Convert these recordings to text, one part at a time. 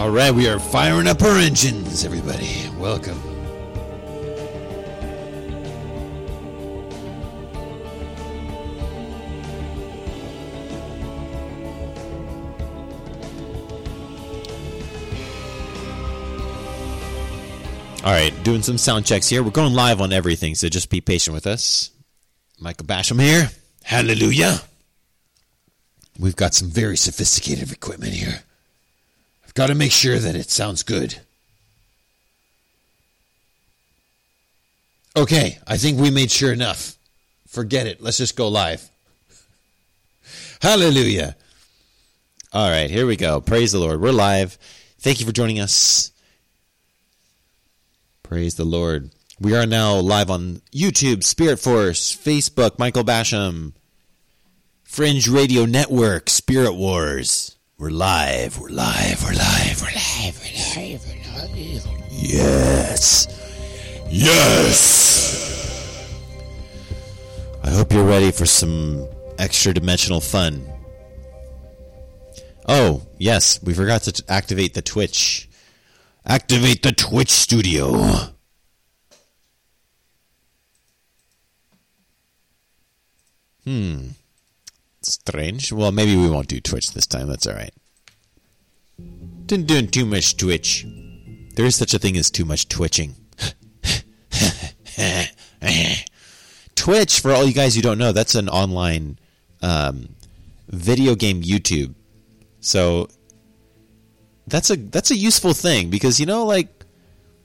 All right, we are firing up our engines, everybody. Welcome. All right, doing some sound checks here. We're going live on everything, so just be patient with us. Michael Basham here. Hallelujah. We've got some very sophisticated equipment here. I've got to make sure that it sounds good. Okay, I think we made sure enough. Forget it. Let's just go live. Hallelujah. All right, here we go. Praise the Lord. We're live. Thank you for joining us. Praise the Lord. We are now live on YouTube, Spirit Force, Facebook, Michael Basham, Fringe Radio Network, Spirit Wars. We're live, we're live, we're live, we're live, we're live, we're live. Yes. Yes. I hope you're ready for some extra dimensional fun. Oh, yes, we forgot to activate the Twitch. Activate the Twitch studio. Hmm. Strange. Well, maybe we won't do Twitch this time. That's all right. Didn't doing too much Twitch. There is such a thing as too much twitching. Twitch, for all you guys who don't know, that's an online um, video game YouTube. So that's a that's a useful thing because you know, like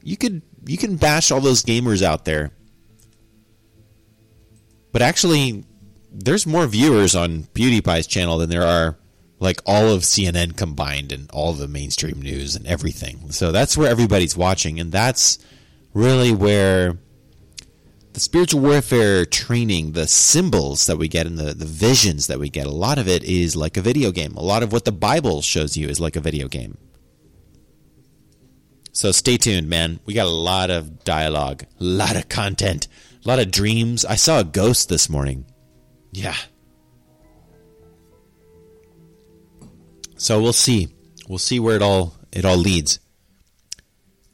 you could you can bash all those gamers out there, but actually, there's more viewers on PewDiePie's channel than there are like all of CNN combined and all the mainstream news and everything. So that's where everybody's watching, and that's really where the spiritual warfare training, the symbols that we get and the, the visions that we get, a lot of it is like a video game. A lot of what the Bible shows you is like a video game. So stay tuned, man. We got a lot of dialogue, a lot of content, a lot of dreams. I saw a ghost this morning. Yeah. So we'll see. We'll see where it all it all leads.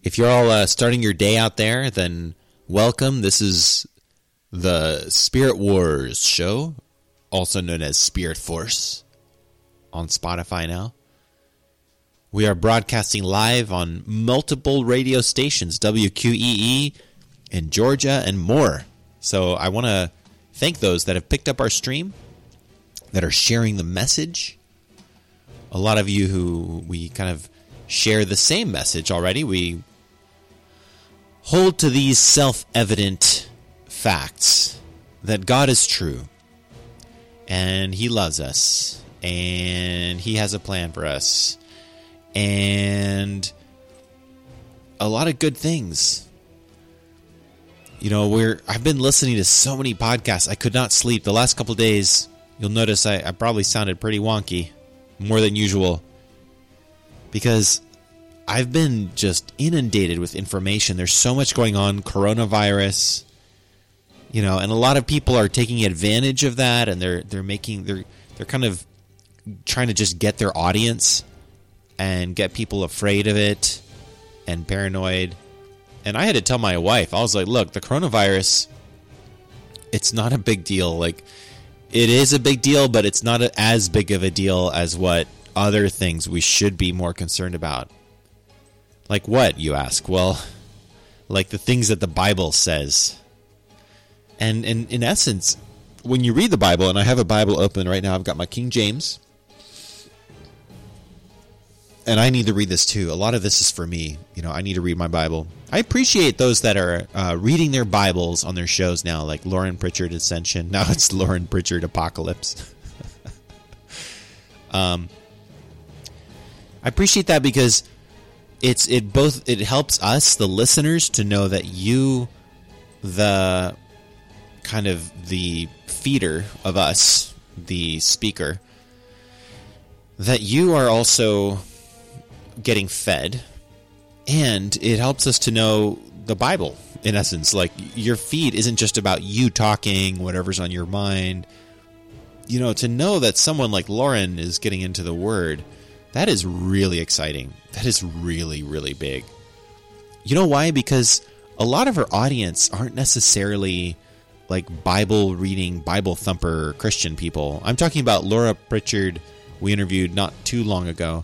If you're all uh, starting your day out there, then welcome. This is the Spirit Wars show, also known as Spirit Force, on Spotify now. We are broadcasting live on multiple radio stations, WQEE in Georgia and more. So I want to thank those that have picked up our stream, that are sharing the message. A lot of you who we kind of share the same message already. We hold to these self evident facts that God is true and He loves us and He has a plan for us and a lot of good things. You know, we're I've been listening to so many podcasts. I could not sleep the last couple days. You'll notice I, I probably sounded pretty wonky, more than usual, because I've been just inundated with information. There's so much going on, coronavirus, you know, and a lot of people are taking advantage of that, and they're they're making they're they're kind of trying to just get their audience and get people afraid of it and paranoid. And I had to tell my wife, I was like, look, the coronavirus, it's not a big deal. Like, it is a big deal, but it's not as big of a deal as what other things we should be more concerned about. Like what, you ask? Well, like the things that the Bible says. And, and in essence, when you read the Bible, and I have a Bible open right now, I've got my King James and I need to read this too. A lot of this is for me. You know, I need to read my Bible. I appreciate those that are uh, reading their Bibles on their shows now, like Lauren Pritchard Ascension. Now it's Lauren Pritchard Apocalypse. um, I appreciate that because it's it both it helps us the listeners to know that you, the kind of the feeder of us, the speaker, that you are also getting fed, and it helps us to know the Bible in essence. Like your feed isn't just about you talking whatever's on your mind. You know, to know that someone like Lauren is getting into the Word That is really exciting. That is really, really big. You know why? Because a lot of her audience aren't necessarily like Bible reading, Bible thumper Christian people. I'm talking about Laura Pritchard, we interviewed not too long ago,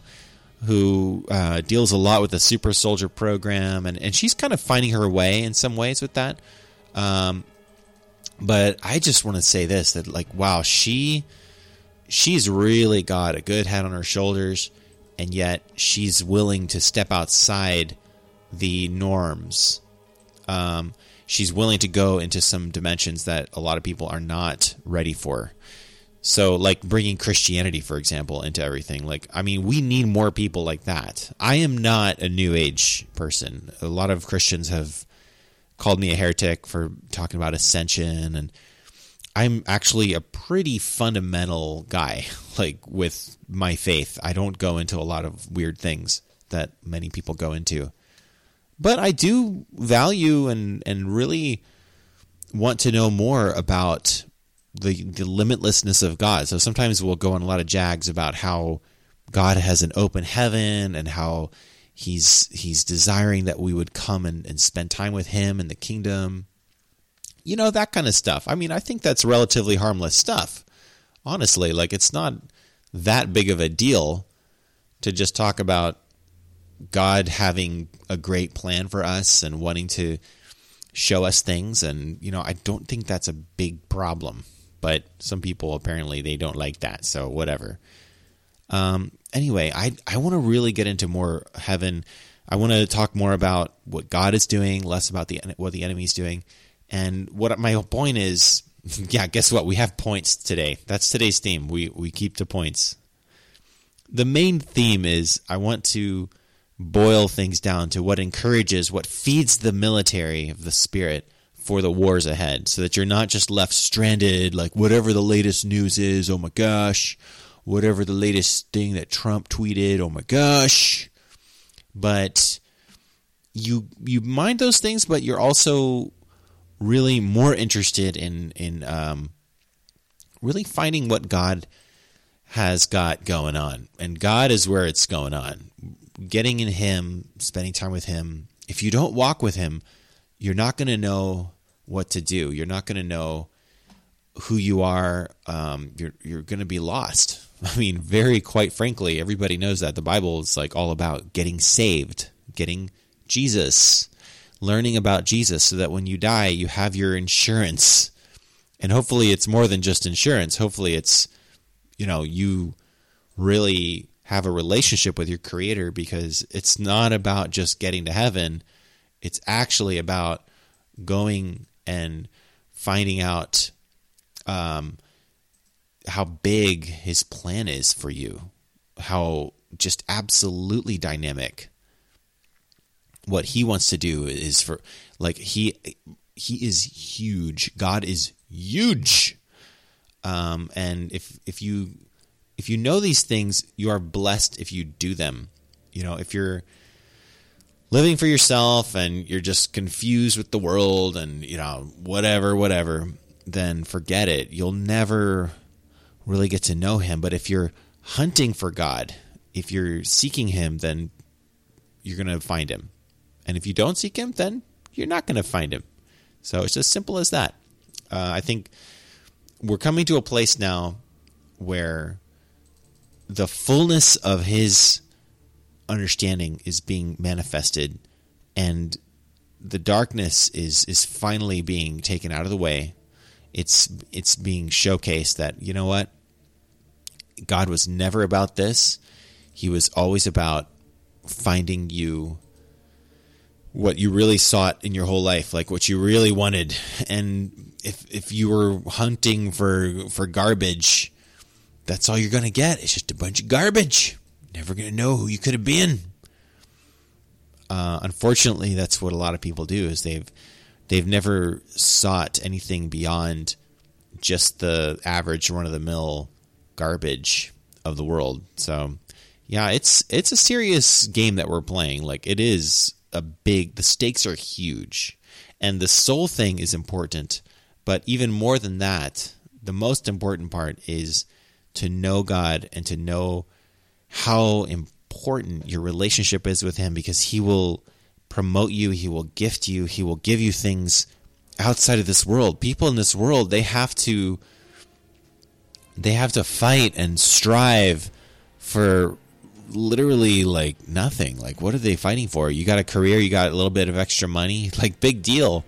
who uh, deals a lot with the Super Soldier program, and, and she's kind of finding her way in some ways with that. Um, but I just want to say this that like wow, she she's really got a good head on her shoulders, and yet she's willing to step outside the norms. Um, she's willing to go into some dimensions that a lot of people are not ready for. So, like bringing Christianity, for example, into everything. Like, I mean, we need more people like that. I am not a New Age person. A lot of Christians have called me a heretic for talking about ascension, and I'm actually a pretty fundamental guy. Like with my faith, I don't go into a lot of weird things that many people go into but I do value and and really want to know more about the the limitlessness of God. So sometimes we'll go on a lot of jags about how God has an open heaven and how he's he's desiring that we would come and, and spend time with him in the kingdom. You know, that kind of stuff. I mean, I think that's relatively harmless stuff. Honestly, like it's not that big of a deal to just talk about God having a great plan for us and wanting to show us things and you know I don't think that's a big problem but some people apparently they don't like that so whatever. Um anyway I I want to really get into more heaven. I want to talk more about what God is doing less about the what the enemy's doing. And what my point is yeah guess what? We have points today. That's today's theme. We we keep to points. The main theme is I want to boil things down to what encourages, what feeds the military of the spirit for the wars ahead so that you're not just left stranded like whatever the latest news is, oh my gosh, whatever the latest thing that Trump tweeted, oh my gosh. But you you mind those things, but you're also really more interested in in um, really finding what God has got going on, and God is where it's going on getting in Him, spending time with Him. If you don't walk with Him, you're not going to know what to do. You're not going to know who you are. Um, you're you're going to be lost. I mean, very quite frankly, everybody knows that the Bible is like all about getting saved, getting Jesus, learning about Jesus, so that when you die, you have your insurance. And hopefully, it's more than just insurance. Hopefully, it's you know you really have a relationship with your creator because it's not about just getting to heaven. It's actually about going and finding out um, how big his plan is for you, how just absolutely dynamic. What he wants to do is for like he he is huge. God is huge. Um, and if if you if you know these things, you are blessed if you do them. You know, if you're living for yourself and you're just confused with the world and, you know, whatever, whatever, then forget it. You'll never really get to know Him. But if you're hunting for God, if you're seeking Him, then you're going to find Him. And if you don't seek Him, then you're not going to find Him. So it's as simple as that. Uh, I think we're coming to a place now where the fullness of his understanding is being manifested and the darkness is is finally being taken out of the way it's it's being showcased that you know what God was never about this he was always about finding you what you really sought in your whole life like what you really wanted and if if you were hunting for for garbage that's all you're going to get. It's just a bunch of garbage. Never going to know who you could have been. Uh, unfortunately, that's what a lot of people do. Is they've they've never sought anything beyond just the average run of the mill garbage of the world. So, yeah, it's it's a serious game that we're playing. Like it is a big. The stakes are huge, and the soul thing is important. But even more than that, the most important part is to know God and to know how important your relationship is with him because he will promote you, he will gift you, he will give you things outside of this world. People in this world, they have to they have to fight and strive for literally like nothing. Like what are they fighting for? You got a career, you got a little bit of extra money, like big deal.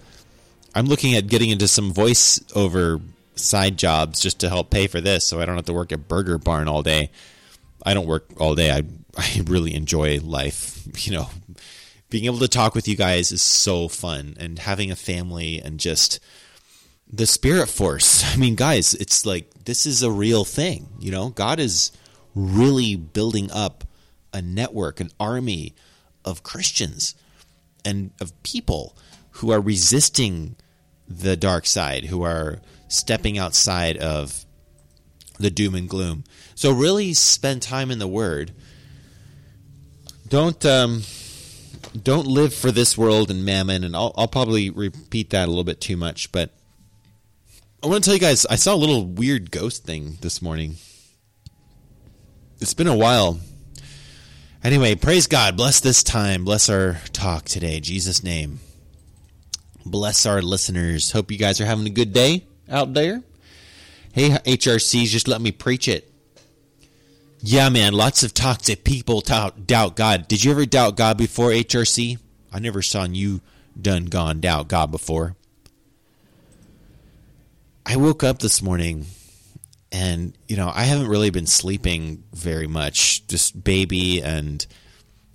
I'm looking at getting into some voiceover side jobs just to help pay for this so I don't have to work at Burger Barn all day. I don't work all day. I I really enjoy life, you know. Being able to talk with you guys is so fun and having a family and just the spirit force. I mean, guys, it's like this is a real thing, you know? God is really building up a network, an army of Christians and of people who are resisting the dark side, who are stepping outside of the doom and gloom. So really spend time in the Word. Don't um, don't live for this world and mammon. And I'll, I'll probably repeat that a little bit too much, but I want to tell you guys I saw a little weird ghost thing this morning. It's been a while. Anyway, praise God. Bless this time. Bless our talk today. Jesus' name. Bless our listeners. Hope you guys are having a good day out there. Hey, HRCs, just let me preach it. Yeah, man, lots of toxic people doubt, doubt God. Did you ever doubt God before, HRC? I never saw you done gone doubt God before. I woke up this morning and, you know, I haven't really been sleeping very much, just baby. And,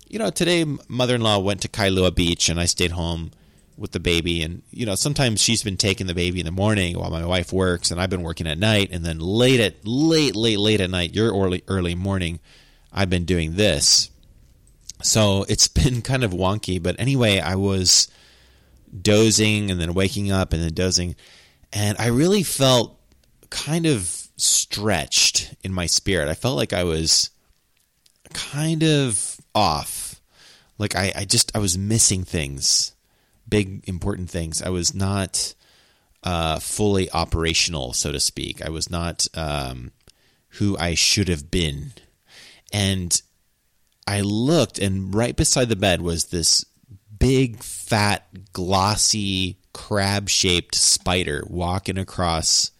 you know, today mother in law went to Kailua Beach and I stayed home with the baby. And you know sometimes she's been taking the baby in the morning while my wife works and I've been working at night. And then late at late late late at night your early early morning I've been doing this. So it's been kind of wonky. But anyway I was dozing and then waking up and then dozing. And I really felt kind of stretched in my spirit. I felt like I was kind of off. Like I, I just I was missing things big important things. I was not uh, fully operational, so to speak. I was not um, who I should have been, and I looked, and right beside the bed was this big, fat, glossy, crab-shaped spider walking across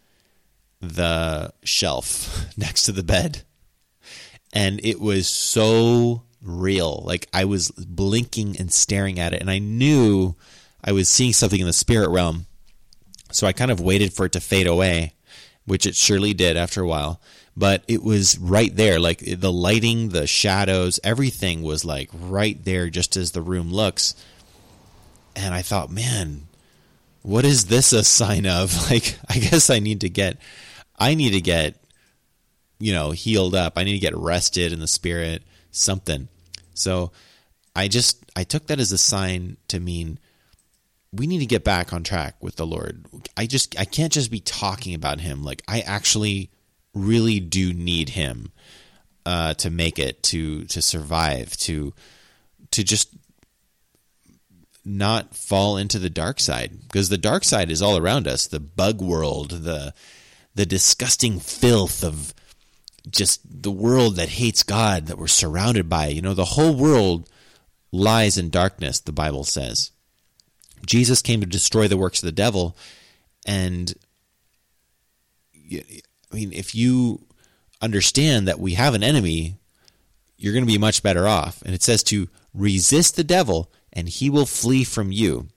the shelf next to the bed, and it was so real. Like I was blinking and staring at it, and I knew I was seeing something in the spirit realm. So I kind of waited for it to fade away, which it surely did after a while. But it was right there. Like the lighting, the shadows, everything was like right there, just as the room looks. And I thought, man, what is this a sign of? Like, I guess I need to get, I need to get, you know, healed up. I need to get rested in the spirit, something. So I just, I took that as a sign to mean we need to get back on track with the Lord. I just I can't just be talking about him. Like I actually really do need him uh, to make it, to to survive, to to just not fall into the dark side because the dark side is all around us. The bug world, the the disgusting filth of just the world that hates God that we're surrounded by. You know, the whole world lies in darkness. The Bible says Jesus came to destroy the works of the devil. And I mean, if you understand that we have an enemy, you're going to be much better off. And it says to resist the devil and he will flee from you.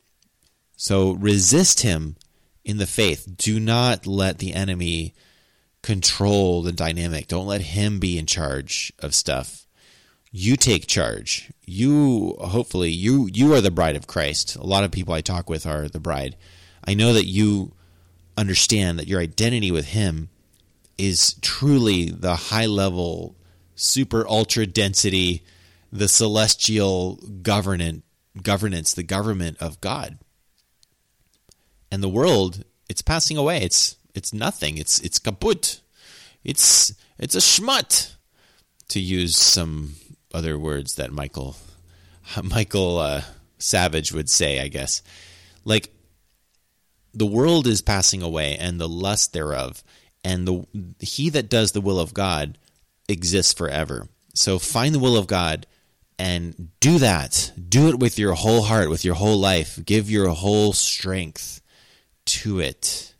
So resist him in the faith. Do not let the enemy control the dynamic. Don't let him be in charge of stuff you take charge. You hopefully you you are the bride of Christ. A lot of people I talk with are the bride. I know that you understand that your identity with him is truly the high level super ultra density the celestial governance governance the government of God. And the world it's passing away. It's it's nothing. It's it's kaput. It's it's a schmut to use some other words that Michael Michael uh, Savage would say, I guess. Like the world is passing away and the lust thereof, and the he that does the will of God exists forever. So find the will of God and do that. Do it with your whole heart, with your whole life. Give your whole strength to it.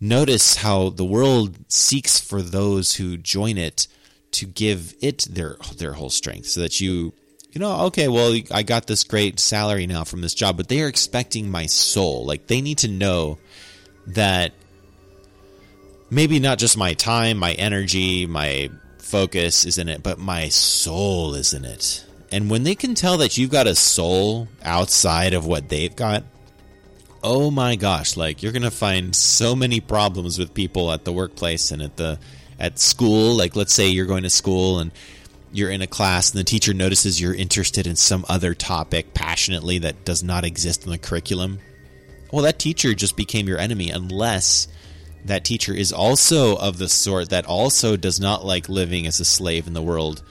Notice how the world seeks for those who join it to give it their their whole strength so that you you know, okay, well, I got this great salary now from this job, but they are expecting my soul. Like they need to know that maybe not just my time, my energy, my focus is in it, but my soul is in it. And when they can tell that you've got a soul outside of what they've got, oh my gosh, like you're going to find so many problems with people at the workplace and at the at school. Like let's say you're going to school and you're in a class and the teacher notices you're interested in some other topic passionately that does not exist in the curriculum. Well, that teacher just became your enemy unless that teacher is also of the sort that also does not like living as a slave in the world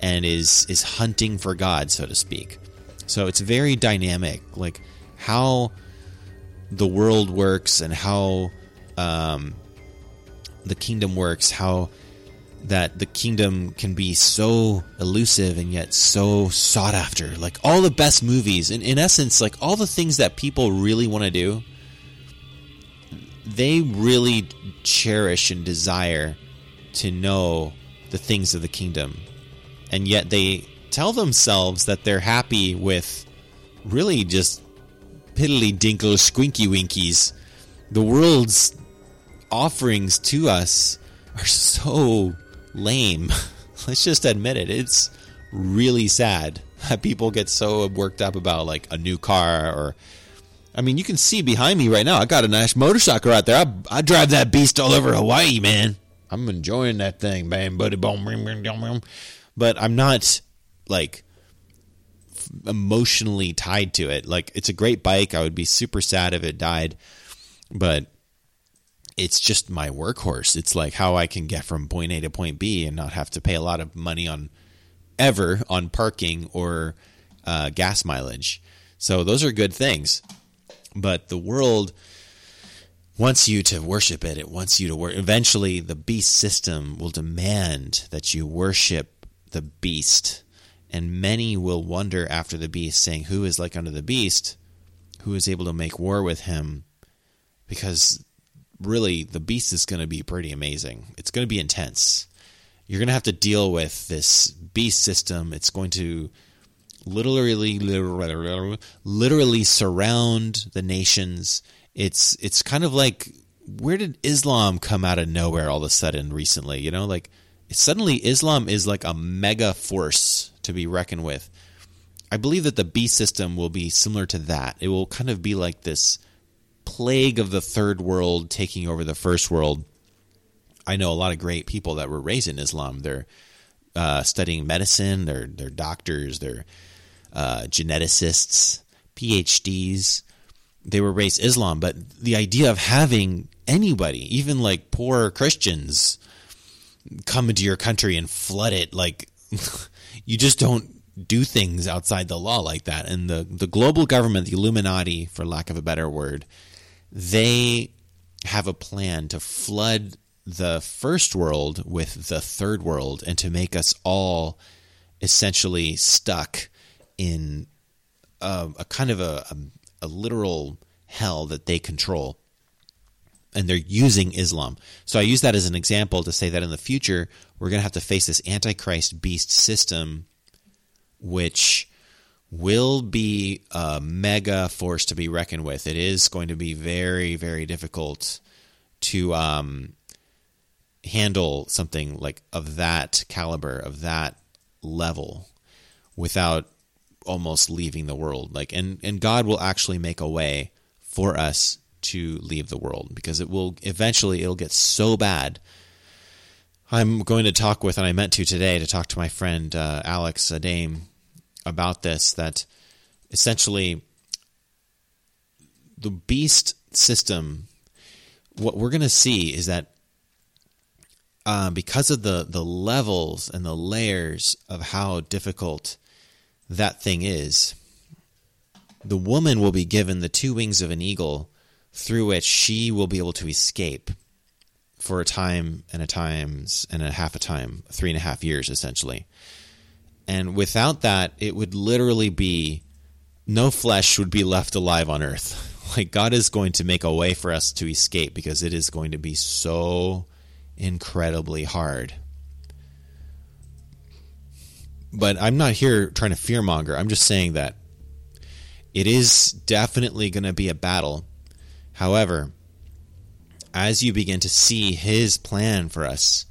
and is is hunting for God, so to speak. So it's very dynamic, like how the world works and how um, the kingdom works, how that the kingdom can be so elusive and yet so sought after. Like all the best movies, in, in essence, like all the things that people really want to do, they really cherish and desire to know the things of the kingdom. And yet they tell themselves that they're happy with really just piddly dinkle squinky winkies. The world's offerings to us are so lame. Let's just admit it. It's really sad that people get so worked up about like a new car or I mean, you can see behind me right now. I got a nice motorcycle out there. I, I drive that beast all over Hawaii, man. I'm enjoying that thing, man. Buddy, but I'm not like emotionally tied to it. Like it's a great bike. I would be super sad if it died, but it's just my workhorse. It's like how I can get from point A to point B and not have to pay a lot of money on ever on parking or uh, gas mileage. So those are good things. But the world wants you to worship it. It wants you to work. Eventually, the beast system will demand that you worship the beast. And many will wonder after the beast, saying, Who is like unto the beast? Who is able to make war with him? Because really, the beast is going to be pretty amazing. It's going to be intense. You're going to have to deal with this beast system. It's going to literally, literally, literally surround the nations. It's it's kind of like where did Islam come out of nowhere all of a sudden recently? You know, like suddenly Islam is like a mega force to be reckoned with. I believe that the beast system will be similar to that. It will kind of be like this plague of the third world taking over the first world. I know a lot of great people that were raised in Islam. They're uh, studying medicine. They're they're doctors. They're uh, geneticists, PhDs. They were raised Islam, but the idea of having anybody, even like poor Christians, come into your country and flood it, like you just don't do things outside the law like that. And the the global government, the Illuminati, for lack of a better word, they have a plan to flood the first world with the third world and to make us all essentially stuck in a, a kind of a, a, a literal hell that they control and they're using Islam. So I use that as an example to say that in the future we're going to have to face this antichrist beast system which will be a mega force to be reckoned with. It is going to be very, very difficult to um, handle something like of that caliber, of that level, without almost leaving the world. Like, and and God will actually make a way for us to leave the world because it will eventually it'll get so bad. I'm going to talk with, and I meant to today, to talk to my friend uh, Alex Adame about this that essentially the beast system what we're going to see is that uh, because of the the levels and the layers of how difficult that thing is the woman will be given the two wings of an eagle through which she will be able to escape for a time and a times and a half a time, three and a half years essentially. And without that, it would literally be no flesh would be left alive on earth. Like God is going to make a way for us to escape because it is going to be so incredibly hard. But I'm not here trying to fearmonger. I'm just saying that it is definitely going to be a battle. However, as you begin to see his plan for us,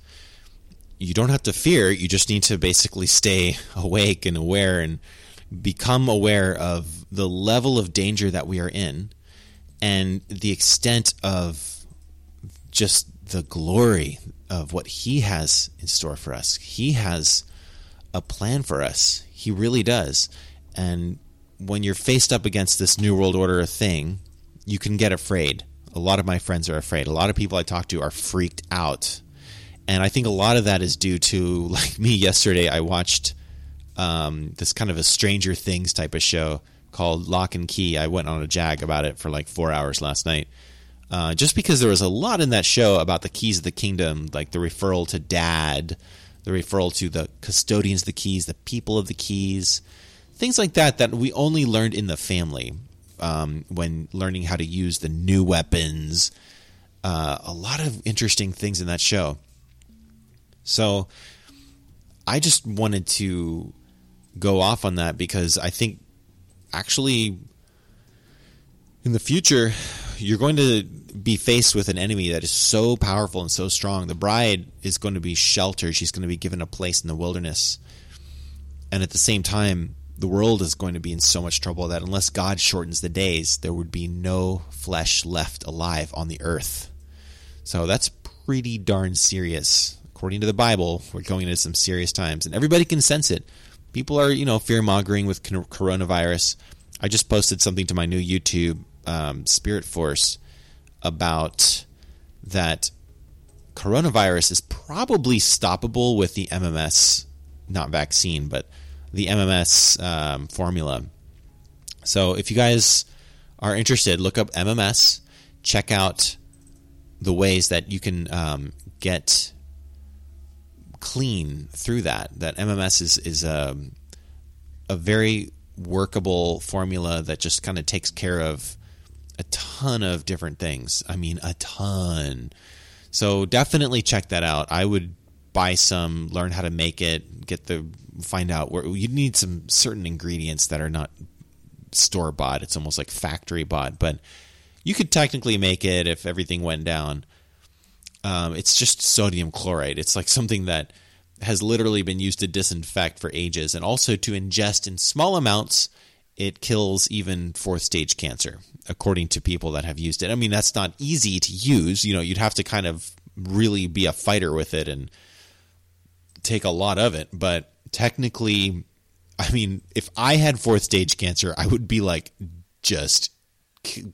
you don't have to fear. You just need to basically stay awake and aware and become aware of the level of danger that we are in and the extent of just the glory of what he has in store for us. He has a plan for us. He really does. And when you're faced up against this new world order thing, you can get afraid. A lot of my friends are afraid. A lot of people I talk to are freaked out. And I think a lot of that is due to, like me yesterday, I watched um, this kind of a Stranger Things type of show called Locke and Key. I went on a jag about it for like four hours last night. Uh, just because there was a lot in that show about the keys of the kingdom, like the referral to dad, the referral to the custodians of the keys, the people of the keys, things like that, that we only learned in the family um, when learning how to use the new weapons. Uh, a lot of interesting things in that show. So I just wanted to go off on that because I think actually in the future you're going to be faced with an enemy that is so powerful and so strong. The bride is going to be sheltered. She's going to be given a place in the wilderness. And at the same time, the world is going to be in so much trouble that unless God shortens the days, there would be no flesh left alive on the earth. So that's pretty darn serious. According to the Bible, we're going into some serious times, and everybody can sense it. People are, you know, fear mongering with coronavirus. I just posted something to my new YouTube um, Spirit Force about that coronavirus is probably stoppable with the MMS, not vaccine, but the MMS um, formula. So if you guys are interested, look up MMS, check out the ways that you can um, get clean through that. That MMS is is a a very workable formula that just kind of takes care of a ton of different things. I mean, a ton. So definitely check that out. I would buy some, learn how to make it, get the find out where you need some certain ingredients that are not store bought. It's almost like factory bought, but you could technically make it if everything went down. Um, it's just sodium chlorite. It's like something that has literally been used to disinfect for ages and also to ingest in small amounts it kills even fourth stage cancer, according to people that have used it. I mean, that's not easy to use. You know, you'd have to kind of really be a fighter with it and take a lot of it. But technically, I mean, if I had fourth stage cancer, I would be like just k-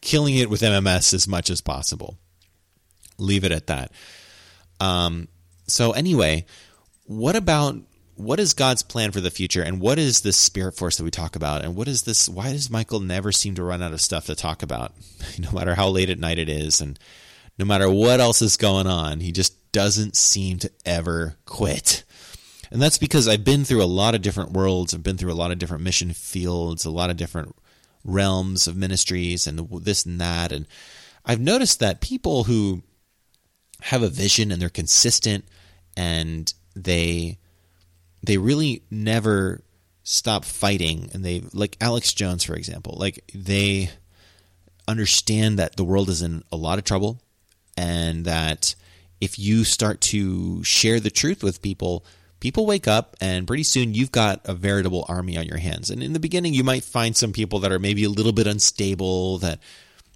killing it with MMS as much as possible. Leave it at that. Um, so, anyway, what about what is God's plan for the future? And what is this spirit force that we talk about? And what is this why does Michael never seem to run out of stuff to talk about? No matter how late at night it is and no matter what else is going on he just doesn't seem to ever quit. And that's because I've been through a lot of different worlds. I've been through a lot of different mission fields a lot of different realms of ministries and this and that. And I've noticed that people who have a vision and they're consistent and they they really never stop fighting. And they like Alex Jones for example like they understand that the world is in a lot of trouble and that if you start to share the truth with people people wake up and pretty soon you've got a veritable army on your hands. And in the beginning you might find some people that are maybe a little bit unstable that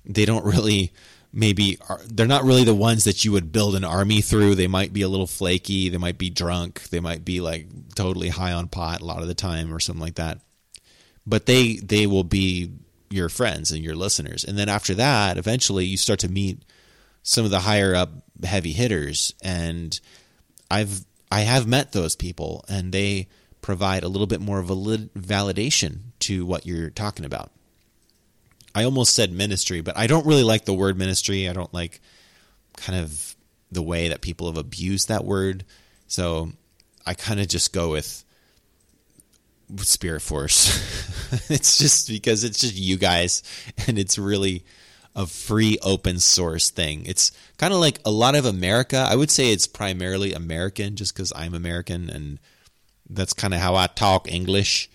they don't really maybe are, they're not really the ones that you would build an army through. They might be a little flaky. They might be drunk. They might be like totally high on pot a lot of the time or something like that. But they they will be your friends and your listeners. And then after that, eventually you start to meet some of the higher up heavy hitters and I've I have met those people and they provide a little bit more valid, validation to what you're talking about. I almost said ministry, but I don't really like the word ministry. I don't like kind of the way that people have abused that word. So I kind of just go with Spirit Force. it's just because it's just you guys and it's really a free open source thing. It's kind of like a lot of America. I would say it's primarily American just because I'm American and that's kind of how I talk English.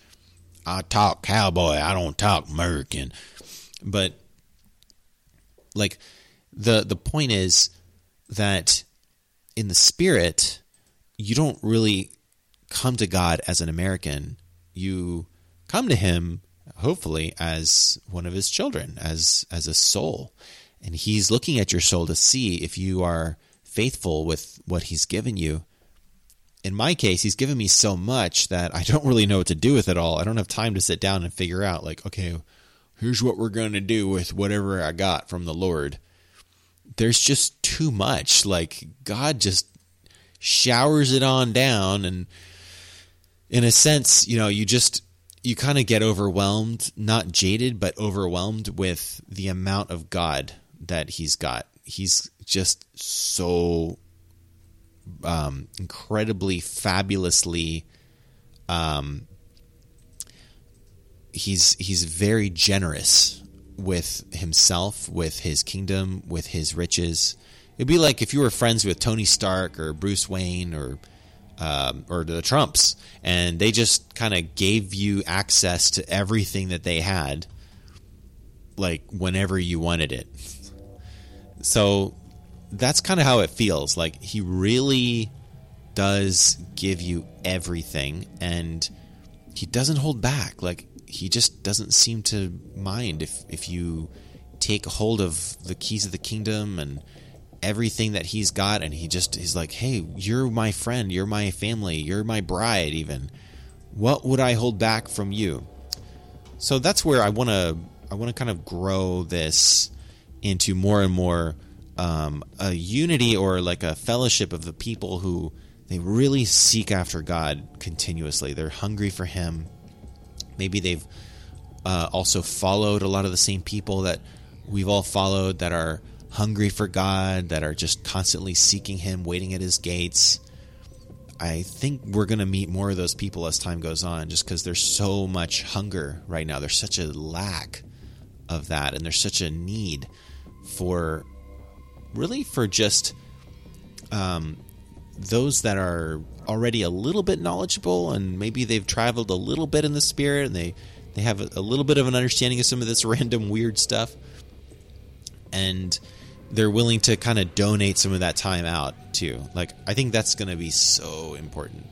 I talk cowboy, I don't talk American. But like the the point is that in the spirit you don't really come to God as an American. You come to him hopefully as one of his children, as as a soul. And he's looking at your soul to see if you are faithful with what he's given you. In my case, he's given me so much that I don't really know what to do with it all. I don't have time to sit down and figure out like, okay, here's what we're going to do with whatever I got from the Lord. There's just too much. Like God just showers it on down and in a sense, you know, you just you kind of get overwhelmed, not jaded, but overwhelmed with the amount of God that he's got. He's just so um, incredibly, fabulously. Um, he's he's very generous with himself, with his kingdom, with his riches. It'd be like if you were friends with Tony Stark or Bruce Wayne or um, or the Trumps, and they just kind of gave you access to everything that they had, like whenever you wanted it. So that's kind of how it feels. Like he really does give you everything, and he doesn't hold back. Like he just doesn't seem to mind if if you take hold of the keys of the kingdom and everything that he's got and he just he's like hey you're my friend you're my family you're my bride even. What would i hold back from you? So that's where i want to i want to kind of grow this into more and more um, a unity or like a fellowship of the people who they really seek after god continuously. They're hungry for him maybe they've uh, also followed a lot of the same people that we've all followed that are hungry for God, that are just constantly seeking Him, waiting at His gates. I think we're going to meet more of those people as time goes on just because there's so much hunger right now. There's such a lack of that, and there's such a need for really for just um, those that are already a little bit knowledgeable and maybe they've traveled a little bit in the spirit and they, they have a, a little bit of an understanding of some of this random weird stuff. And they're willing to kind of donate some of that time out too. Like I think that's going to be so important.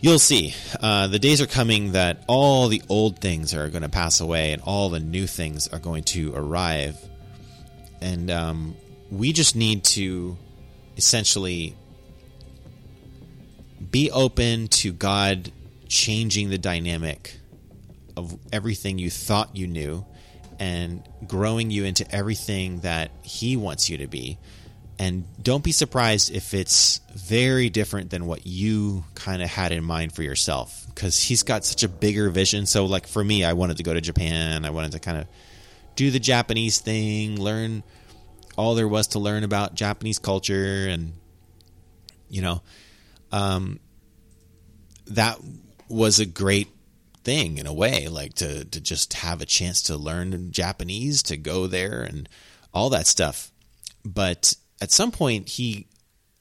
You'll see. Uh, the days are coming that all the old things are going to pass away and all the new things are going to arrive. And um, we just need to essentially be open to God changing the dynamic of everything you thought you knew and growing you into everything that He wants you to be. And don't be surprised if it's very different than what you kind of had in mind for yourself because He's got such a bigger vision. So, like for me, I wanted to go to Japan, I wanted to kind of do the Japanese thing, learn all there was to learn about Japanese culture, and you know, um, that was a great thing in a way, like to to just have a chance to learn Japanese, to go there and all that stuff. But at some point he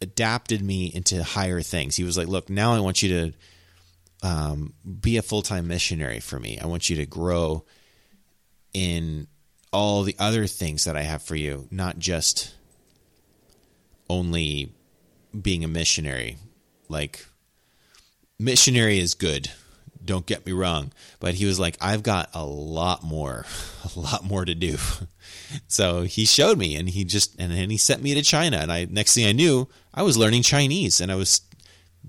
adapted me into higher things. He was like, "Look, now I want you to um, be a full time missionary for me. I want you to grow in all the other things that I have for you, not just only being a missionary. Like, missionary is good don't get me wrong. But he was like, I've got a lot more, a lot more to do. so he showed me and he just, and then he sent me to China. And I, next thing I knew, I was learning Chinese and I was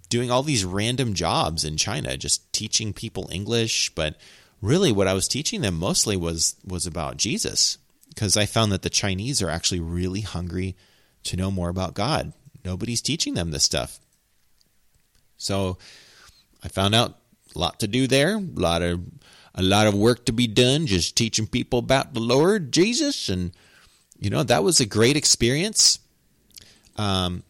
doing all these random jobs in China, just teaching people English. But really what I was teaching them mostly was, was about Jesus because I found that the Chinese are actually really hungry to know more about God. Nobody's teaching them this stuff. So I found out a lot to do there. A lot of a lot of work to be done, just teaching people about the Lord Jesus, and you know that was a great experience. Um,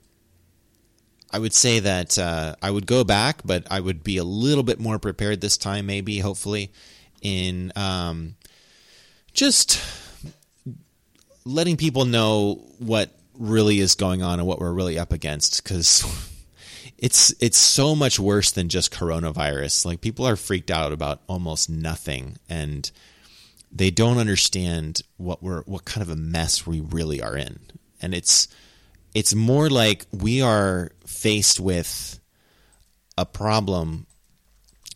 I would say that uh, I would go back, but I would be a little bit more prepared this time, maybe, hopefully, in um, just letting people know what really is going on and what we're really up against because it's it's so much worse than just coronavirus. Like people are freaked out about almost nothing and they don't understand what we're what kind of a mess we really are in. And it's it's more like we are faced with a problem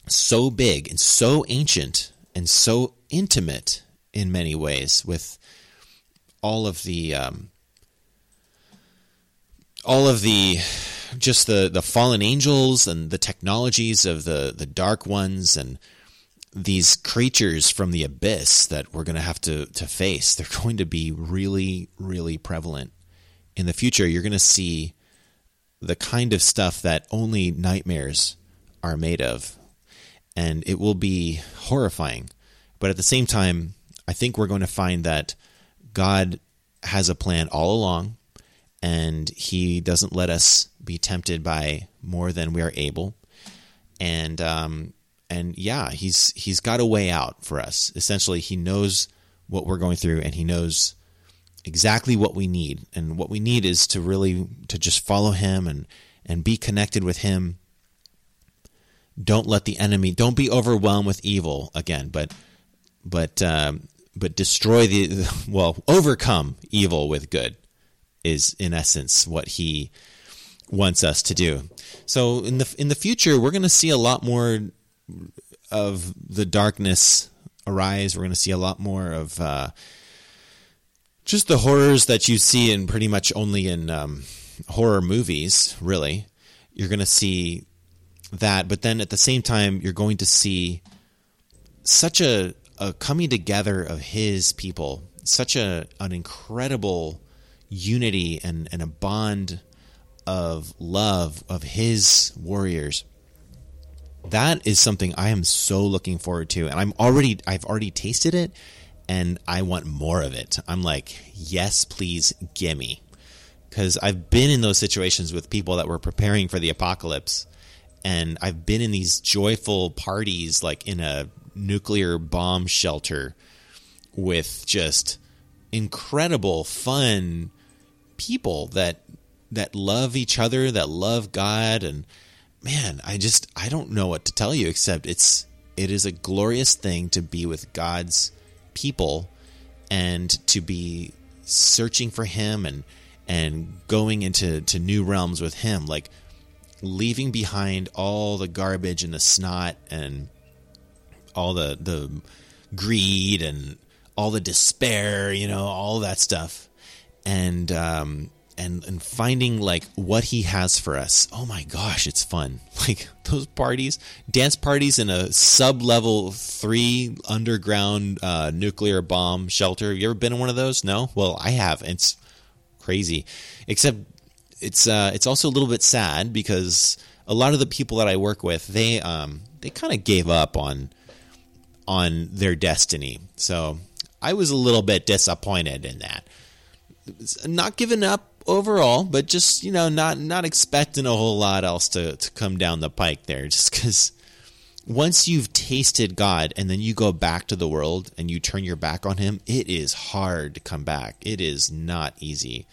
so big and so ancient and so intimate in many ways with all of the um, all of the just the the fallen angels and the technologies of the the dark ones and these creatures from the abyss that we're going to have to to face they're going to be really really prevalent. In the future you're going to see the kind of stuff that only nightmares are made of. And it will be horrifying. But at the same time i think we're going to find that god has a plan all along and he doesn't let us be tempted by more than we are able. And um, and yeah, he's he's got a way out for us. Essentially, he knows what we're going through, and he knows exactly what we need. And what we need is to really to just follow him and and be connected with him. Don't let the enemy. Don't be overwhelmed with evil again, but but um, but destroy the well, overcome evil with good is in essence what he wants us to do. So in the in the future, we're going to see a lot more of the darkness arise. We're going to see a lot more of uh, just the horrors that you see in pretty much only in um, horror movies. Really, you're going to see that, but then at the same time, you're going to see such a, a coming together of his people, such a an incredible unity and, and a bond of love of his warriors. That is something i am so looking forward to and i'm already i've already tasted it and i want more of it. I'm like yes please gimme because i've been in those situations with people that were preparing for the apocalypse and i've been in these joyful parties like in a nuclear bomb shelter with just incredible fun people that that love each other, that love God and man, I just I don't know what to tell you except it's it is a glorious thing to be with God's people and to be searching for him and and going into to new realms with him like leaving behind all the garbage and the snot and all the the greed and all the despair, you know, all that stuff and um, and and finding like what he has for us. Oh my gosh, it's fun! Like those parties, dance parties in a sub level three underground uh, nuclear bomb shelter. Have you ever been in one of those? No. Well, I have. It's crazy, except it's uh, it's also a little bit sad because a lot of the people that I work with they um, they kind of gave up on on their destiny. So I was a little bit disappointed in that not giving up overall, but just you know not not expecting a whole lot else to to come down the pike there. Just because once you've tasted God and then you go back to the world and you turn your back on Him, it is hard to come back. It is not easy.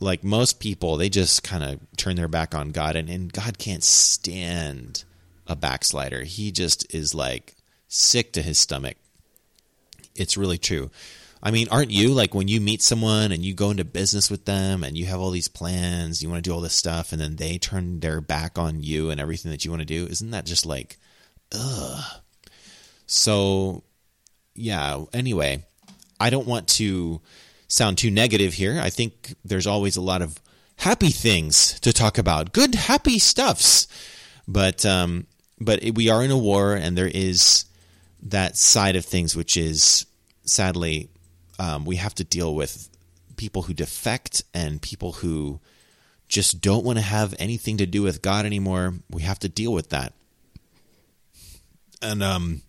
Like most people, they just kind of turn their back on God, and, and God can't stand a backslider. He just is like sick to his stomach. It's really true. I mean, aren't you like when you meet someone and you go into business with them and you have all these plans, you want to do all this stuff, and then they turn their back on you and everything that you want to do? Isn't that just like, ugh? So, yeah, anyway, I don't want to sound too negative here. I think there's always a lot of happy things to talk about, good, happy stuffs. But, um, but we are in a war and there is that side of things, which is sadly um, we have to deal with people who defect and people who just don't want to have anything to do with God anymore. We have to deal with that. And um,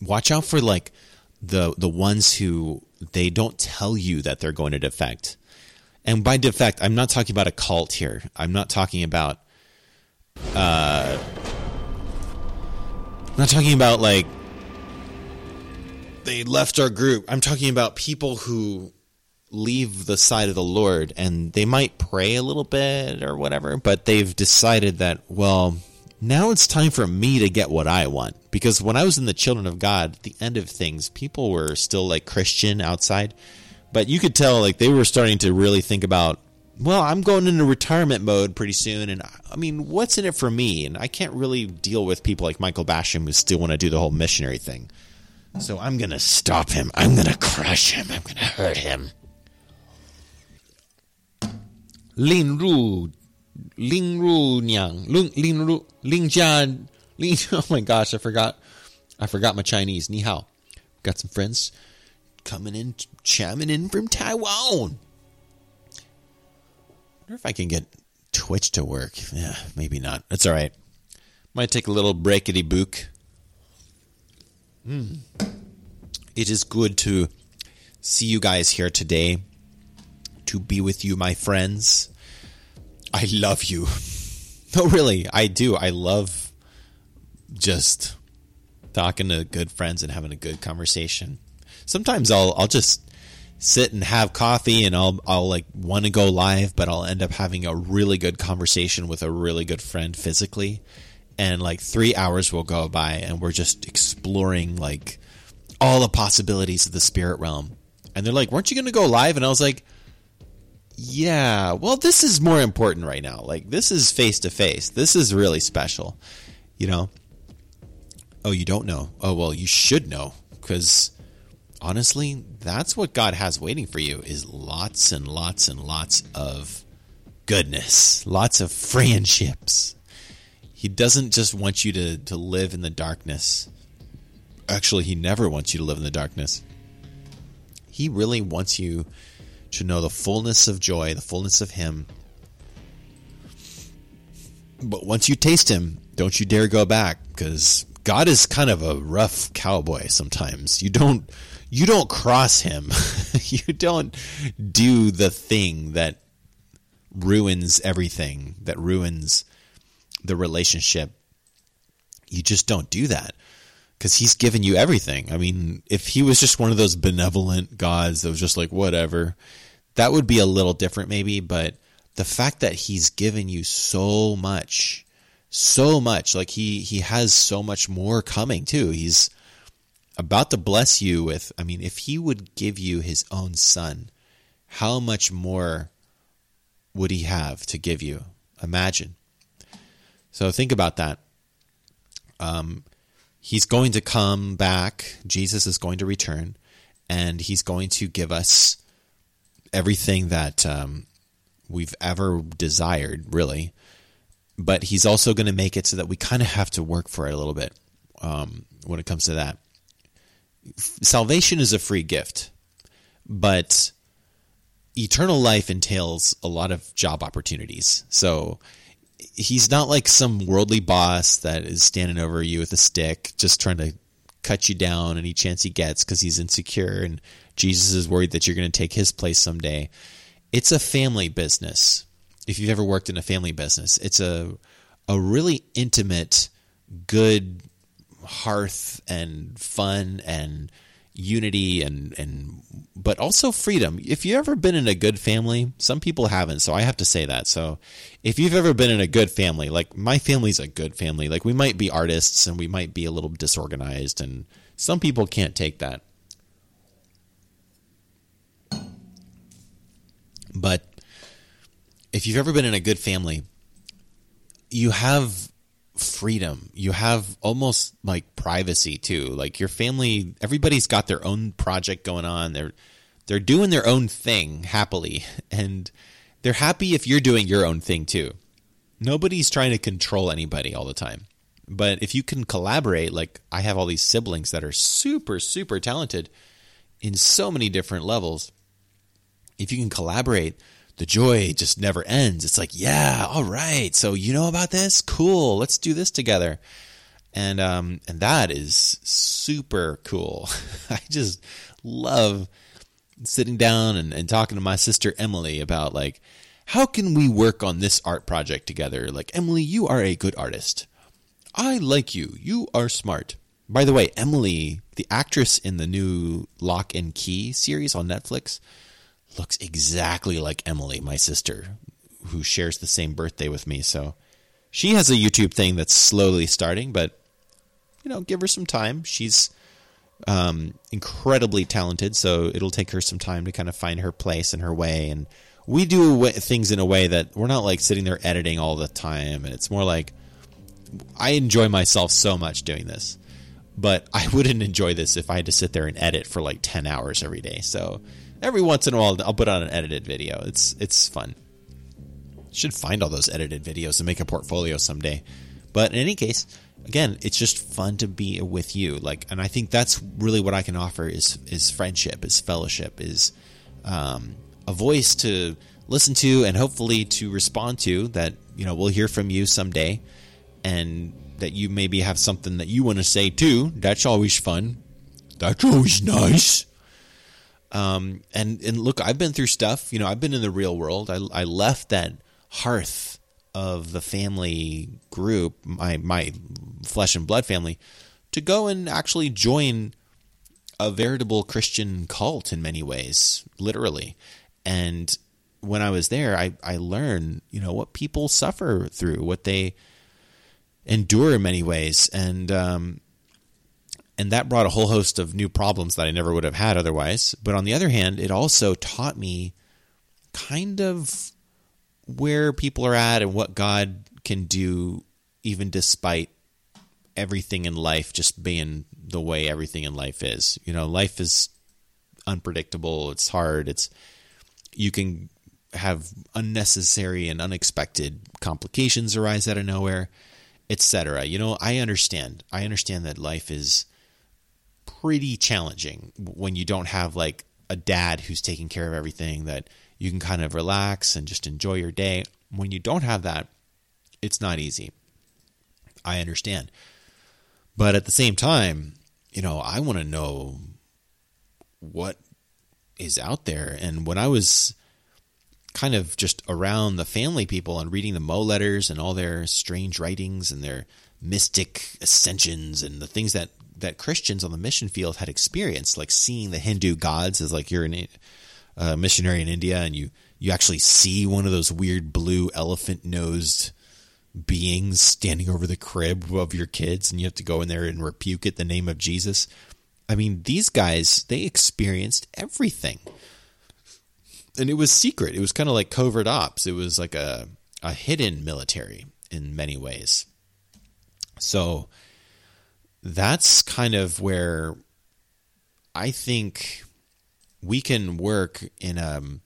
watch out for like the the ones who they don't tell you that they're going to defect. And by defect, I'm not talking about a cult here. I'm not talking about. Uh, I'm not talking about like they left our group. I'm talking about people who leave the side of the Lord and they might pray a little bit or whatever, but they've decided that, well, now it's time for me to get what I want. Because when I was in the Children of God, the end of things, people were still like Christian outside, but you could tell like they were starting to really think about, well, I'm going into retirement mode pretty soon, and I mean, what's in it for me? And I can't really deal with people like Michael Basham who still want to do the whole missionary thing. So I'm going to stop him. I'm going to crush him. I'm going to hurt him. Lin Ru, Ling Ru Nyang, Lin Ru, Ling Jian, Ling. Oh my gosh, I forgot. I forgot my Chinese. Ni hao. Got some friends coming in, chiming in from Taiwan. wonder if I can get Twitch to work. Yeah, maybe not. That's all right. Might take a little breakity book. Mm. It is good to see you guys here today. To be with you, my friends. I love you. No, really, I do. I love just talking to good friends and having a good conversation. Sometimes I'll I'll just sit and have coffee and I'll I'll like want to go live, but I'll end up having a really good conversation with a really good friend physically. And like three hours will go by and we're just exploring like all the possibilities of the spirit realm. And they're like, Weren't you gonna go live? And I was like, Yeah, well this is more important right now. Like this is face to face. This is really special. You know? Oh, you don't know. Oh well you should know. Because honestly, that's what God has waiting for you is lots and lots and lots of goodness, lots of friendships. He doesn't just want you to, to live in the darkness. Actually, he never wants you to live in the darkness. He really wants you to know the fullness of joy, the fullness of him. But once you taste him, don't you dare go back because God is kind of a rough cowboy sometimes. You don't you don't cross him. you don't do the thing that ruins everything, that ruins the relationship. You just don't do that because he's given you everything. I mean, if he was just one of those benevolent gods that was just like, whatever, that would be a little different maybe. But the fact that he's given you so much, so much, like he, he has so much more coming too. He's, about to bless you with, I mean, if he would give you his own son, how much more would he have to give you? Imagine. So think about that. Um, he's going to come back. Jesus is going to return, and he's going to give us everything that um, we've ever desired, really. But he's also going to make it so that we kind of have to work for it a little bit um, when it comes to that salvation is a free gift, but eternal life entails a lot of job opportunities. So he's not like some worldly boss that is standing over you with a stick, just trying to cut you down any chance he gets because he's insecure and Jesus is worried that you're going to take his place someday. It's a family business. If you've ever worked in a family business, it's a a really intimate, good hearth and fun and unity and and but also freedom. If you've ever been in a good family, some people haven't, so I have to say that. So if you've ever been in a good family, like my family's a good family. Like we might be artists and we might be a little disorganized and some people can't take that. But if you've ever been in a good family, you have freedom. You have almost like privacy too. Like your family, everybody's got their own project going on. They're they're doing their own thing happily, and they're happy if you're doing your own thing too. Nobody's trying to control anybody all the time. But if you can collaborate, like I have all these siblings that are super super talented in so many different levels. If you can collaborate, the joy just never ends. It's like, yeah, all right. So you know about this? Cool. Let's do this together. And um and that is super cool. I just love sitting down and, and talking to my sister Emily about like how can we work on this art project together? Like Emily, you are a good artist. I like you. You are smart. By the way, Emily, the actress in the new Locke and Key series on Netflix, looks exactly like Emily, my sister, who shares the same birthday with me. So she has a YouTube thing that's slowly starting, but you know, give her some time. She's um, incredibly talented, so it'll take her some time to kind of find her place and her way. And we do things in a way that we're not like sitting there editing all the time, and it's more like I enjoy myself so much doing this. But I wouldn't enjoy this if I had to sit there and edit for like ten hours every day. So every once in a while, I'll put on an edited video. It's it's fun. Should find all those edited videos and make a portfolio someday. But in any case, again, it's just fun to be with you. Like, and I think that's really what I can offer is is friendship, is fellowship, is um, a voice to listen to and hopefully to respond to. That you know we'll hear from you someday, and that you maybe have something that you want to say too. That's always fun. That's always nice. Um, and and look, I've been through stuff. You know, I've been in the real world. I I left that hearth of the family group, my my flesh and blood family, to go and actually join a veritable Christian cult in many ways, literally. And when I was there, I I learned, you know, what people suffer through, what they endure in many ways, and um, and that brought a whole host of new problems that I never would have had otherwise. But on the other hand, it also taught me kind of where people are at and what God can do, even despite everything in life just being the way everything in life is. You know, life is unpredictable, it's hard, it's you can have unnecessary and unexpected complications arise out of nowhere, etc. You know, I understand. I understand that life is pretty challenging when you don't have like a dad who's taking care of everything that you can kind of relax and just enjoy your day. When you don't have that, it's not easy. I understand. But at the same time, you know, I want to know what is out there. And when I was kind of just around the family people and reading the Mo letters and all their strange writings and their mystic ascensions and the things that that Christians on the mission field had experienced, like seeing the Hindu gods as like you're a missionary in India and you you actually see one of those weird blue elephant nosed beings standing over the crib of your kids and you have to go in there and rebuke it the name of Jesus. I mean, these guys, they experienced everything. And it was secret. It was kind of like covert ops. It was like a a hidden military in many ways. So that's kind of where I think we can work in um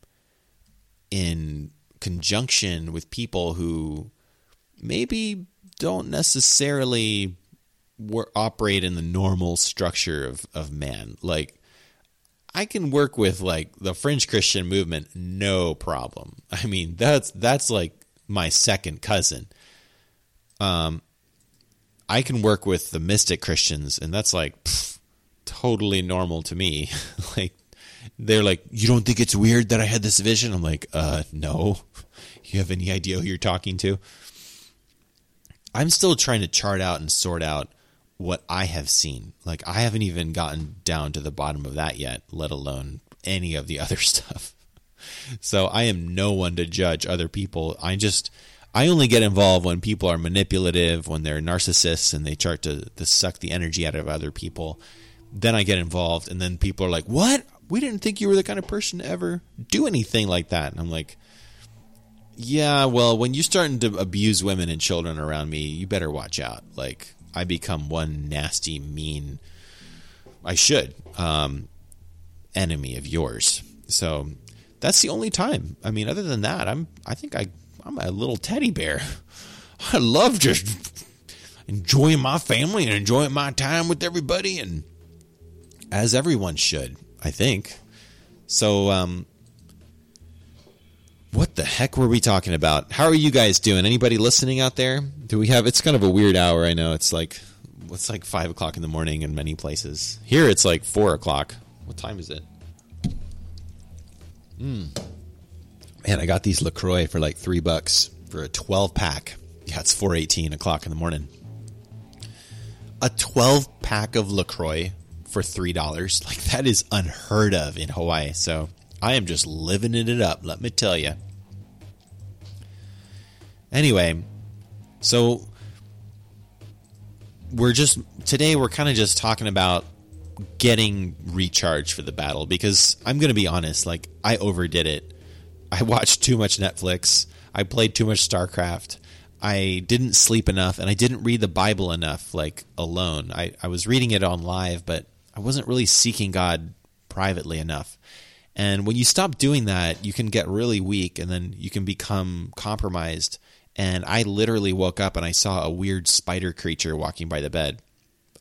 in conjunction with people who maybe don't necessarily operate in the normal structure of, of man. Like, I can work with like the Fringe Christian movement, no problem. I mean, that's that's like my second cousin. Um, I can work with the mystic Christians, and that's like pff, totally normal to me. like, they're like, "You don't think it's weird that I had this vision?" I'm like, "Uh, no. You have any idea who you're talking to?" I'm still trying to chart out and sort out what I have seen. Like I haven't even gotten down to the bottom of that yet, let alone any of the other stuff. So I am no one to judge other people. I just I only get involved when people are manipulative, when they're narcissists and they try to, to suck the energy out of other people. Then I get involved and then people are like, What? We didn't think you were the kind of person to ever do anything like that. And I'm like, yeah, well, when you're starting to abuse women and children around me, you better watch out. Like, I become one nasty, mean, I should, um, enemy of yours. So that's the only time. I mean, other than that, I'm, I think I, I'm a little teddy bear. I love just enjoying my family and enjoying my time with everybody, and as everyone should, I think. So, um, what the heck were we talking about? How are you guys doing? Anybody listening out there? Do we have? It's kind of a weird hour. I know it's like it's like five o'clock in the morning in many places. Here it's like four o'clock. What time is it? Man, I got these LaCroix for like three bucks for a 12 pack. Yeah, it's 418 o'clock in the morning. A 12 pack of LaCroix for $3. Like, that is unheard of in Hawaii. So, I am just living it up, let me tell you. Anyway, so we're just today we're kind of just talking about getting recharged for the battle because I'm going to be honest, like I overdid it. I watched too much Netflix. I played too much StarCraft. I didn't sleep enough and I didn't read the Bible enough, like alone. I, I was reading it on live, but I wasn't really seeking God privately enough. And when you stop doing that, you can get really weak and then you can become compromised. And I literally woke up and I saw a weird spider creature walking by the bed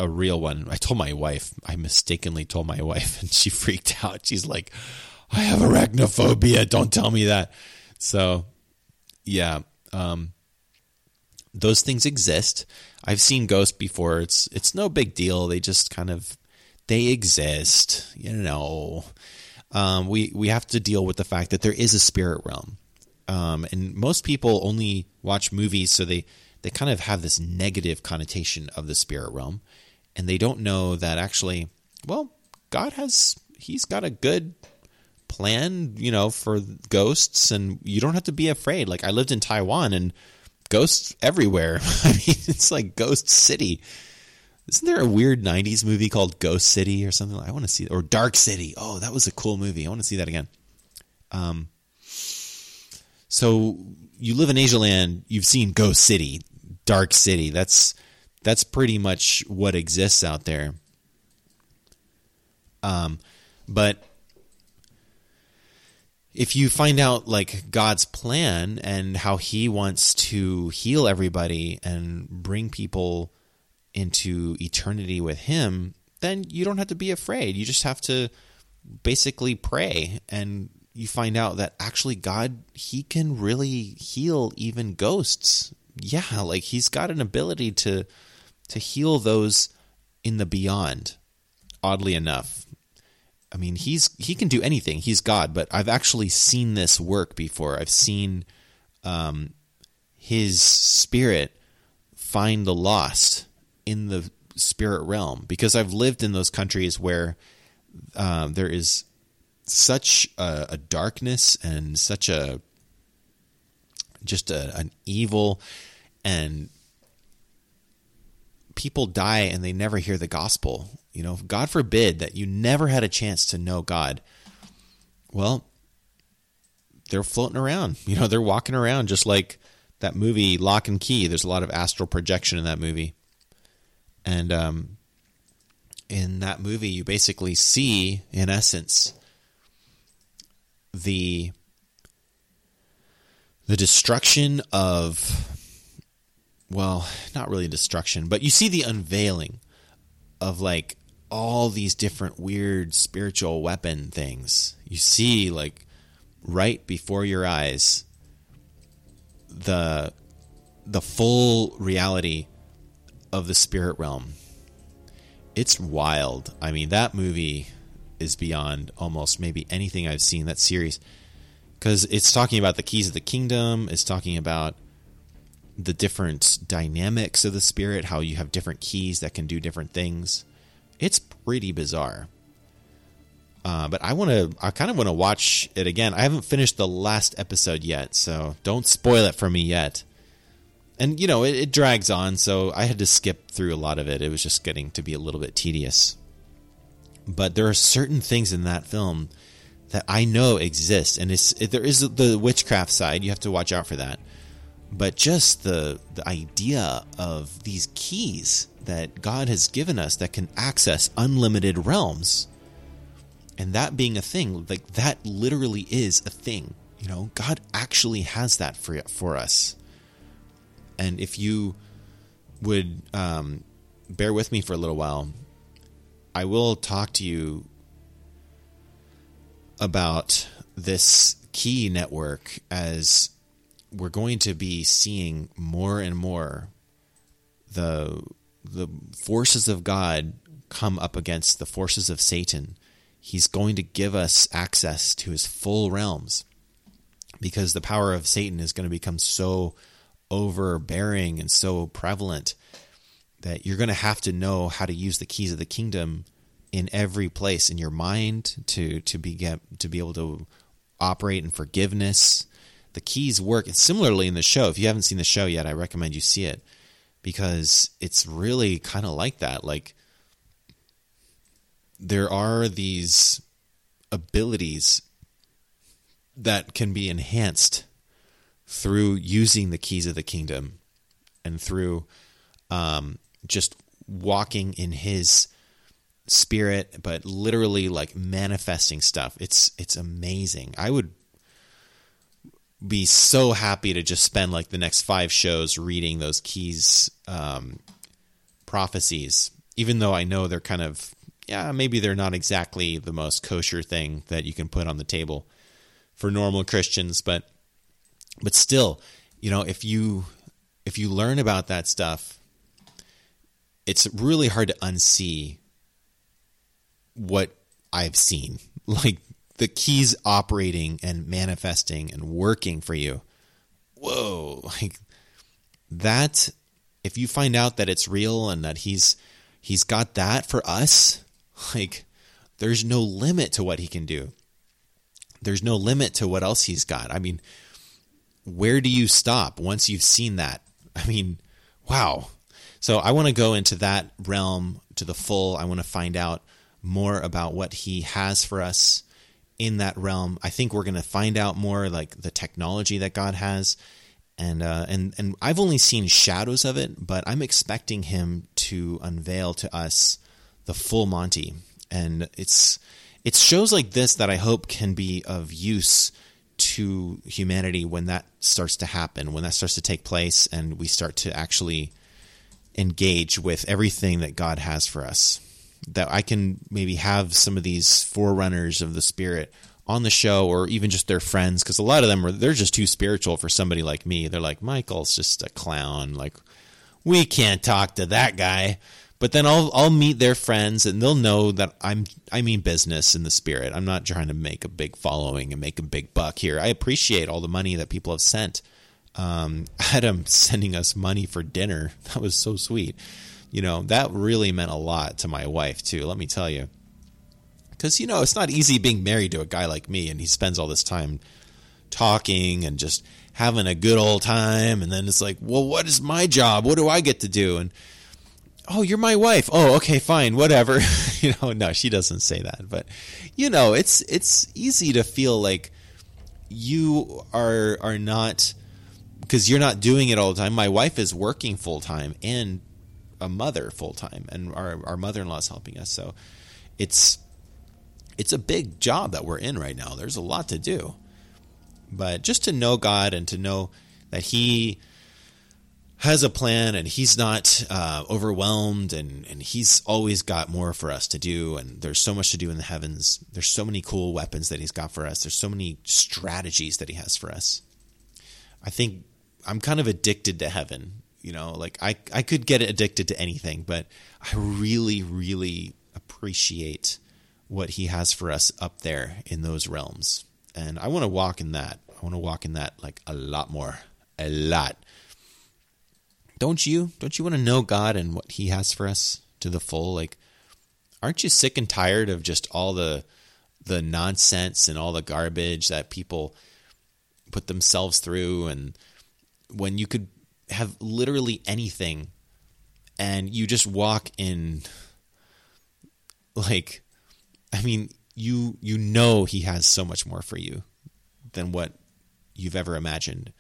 a real one. I told my wife, I mistakenly told my wife, and she freaked out. She's like, I have arachnophobia. Don't tell me that. So, yeah, um, those things exist. I've seen ghosts before. It's it's no big deal. They just kind of they exist. You know, um, we we have to deal with the fact that there is a spirit realm, um, and most people only watch movies so they they kind of have this negative connotation of the spirit realm and they don't know that actually, well, God has he's got a good plan, you know, for ghosts and you don't have to be afraid. Like I lived in Taiwan and ghosts everywhere. I mean, it's like Ghost City. Isn't there a weird 90s movie called Ghost City or something? I want to see or Dark City. Oh, that was a cool movie. I want to see that again. Um so you live in Asia land, you've seen Ghost City, Dark City. That's that's pretty much what exists out there. Um, but if you find out like God's plan and how He wants to heal everybody and bring people into eternity with Him, then you don't have to be afraid. You just have to basically pray and you find out that actually God he can really heal even ghosts. Yeah, like he's got an ability to to heal those in the beyond. Oddly enough, I mean, he's he can do anything. He's God, but I've actually seen this work before. I've seen um, his spirit find the lost in the spirit realm because I've lived in those countries where um, there is such a, a, darkness and such a just a, an evil and people die and they never hear the gospel. You know, God forbid that you never had a chance to know God. Well, they're floating around. You know, they're walking around just like that movie Locke and Key. There's a lot of astral projection in that movie. And um, in that movie, you basically see, in essence, the the destruction of well, not really destruction, but you see the unveiling of like all these different weird spiritual weapon things. You see like right before your eyes the the full reality of the spirit realm. It's wild. I mean, that movie is beyond almost maybe anything I've seen that series because it's talking about the keys of the kingdom, it's talking about the different dynamics of the spirit, how you have different keys that can do different things. It's pretty bizarre. Uh, but I want to, I kind of want to watch it again. I haven't finished the last episode yet, so don't spoil it for me yet. And, you know, it, it drags on, so I had to skip through a lot of it. It was just getting to be a little bit tedious. But there are certain things in that film that I know exist, and it's, it, there is the witchcraft side. You have to watch out for that but just the the idea of these keys that God has given us that can access unlimited realms. And that being a thing like that literally is a thing. You know God actually has that for for us. And if you would um, bear with me for a little while I will talk to you about this key network as we're going to be seeing more and more the the forces of God come up against the forces of Satan he's going to give us access to his full realms because the power of Satan is going to become so overbearing and so prevalent that you're going to have to know how to use the keys of the kingdom in every place in your mind to to be get, to be able to operate in forgiveness. The keys work and similarly in the show. If you haven't seen the show yet, I recommend you see it because it's really kind of like that. Like there are these abilities that can be enhanced through using the keys of the kingdom and through um, just walking in his spirit but literally like manifesting stuff it's it's amazing i would be so happy to just spend like the next five shows reading those keys um, prophecies even though i know they're kind of yeah maybe they're not exactly the most kosher thing that you can put on the table for normal christians but but still you know if you if you learn about that stuff it's really hard to unsee what I've seen. Like the keys operating and manifesting and working for you. Whoa, like that if you find out that it's real and that he's he's got that for us, like there's no limit to what he can do. There's no limit to what else he's got. I mean, where do you stop once you've seen that? I mean, wow. So I want to go into that realm to the full. I want to find out more about what he has for us in that realm. I think we're going to find out more like the technology that God has. And, uh, and and I've only seen shadows of it, but I'm expecting him to unveil to us the full Monty. And it's it's shows like this that I hope can be of use to humanity when that starts to happen, when that starts to take place, and we start to actually engage with everything that God has for us. That I can maybe have some of these forerunners of the Spirit on the show or even just their friends because a lot of them are they're just too spiritual for somebody like me. They're like Michael's just a clown. Like we can't talk to that guy. But then I'll I'll meet their friends and they'll know that I'm I mean business in the spirit. I'm not trying to make a big following and make a big buck here. I appreciate all the money that people have sent um, Adam sending us money for dinner. That was so sweet. You know, that really meant a lot to my wife, too, let me tell you. Because, you know, it's not easy being married to a guy like me, and he spends all this time talking and just having a good old time. And then it's like, well, what is my job? What do I get to do? And, oh, you're my wife. Oh, okay, fine, whatever. you know, no, she doesn't say that. But, you know, it's, it's easy to feel like you are, are not because you're not doing it all the time. My wife is working full time and a mother full time, and our our mother in law is helping us. So it's it's a big job that we're in right now. There's a lot to do, but just to know God and to know that He has a plan and he's not uh, overwhelmed and, and he's always got more for us to do and there's so much to do in the heavens there's so many cool weapons that he's got for us there's so many strategies that he has for us i think I'm kind of addicted to heaven. You know, like I I could get addicted to anything, but I really really appreciate what he has for us up there in those realms. And I want to walk in that. I want to walk in that like a lot more. A lot. Don't you? Don't you want to know God and what he has for us to the full? Like aren't you sick and tired of just all the the nonsense and all the garbage that people put themselves through and when you could have literally anything and you just walk in like I mean you you know he has so much more for you than what you've ever imagined.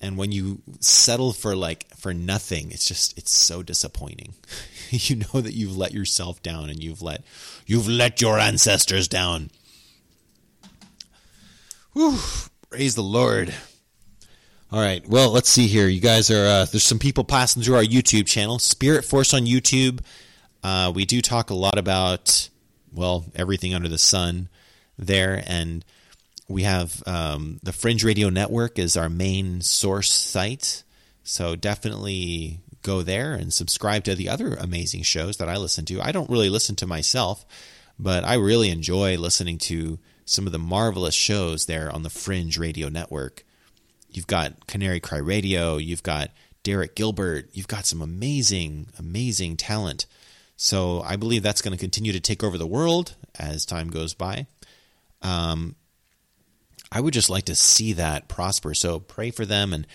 And when you settle for like for nothing, it's just it's so disappointing. you know that you've let yourself down and you've let you've let your ancestors down. Whew, praise the Lord. All right. Well, let's see here. You guys are uh, there's some people passing through our YouTube channel, Spirit Force on YouTube. Uh, we do talk a lot about well everything under the sun there, and we have um, the Fringe Radio Network is our main source site. So definitely go there and subscribe to the other amazing shows that I listen to. I don't really listen to myself, but I really enjoy listening to some of the marvelous shows there on the Fringe Radio Network. You've got Canary Cry Radio, you've got Derek Gilbert, you've got some amazing, amazing talent. So I believe that's going to continue to take over the world as time goes by. Um, I would just like to see that prosper. So pray for them and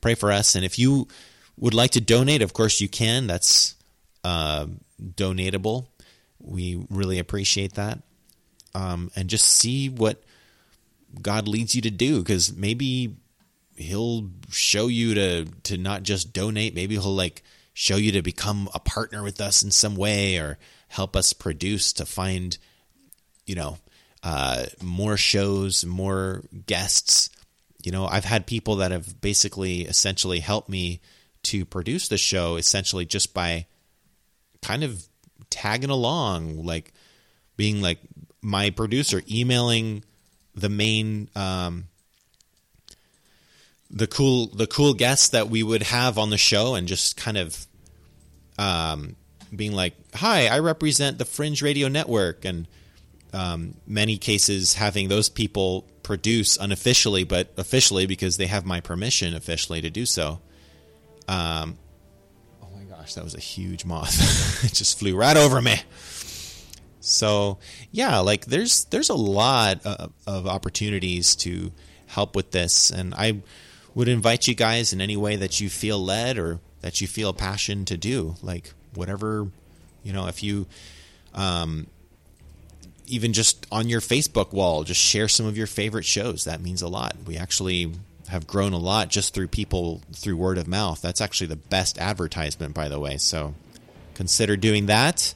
pray for us. And if you would like to donate, of course you can. That's uh, donatable. We really appreciate that. Um, and just see what God leads you to do because maybe he'll show you to to not just donate maybe he'll like show you to become a partner with us in some way or help us produce to find you know uh, more shows more guests. You know i've had people that have basically essentially helped me to produce the show essentially just by kind of tagging along like being like my producer emailing the main um, the cool the cool guests that we would have on the show and just kind of um, being like, "Hi, I represent the Fringe Radio Network," and um, many cases having those people produce unofficially, but officially because they have my permission officially to do so. Um, oh my gosh, that was a huge moth! it just flew right over me. So yeah, like there's there's a lot of, of opportunities to help with this, and I would invite you guys in any way that you feel led or that you feel passion to do. Like whatever, you know, if you um, even just on your Facebook wall, just share some of your favorite shows. That means a lot. We actually have grown a lot just through people through word of mouth. That's actually the best advertisement, by the way. So consider doing that.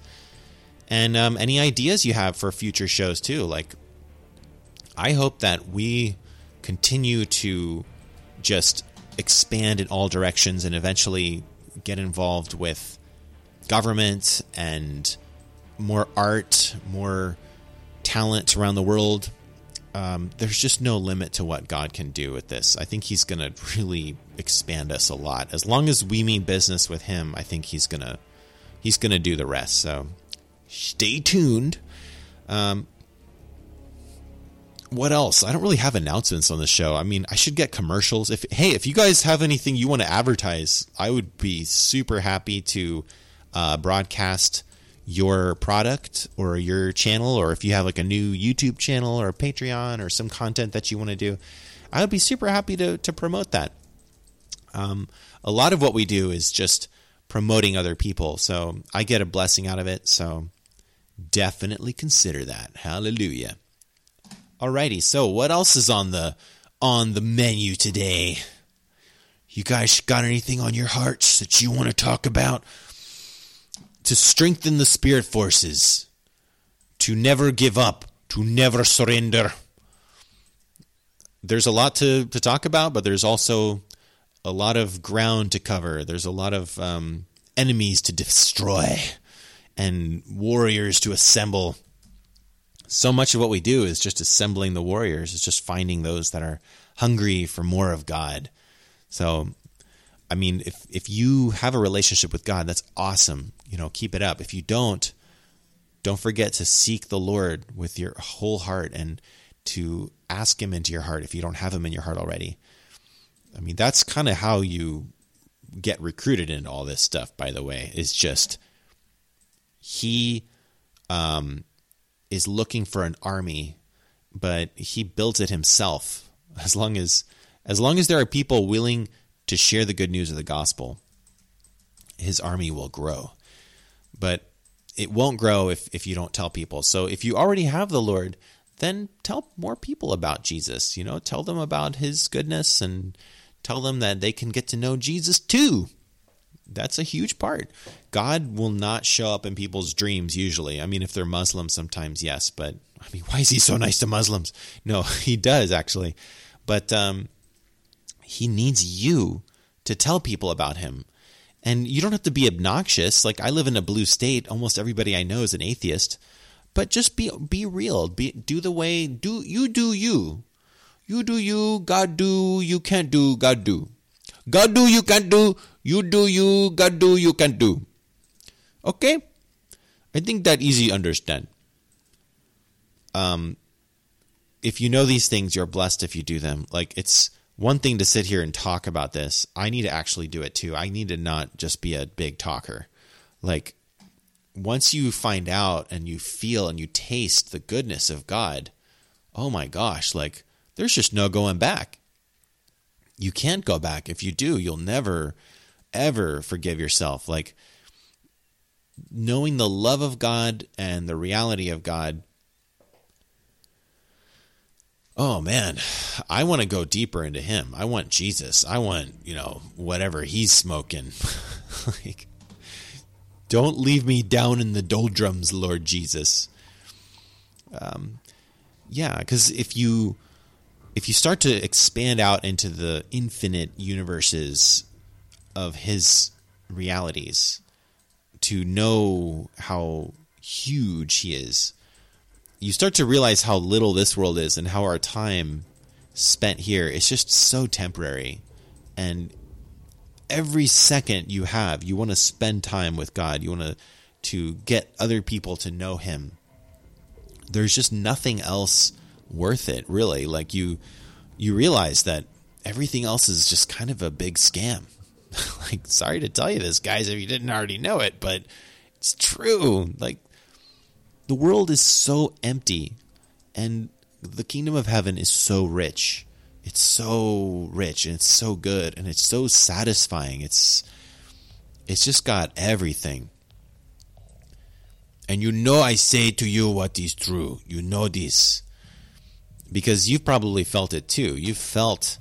And um, any ideas you have for future shows too. Like, I hope that we continue to just expand in all directions and eventually get involved with government and more art, more talent around the world. Um, there's just no limit to what God can do with this. I think He's going to really expand us a lot. As long as we mean business with Him, I think He's gonna He's gonna do the rest. So stay tuned. Um, what else? I don't really have announcements on the show. I mean, I should get commercials. If hey, if you guys have anything you want to advertise, I would be super happy to uh, broadcast your product or your channel, or if you have like a new YouTube channel or a Patreon or some content that you want to do, I would be super happy to to promote that. Um, a lot of what we do is just promoting other people, so I get a blessing out of it. So definitely consider that. Hallelujah. Alrighty, so what else is on the on the menu today? You guys got anything on your hearts that you want to talk about? To strengthen the spirit forces, to never give up, to never surrender. There's a lot to, to talk about, but there's also a lot of ground to cover. There's a lot of um, enemies to destroy and warriors to assemble so much of what we do is just assembling the warriors, it's just finding those that are hungry for more of God. So, I mean, if if you have a relationship with God, that's awesome. You know, keep it up. If you don't, don't forget to seek the Lord with your whole heart and to ask him into your heart if you don't have him in your heart already. I mean, that's kind of how you get recruited into all this stuff, by the way, is just he um is looking for an army, but he builds it himself. As long as as long as there are people willing to share the good news of the gospel, his army will grow. But it won't grow if, if you don't tell people. So if you already have the Lord, then tell more people about Jesus. You know, tell them about his goodness and tell them that they can get to know Jesus too that's a huge part. God will not show up in people's dreams usually. I mean, if they're Muslims, sometimes yes, but I mean, why is he so nice to Muslims? No, he does actually, but um, he needs you to tell people about him. And you don't have to be obnoxious. Like I live in a blue state. Almost everybody I know is an atheist. But just be be real. Be do the way do you do you. You do you. God do. You can't do. God do. God do. You can't do. You do you, God do you can't do. Okay? I think that easy to understand. um, if you know these things, you're blessed if you do them. Like it's one thing to sit here and talk about this. I need to actually do it too. I need to not just be a big talker. Like once you find out and you feel and you taste the goodness of God, oh my gosh, like there's just no going back. You can't go back. If you do, you'll never ever forgive yourself. Like knowing the love of God and the reality of God oh man, I want to go deeper into him. I want Jesus. I want, you know, whatever he's smoking. like, don't leave me down in the doldrums, Lord Jesus. Um, yeah, because if you if you start to expand out into the infinite universes of his realities, to know how huge he is, you start to realize how little this world is and how our time spent here is just so temporary. And every second you have, you want to spend time with God. You want to to get other people to know him. There's just nothing else worth it, really. Like you you realize that everything else is just kind of a big scam. like sorry to tell you this guys if you didn't already know it, but it's true. Like the world is so empty and the kingdom of heaven is so rich. It's so rich and it's so good and it's so satisfying. It's it's just got everything. And you know I say to you what is true. You know this. Because you've probably felt it too. You've felt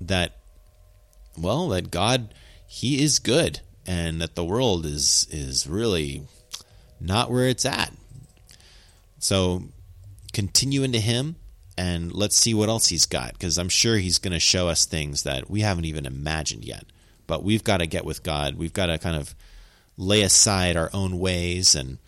that well, that God he is good and that the world is is really not where it's at. So continue into him and let's see what else he's got because I'm sure he's going to show us things that we haven't even imagined yet. But we've got to get with God. We've got to kind of lay aside our own ways and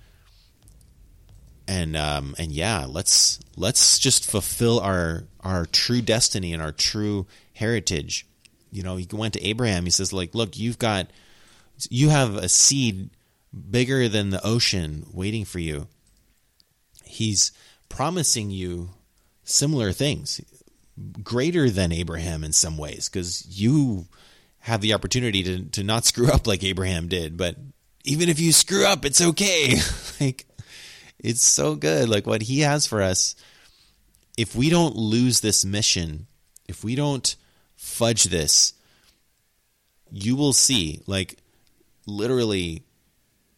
and um, and yeah, let's let's just fulfill our our true destiny and our true heritage. You know, he went to Abraham. He says, like, look, you've got you have a seed bigger than the ocean waiting for you he's promising you similar things, greater than Abraham in some ways, because you have the opportunity to, to not screw up like Abraham did. But even if you screw up, it's okay. like, it's so good. Like, what he has for us, if we don't lose this mission, if we don't fudge this, you will see, like, literally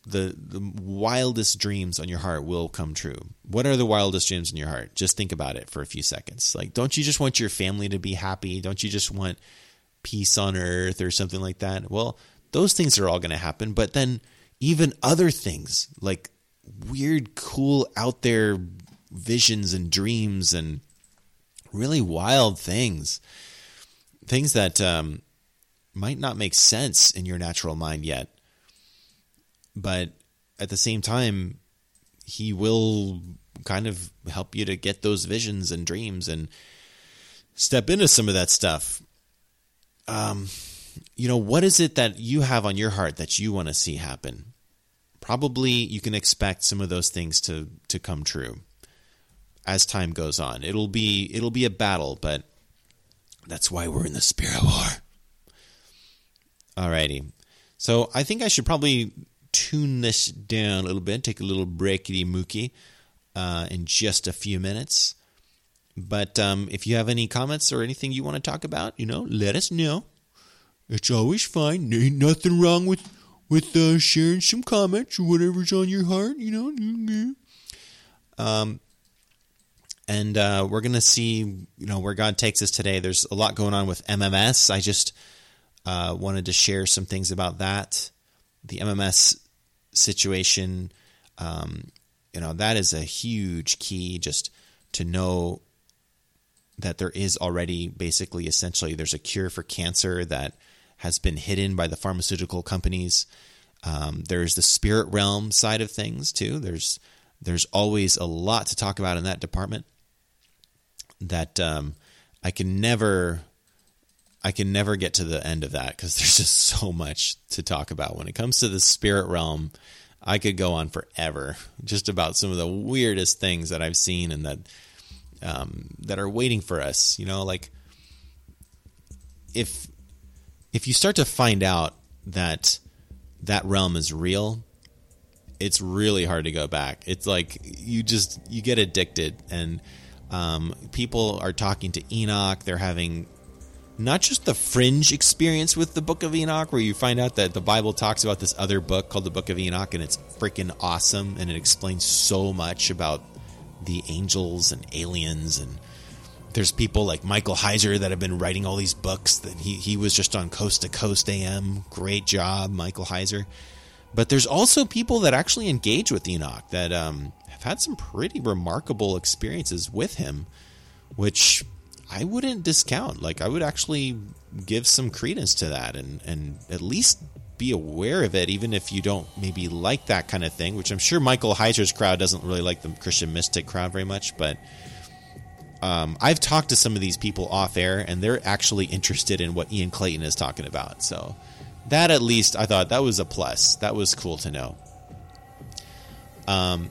the the wildest dreams on your heart will come true. What are the wildest dreams in your heart? Just think about it for a few seconds. Like don't you just want your family to be happy? Don't you just want peace on earth or something like that? Well, those things are all going to happen, but then even other things like weird cool out there visions and dreams and really wild things. Things that um, might not make sense in your natural mind yet but at the same time, he will kind of help you to get those visions and dreams and step into some of that stuff. Um, you know, what is it that you have on your heart that you want to see happen? Probably you can expect some of those things to to come true as time goes on. It'll be it'll be a battle, but that's why we're in the spirit war. Alrighty. So I think I should probably tune this down a little bit, take a little breakity mookie uh, in just a few minutes. But um, if you have any comments or anything you want to talk about, you know, let us know. It's always fine. Ain't nothing wrong with with uh, sharing some comments or whatever's on your heart, you know. Um, and uh, we're gonna see, you know, where God takes us today. There's a lot going on with MMS. I just uh, wanted to share some things about that. The MMS situation. Um, you know, that is a huge key just to know that there is already basically essentially there's a cure for cancer that has been hidden by the pharmaceutical companies. Um, there's the spirit realm side of things too. There's there's always a lot to talk about in that department that um, I can never I can never get to the end of that because there's just so much to talk about when it comes to the spirit realm. I could go on forever just about some of the weirdest things that I've seen and that um, that are waiting for us. You know, like if if you start to find out that that realm is real, it's really hard to go back. It's like you just you get addicted, and um, people are talking to Enoch. They're having not just the fringe experience with the Book of Enoch, where you find out that the Bible talks about this other book called the Book of Enoch, and it's freaking awesome, and it explains so much about the angels and aliens and there's people like Michael Heiser that have been writing all these books. That he he was just on Coast to Coast AM. Great job, Michael Heiser. But there's also people that actually engage with Enoch that um, had some pretty remarkable experiences with him, which I wouldn't discount. Like I would actually give some credence to that and and at least be aware of it, even if you don't maybe like that kind of thing. Which I'm sure Michael Heiser's crowd doesn't really like the Christian mystic crowd very much, but um, I've talked to some of these people off air, and they're actually interested in what Ian Clayton is talking about. So that at least I thought that was a plus. That was cool to know. Um,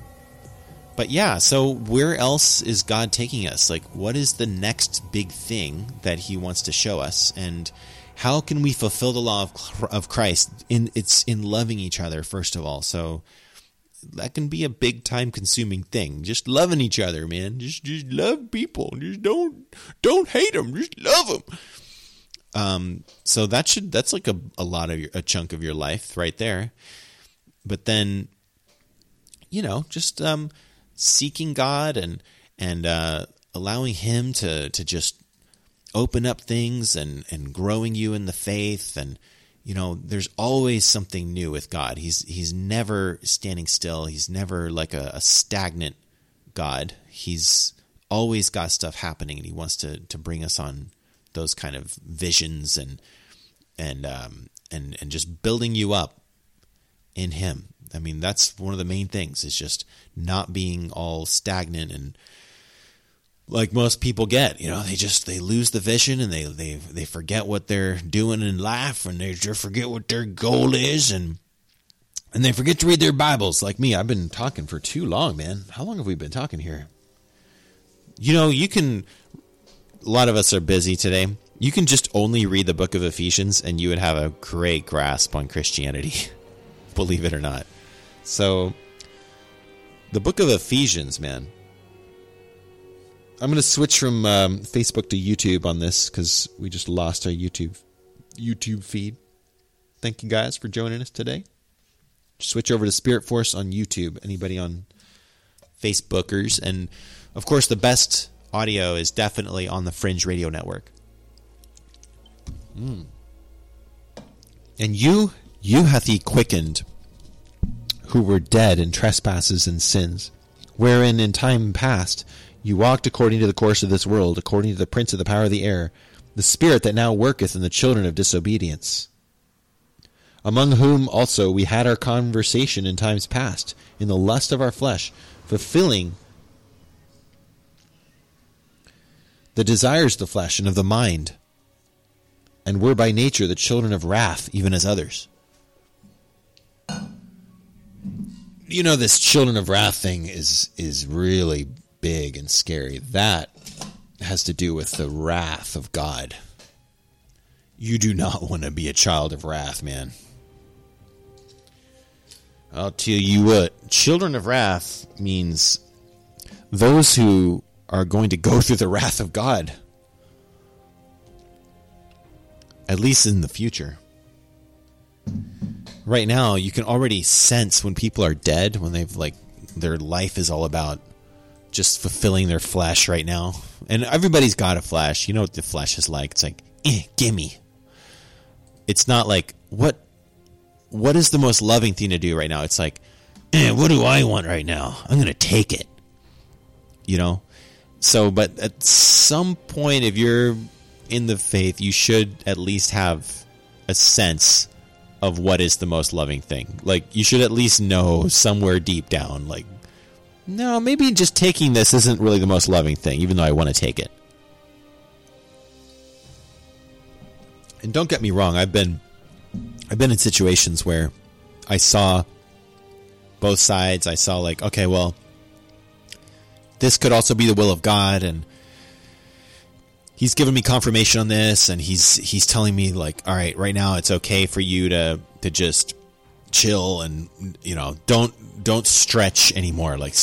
but yeah, so where else is God taking us? Like, what is the next big thing that He wants to show us, and how can we fulfill the law of, of Christ? In it's in loving each other first of all. So that can be a big time consuming thing. Just loving each other, man. Just just love people. Just don't don't hate them. Just love them. Um, so that should that's like a, a lot of your, a chunk of your life right there. But then, you know, just um, seeking God and and uh, allowing Him to to just open up things and and growing you in the faith and you know, there's always something new with God. He's he's never standing still. He's never like a, a stagnant God. He's always got stuff happening, and he wants to to bring us on those kind of visions and and um, and and just building you up in Him. I mean, that's one of the main things is just not being all stagnant and like most people get. You know, they just they lose the vision and they they they forget what they're doing in life and they just forget what their goal is and and they forget to read their Bibles. Like me, I've been talking for too long, man. How long have we been talking here? You know, you can. A lot of us are busy today. You can just only read the book of Ephesians and you would have a great grasp on Christianity, believe it or not. So, the book of Ephesians, man, I'm going to switch from um, Facebook to YouTube on this because we just lost our YouTube YouTube feed. Thank you guys for joining us today. Switch over to Spirit Force on YouTube. Anybody on Facebookers, and of course, the best audio is definitely on the Fringe Radio Network. Mm. And you, you hath he quickened, who were dead in trespasses and sins, wherein in time past you walked according to the course of this world, according to the prince of the power of the air, the spirit that now worketh in the children of disobedience. Among whom also we had our conversation in times past, in the lust of our flesh, fulfilling the desires of the flesh and of the mind, and were by nature the children of wrath, even as others. You know, this children of wrath thing is is really big and scary. That has to do with the wrath of God. You do not want to be a child of wrath, man. I'll tell you what, children of wrath means those who are going to go through the wrath of God. At least in the future. Right now, you can already sense when people are dead, when they've like their life is all about just fulfilling their flesh right now. And everybody's got a flesh. You know what the flesh is like. It's like, eh, gimme. It's not like what what is the most loving thing to do right now? It's like, eh, what do I want right now? I'm gonna take it. You know? So but at some point if you're in the faith, you should at least have a sense of what is the most loving thing. Like you should at least know somewhere deep down, like no, maybe just taking this isn't really the most loving thing, even though I want to take it. And don't get me wrong, I've been I've been in situations where I saw both sides. I saw like, okay, well, this could also be the will of God, and he's given me confirmation on this, and he's he's telling me like, all right, right now it's okay for you to to just chill and you know don't don't stretch anymore. Like,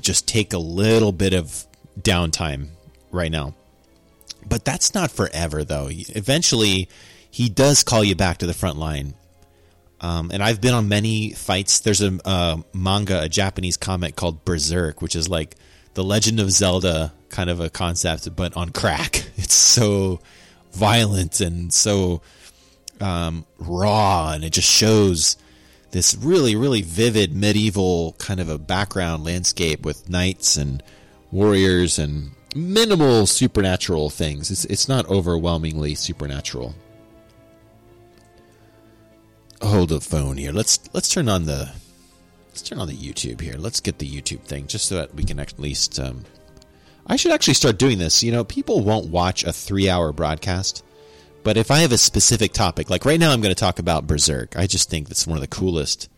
just take a little bit of downtime right now. But that's not forever, though. Eventually, he does call you back to the front line. Um, and I've been on many fights. There's a uh, manga, a Japanese comic called Berserk, which is like the Legend of Zelda kind of a concept, but on crack. It's so violent and so um, raw, and it just shows this really, really vivid medieval kind of a background landscape with knights and warriors and minimal supernatural things. It's it's not overwhelmingly supernatural. Hold the phone here. Let's let's turn on the let's turn on the YouTube here. Let's get the YouTube thing just so that we can at least. Um, I should actually start doing this. You know, people won't watch a three-hour broadcast, but if I have a specific topic, like right now, I'm going to talk about Berserk. I just think that's one of the coolest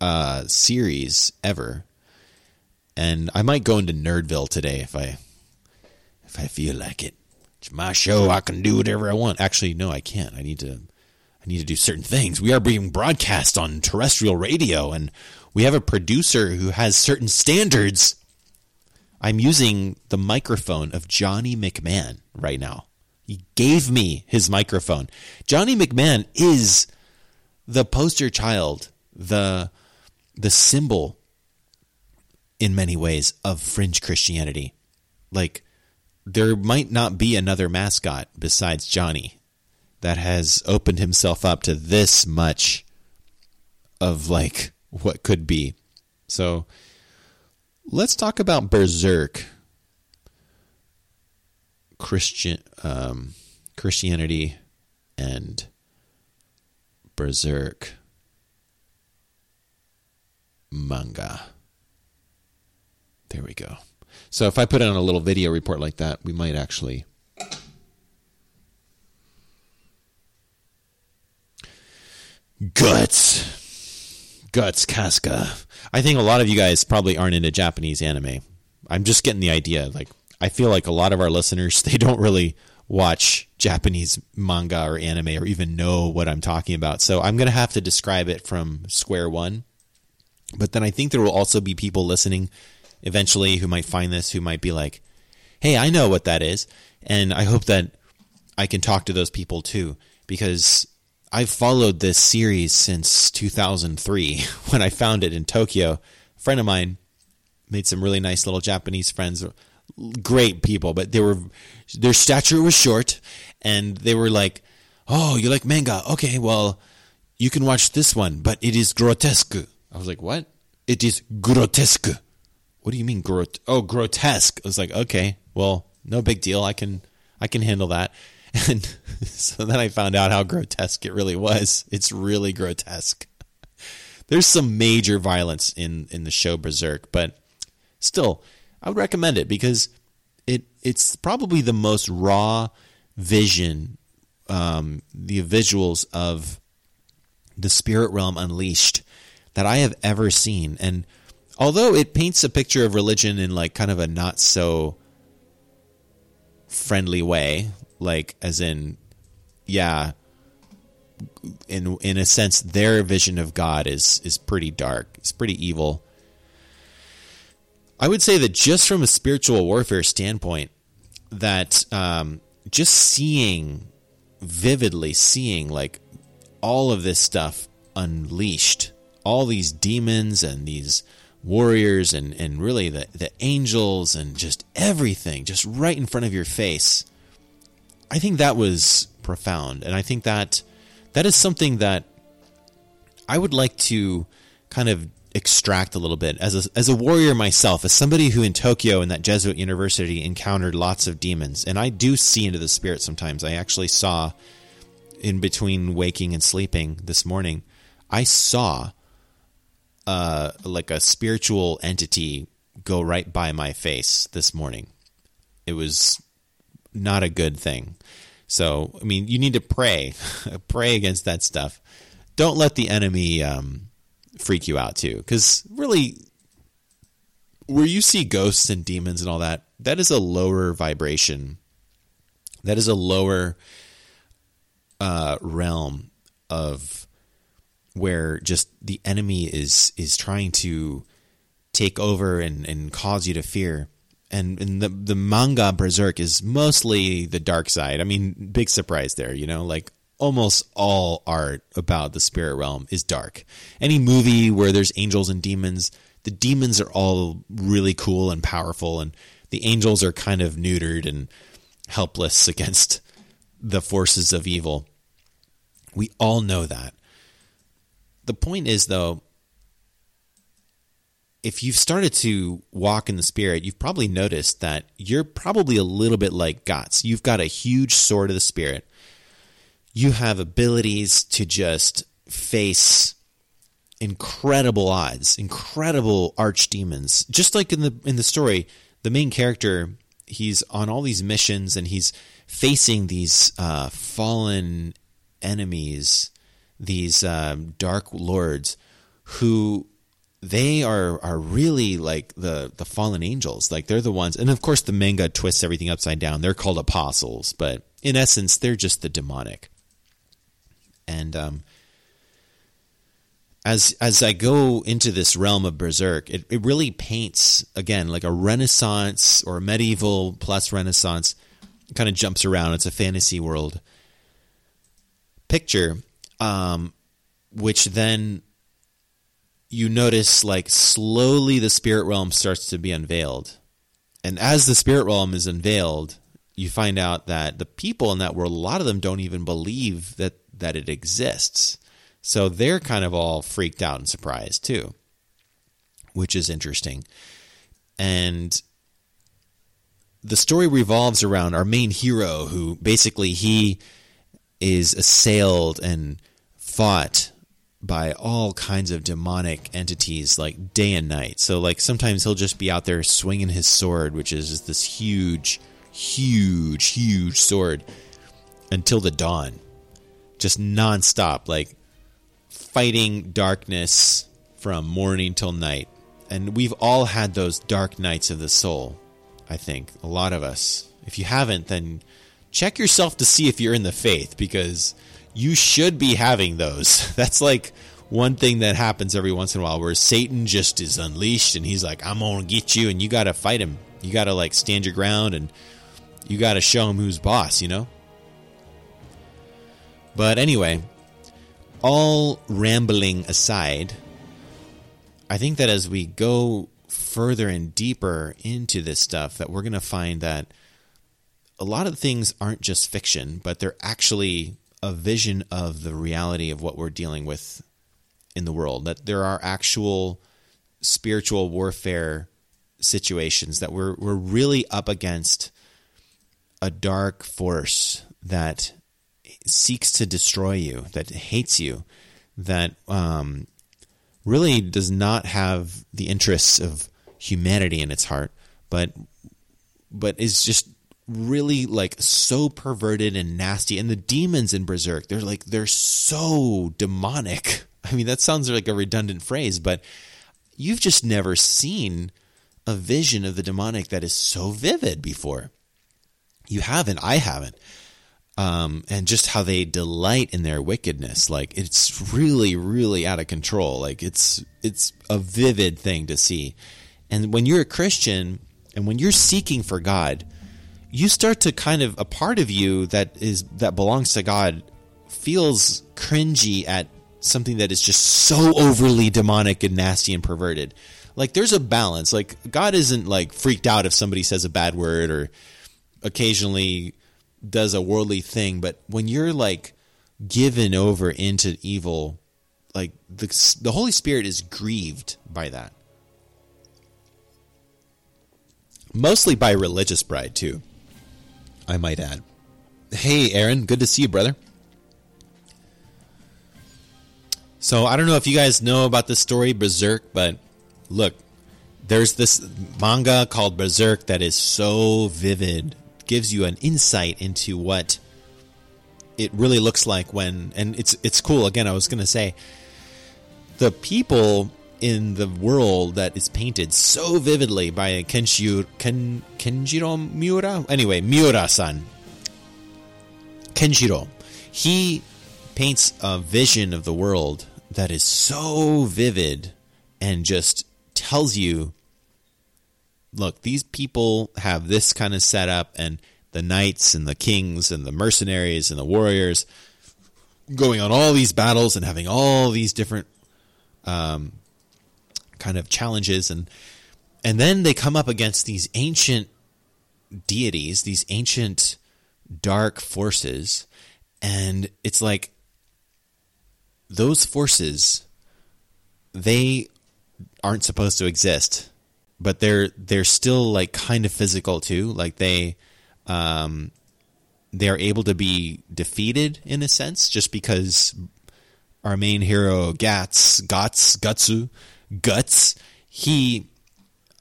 uh, series ever and I might go into Nerdville today if I if I feel like it. It's my show. I can do whatever I want. Actually, no, I can't. I need to I need to do certain things. We are being broadcast on terrestrial radio, and we have a producer who has certain standards. I'm using the microphone of Johnny McMahon right now. He gave me his microphone. Johnny McMahon is the poster child, the the symbol in many ways of fringe Christianity. Like there might not be another mascot besides Johnny that has opened himself up to this much of like what could be. So let's talk about Berserk Christian um, Christianity and Berserk manga. There we go. So if I put on a little video report like that, we might actually. Guts. Guts Casca. I think a lot of you guys probably aren't into Japanese anime. I'm just getting the idea. Like, I feel like a lot of our listeners, they don't really watch Japanese manga or anime or even know what I'm talking about. So I'm going to have to describe it from square one. But then I think there will also be people listening eventually who might find this who might be like, hey, I know what that is. And I hope that I can talk to those people too, because I've followed this series since 2003 when I found it in Tokyo. A friend of mine made some really nice little Japanese friends, great people, but they were their stature was short, and they were like, "Oh, you like manga? Okay, well, you can watch this one, but it is grotesque." I was like, "What? It is grotesque." what do you mean grot? Oh, grotesque. I was like, okay, well, no big deal. I can I can handle that. And so then I found out how grotesque it really was. It's really grotesque. There's some major violence in in the show Berserk, but still, I would recommend it because it it's probably the most raw vision, um, the visuals of the spirit realm unleashed that I have ever seen, and although it paints a picture of religion in like kind of a not so friendly way, like as in, yeah, in in a sense, their vision of God is is pretty dark. It's pretty evil. I would say that just from a spiritual warfare standpoint, that um, just seeing vividly, seeing like all of this stuff unleashed, all these demons and these warriors and, and really the, the angels and just everything just right in front of your face. I think that was profound. And I think that that is something that I would like to kind of extract a little bit as a, as a warrior myself, as somebody who in Tokyo in that Jesuit university encountered lots of demons. And I do see into the spirit sometimes. I actually saw in between waking and sleeping this morning, I saw uh, like a spiritual entity go right by my face this morning. It was not a good thing. So, I mean, you need to pray, pray against that stuff. Don't let the enemy um, freak you out too. Because really, where you see ghosts and demons and all that, that is a lower vibration. That is a lower uh, realm of where just the enemy is is trying to take over and, and cause you to fear. And, and the the manga Berserk is mostly the dark side. I mean, big surprise there, you know, like almost all art about the spirit realm is dark. Any movie where there's angels and demons, the demons are all really cool and powerful, and the angels are kind of neutered and helpless against the forces of evil. We all know that. The point is, though, if you've started to walk in the spirit, you've probably noticed that you're probably a little bit like Guts. You've got a huge sword of the spirit. You have abilities to just face incredible odds, incredible archdemons. Just like in the in the story, the main character, he's on all these missions and he's facing these uh, fallen enemies, these um, dark lords who they are are really like the the fallen angels like they're the ones and of course the manga twists everything upside down they're called apostles but in essence they're just the demonic and um as as I go into this realm of berserk, it, it really paints again like a Renaissance or medieval plus Renaissance. kind of jumps around. It's a fantasy world picture, um, which then you notice like slowly the spirit realm starts to be unveiled. And as the spirit realm is unveiled, you find out that the people in that world, a lot of them don't even believe that that it exists. So they're kind of all freaked out and surprised too, which is interesting. And the story revolves around our main hero who basically he is assailed and fought by all kinds of demonic entities like day and night. So like sometimes he'll just be out there swinging his sword, which is this huge, huge, huge sword until the dawn. Just nonstop, like fighting darkness from morning till night. And we've all had those dark nights of the soul, I think. A lot of us. If you haven't, then check yourself to see if you're in the faith because you should be having those. That's like one thing that happens every once in a while where Satan just is unleashed and he's like, I'm going to get you, and you got to fight him. You got to like stand your ground and you got to show him who's boss, you know? But anyway, all rambling aside, I think that as we go further and deeper into this stuff, that we're going to find that a lot of things aren't just fiction, but they're actually a vision of the reality of what we're dealing with in the world. That there are actual spiritual warfare situations that we're we're really up against a dark force that seeks to destroy you, that hates you, that um, really does not have the interests of humanity in its heart, but but is just really like so perverted and nasty. And the demons in berserk they're like they're so demonic. I mean that sounds like a redundant phrase but you've just never seen a vision of the demonic that is so vivid before. You haven't. I haven't. Um, and just how they delight in their wickedness. Like it's really really out of control. Like it's it's a vivid thing to see. And when you're a christian and when you're seeking for god you start to kind of a part of you that is that belongs to God feels cringy at something that is just so overly demonic and nasty and perverted. Like there's a balance. Like God isn't like freaked out if somebody says a bad word or occasionally does a worldly thing, but when you're like given over into evil, like the the Holy Spirit is grieved by that. Mostly by religious pride too. I might add. Hey, Aaron, good to see you, brother. So I don't know if you guys know about this story, Berserk, but look, there's this manga called Berserk that is so vivid, gives you an insight into what it really looks like when, and it's it's cool. Again, I was gonna say, the people in the world that is painted so vividly by Kenshiro, Ken, Kenjiro Miura. Anyway, Miura-san. Kenshiro. He paints a vision of the world that is so vivid and just tells you look, these people have this kind of setup and the knights and the kings and the mercenaries and the warriors going on all these battles and having all these different um, kind of challenges and and then they come up against these ancient deities, these ancient dark forces, and it's like those forces they aren't supposed to exist, but they're they're still like kind of physical too. Like they um, they're able to be defeated in a sense just because our main hero Gats Gats Gutsu Guts. He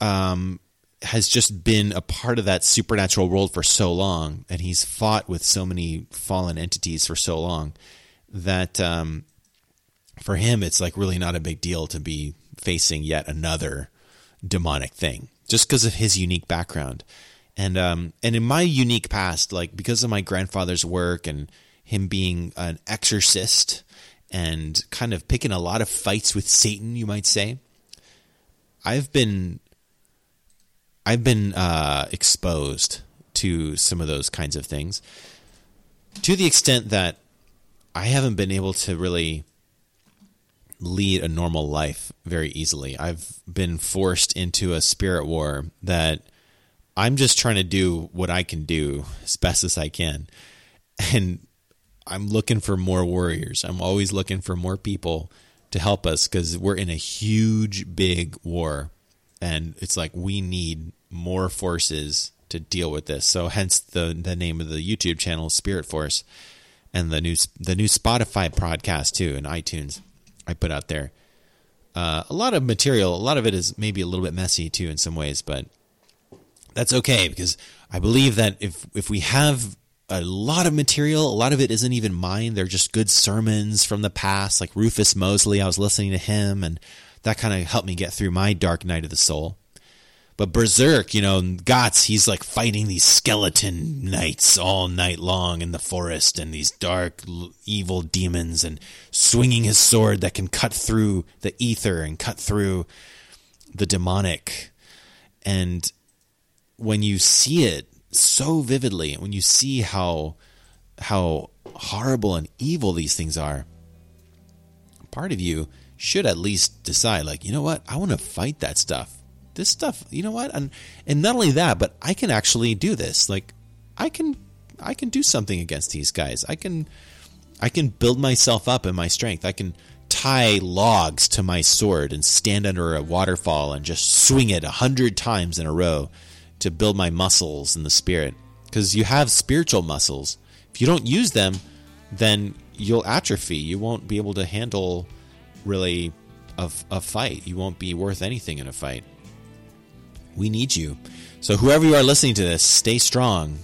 um, has just been a part of that supernatural world for so long, and he's fought with so many fallen entities for so long that um, for him it's like really not a big deal to be facing yet another demonic thing just because of his unique background. And um and in my unique past like because of my grandfather's work and him being an exorcist and kind of picking a lot of fights with Satan you might say I've been I've been uh, exposed to some of those kinds of things to the extent that I haven't been able to really lead a normal life very easily. I've been forced into a spirit war that I'm just trying to do what I can do as best as I can. And I'm looking for more warriors. I'm always looking for more people to help us because we're in a huge, big war. And it's like we need more forces to deal with this. So hence the the name of the YouTube channel Spirit Force and the new the new Spotify podcast too and iTunes. I put out there. Uh, a lot of material. A lot of it is maybe a little bit messy too in some ways, but that's okay because I believe that if if we have a lot of material, a lot of it isn't even mine. They're just good sermons from the past, like Rufus Moseley. I was listening to him, and that kind of helped me get through my dark night of the soul. But Berserk, you know, Guts, he's like fighting these skeleton knights all night long in the forest and these dark, evil demons and swinging his sword that can cut through the ether and cut through the demonic. And when you see it so vividly, when you see how how horrible and evil these things are, part of you should at least decide like, you know what? I want to fight that stuff this stuff, you know what? And and not only that, but I can actually do this. Like I can I can do something against these guys. I can I can build myself up in my strength. I can tie logs to my sword and stand under a waterfall and just swing it a hundred times in a row to build my muscles in the spirit. Because you have spiritual muscles. If you don't use them, then you'll atrophy. You won't be able to handle really a, a fight. You won't be worth anything in a fight. We need you. So, whoever you are listening to this, stay strong.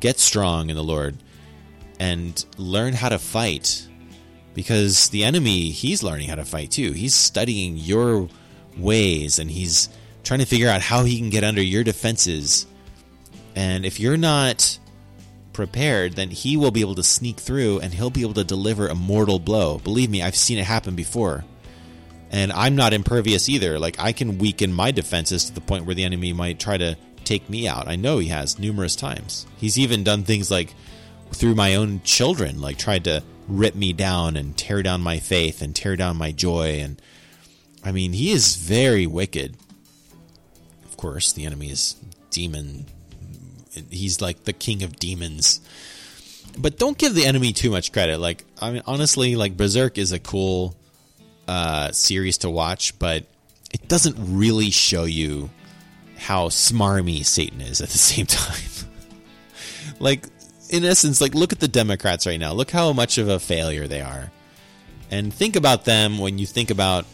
Get strong in the Lord and learn how to fight because the enemy, he's learning how to fight too. He's studying your ways and he's trying to figure out how he can get under your defenses. And if you're not prepared, then he will be able to sneak through and he'll be able to deliver a mortal blow. Believe me, I've seen it happen before and I'm not impervious either. Like I can weaken my defenses to the point where the enemy might try to take me out. I know he has numerous times. He's even done things like through my own children, like tried to rip me down and tear down my faith and tear down my joy. And I mean, he is very wicked. Of course, the enemy is demon. He's like the king of demons. But don't give the enemy too much credit. Like, I mean, honestly, like Berserk is a cool uh, series to watch, but it doesn't really show you how smarmy Satan is at the same time. like, in essence, like look at the Democrats right now. Look how much of a failure they are, and think about them when you think about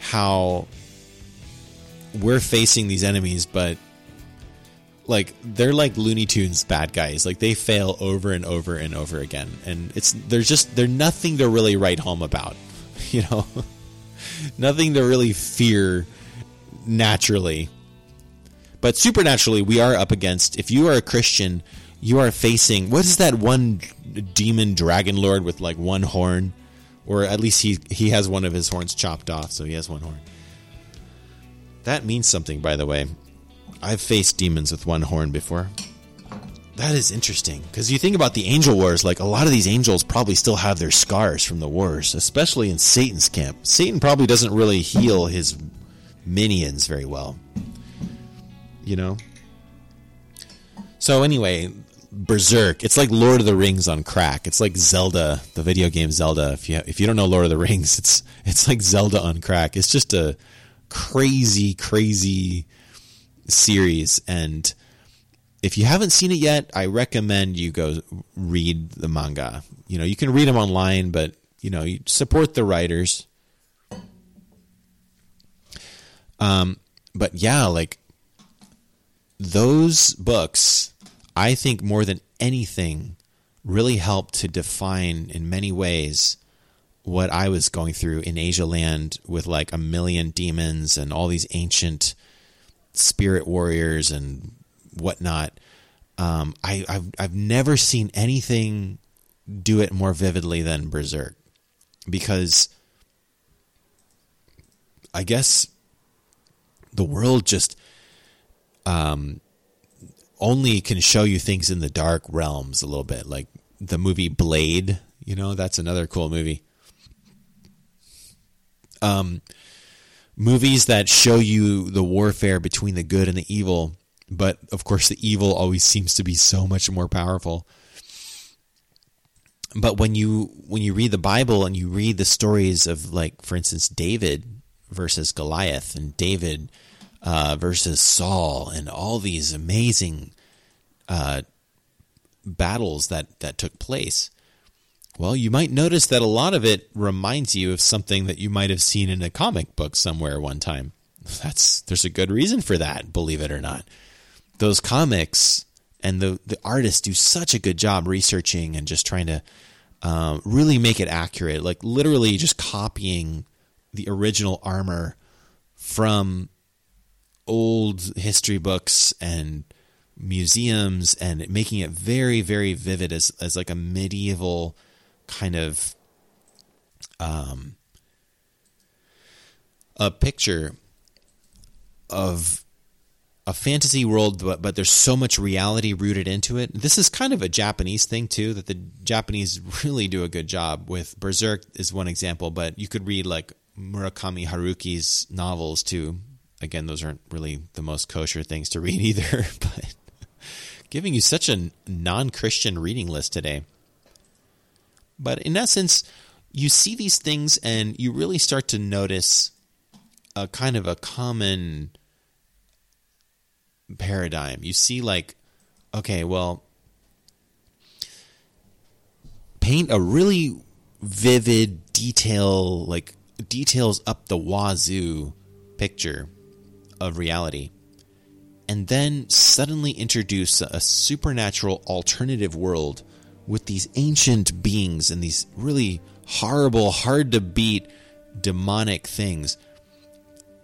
how we're facing these enemies, but like they're like Looney Tunes bad guys. Like they fail over and over and over again, and it's there's just they're nothing to really write home about. you know, nothing to really fear naturally. But supernaturally, we are up against, if you are a Christian, you are facing, what is that one demon dragon lord with like one horn? Or at least he, he has one of his horns chopped off, so he has one horn. That means something, by the way. I've faced demons with one horn before. That is interesting because you think about the angel wars, like a lot of these angels probably still have their scars from the wars, especially in Satan's camp. Satan probably doesn't really heal his minions very well. You know? So, anyway, Berserk. It's like Lord of the Rings on crack. It's like Zelda, the video game Zelda. If you if you don't know Lord of the Rings, it's it's like Zelda on crack. It's just a crazy, crazy series and if you haven't seen it yet, I recommend you go read the manga. You know, you can read them online, but you know, you support the writers. Um, but yeah, like those books, I think more than anything, really helped to define in many ways what I was going through in Asia land with like a million demons and all these ancient spirit warriors and whatnot. Um, I, have I've never seen anything do it more vividly than Berserk because I guess the world just um, only can show you things in the dark realms a little bit, like the movie Blade. You know, that's another cool movie. Um, movies that show you the warfare between the good and the evil but of course the evil always seems to be so much more powerful. But when you when you read the bible and you read the stories of like for instance david versus goliath and david uh, versus saul and all these amazing uh, battles that that took place well you might notice that a lot of it reminds you of something that you might have seen in a comic book somewhere one time. That's there's a good reason for that believe it or not. Those comics and the the artists do such a good job researching and just trying to um, really make it accurate, like literally just copying the original armor from old history books and museums and making it very very vivid as as like a medieval kind of um a picture of a fantasy world, but, but there's so much reality rooted into it. This is kind of a Japanese thing too, that the Japanese really do a good job with. Berserk is one example, but you could read like Murakami Haruki's novels too. Again, those aren't really the most kosher things to read either, but giving you such a non-Christian reading list today. But in essence, you see these things and you really start to notice a kind of a common paradigm. You see, like, okay, well, paint a really vivid detail, like details up the wazoo picture of reality, and then suddenly introduce a supernatural alternative world with these ancient beings and these really horrible, hard to beat demonic things.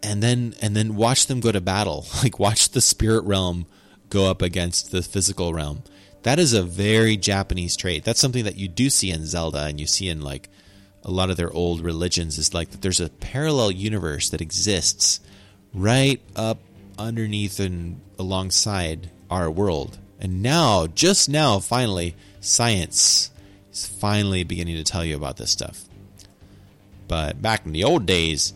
And then and then watch them go to battle. Like watch the spirit realm go up against the physical realm. That is a very japanese trait. That's something that you do see in zelda and you see in like a lot of their old religions is like that there's a parallel universe that exists right up underneath and alongside our world. And now just now finally science is finally beginning to tell you about this stuff but back in the old days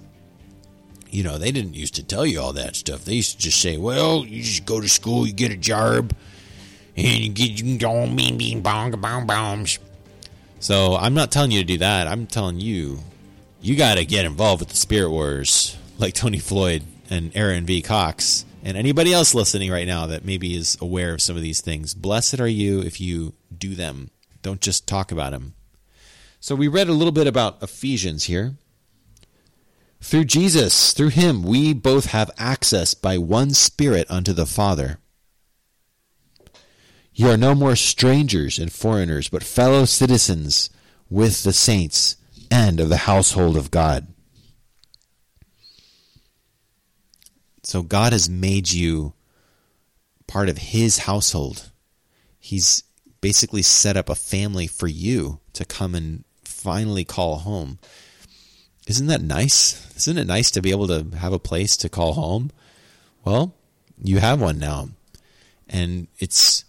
you know, they didn't used to tell you all that stuff. They used to just say, well, you just go to school, you get a job, and you get you don't bing bing bong bong bombs. So I'm not telling you to do that. I'm telling you, you got to get involved with the Spirit Wars, like Tony Floyd and Aaron V. Cox, and anybody else listening right now that maybe is aware of some of these things. Blessed are you if you do them. Don't just talk about them. So we read a little bit about Ephesians here. Through Jesus, through him, we both have access by one Spirit unto the Father. You are no more strangers and foreigners, but fellow citizens with the saints and of the household of God. So God has made you part of his household. He's basically set up a family for you to come and finally call home. Isn't that nice? Isn't it nice to be able to have a place to call home? Well, you have one now. And it's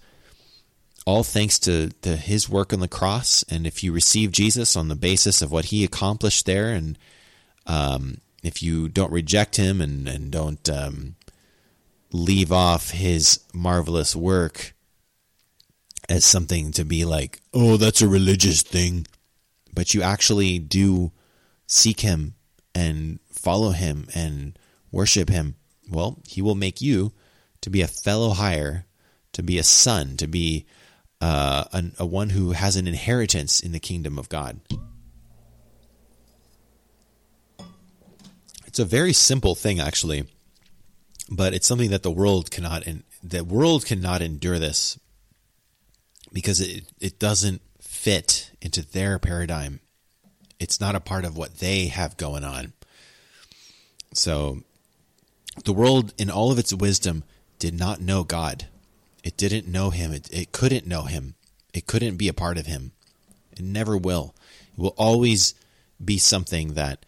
all thanks to, to his work on the cross. And if you receive Jesus on the basis of what he accomplished there, and um, if you don't reject him and, and don't um, leave off his marvelous work as something to be like, oh, that's a religious thing, but you actually do seek him and follow him and worship him, well, he will make you to be a fellow hire, to be a son, to be uh, a, a one who has an inheritance in the kingdom of God. It's a very simple thing, actually, but it's something that the world cannot. And the world cannot endure this because it it doesn't fit into their paradigm. It's not a part of what they have going on. So the world, in all of its wisdom, did not know God. It didn't know Him. It, it couldn't know Him. It couldn't be a part of Him. It never will. It will always be something that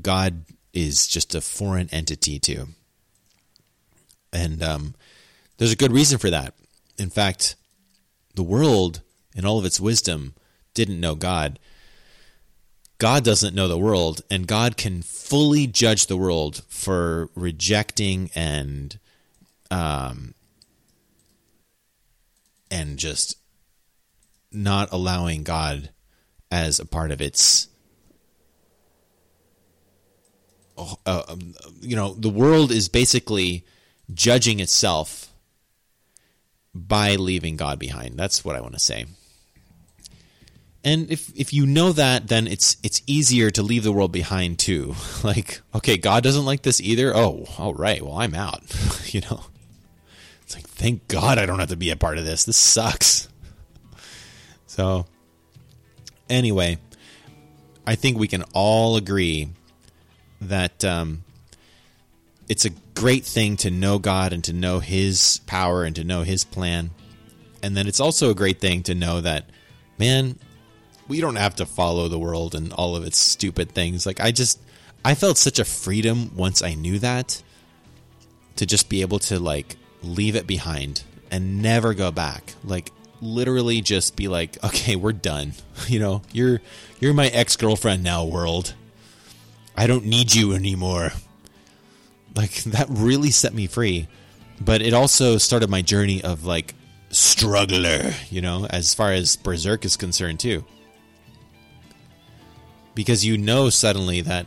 God is just a foreign entity to. And um, there's a good reason for that. In fact, the world, in all of its wisdom, didn't know God. God doesn't know the world, and God can fully judge the world for rejecting and um, and just not allowing God as a part of its. Uh, um, you know, the world is basically judging itself by leaving God behind. That's what I want to say. And if if you know that, then it's it's easier to leave the world behind too. Like, okay, God doesn't like this either. Oh, all right. Well, I'm out. you know. It's like, thank God I don't have to be a part of this. This sucks. So, anyway, I think we can all agree that um, it's a great thing to know God and to know His power and to know His plan. And then it's also a great thing to know that, man, we don't have to follow the world and all of its stupid things. Like I just I felt such a freedom once I knew that to just be able to like leave it behind and never go back. Like literally just be like, "Okay, we're done." You know, you're you're my ex-girlfriend now, world. I don't need you anymore. Like that really set me free. But it also started my journey of like struggler, you know, as far as Berserk is concerned too because you know suddenly that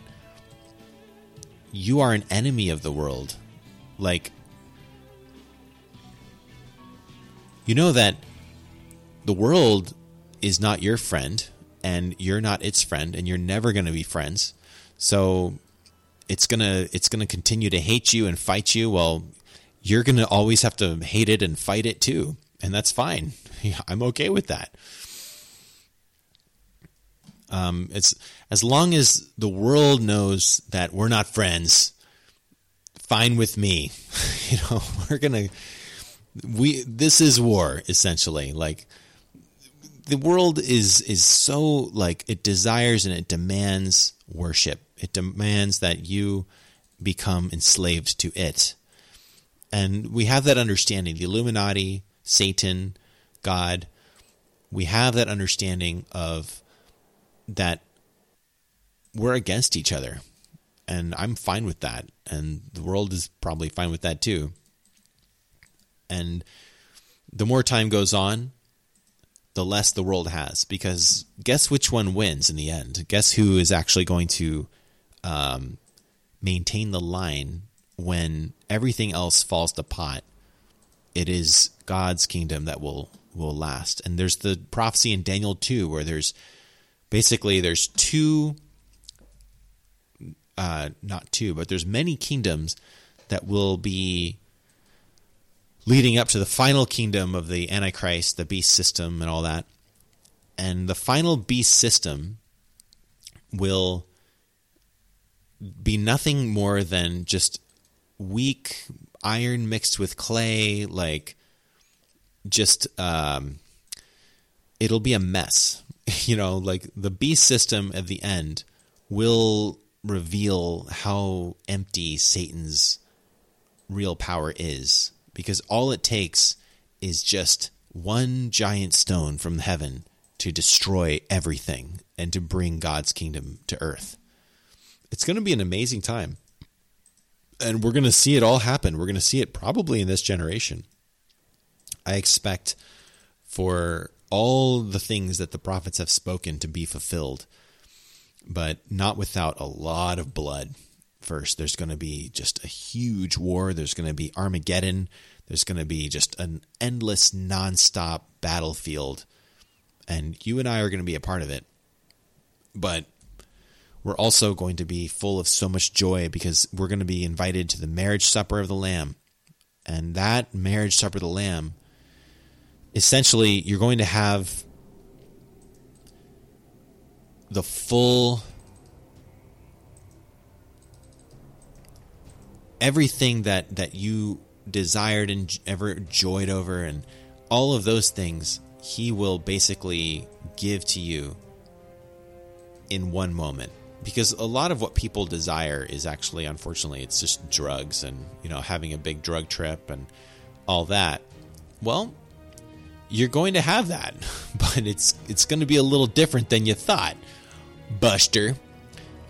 you are an enemy of the world. Like, you know that the world is not your friend and you're not its friend and you're never going to be friends. So it's to it's to continue to hate you and fight you. Well, you're to always have to hate it and fight it too. And that's fine. I'm okay with that. Um, it's as long as the world knows that we're not friends, fine with me. you know, we're gonna we this is war essentially. Like the world is is so like it desires and it demands worship. It demands that you become enslaved to it. And we have that understanding. The Illuminati, Satan, God, we have that understanding of that we're against each other. And I'm fine with that. And the world is probably fine with that too. And the more time goes on, the less the world has. Because guess which one wins in the end? Guess who is actually going to um, maintain the line when everything else falls to pot? It is God's kingdom that will will last. And there's the prophecy in Daniel 2 where there's basically there's two uh, not two but there's many kingdoms that will be leading up to the final kingdom of the antichrist the beast system and all that and the final beast system will be nothing more than just weak iron mixed with clay, like just um, it'll be a mess. You know, like the beast system at the end will reveal how empty Satan's real power is because all it takes is just one giant stone from heaven to destroy everything and to bring God's kingdom to earth. It's going to be an amazing time. And we're going to see it all happen. We're going to see it probably in this generation. I expect for all the things that the prophets have spoken to be fulfilled, but not without a lot of blood. First, there's going to be just a huge war. There's going to be Armageddon. There's going to be just an endless, nonstop battlefield. And you and I are going to be a part of it. But we're also going to be full of so much joy because we're going to be invited to the marriage supper of the Lamb. And that marriage supper of the Lamb, essentially, you're going to have the full everything that that you desired and ever joyed over and all of those things he will basically give to you in one moment because a lot of what people desire is actually unfortunately it's just drugs and you know having a big drug trip and all that well you're going to have that but it's it's going to be a little different than you thought buster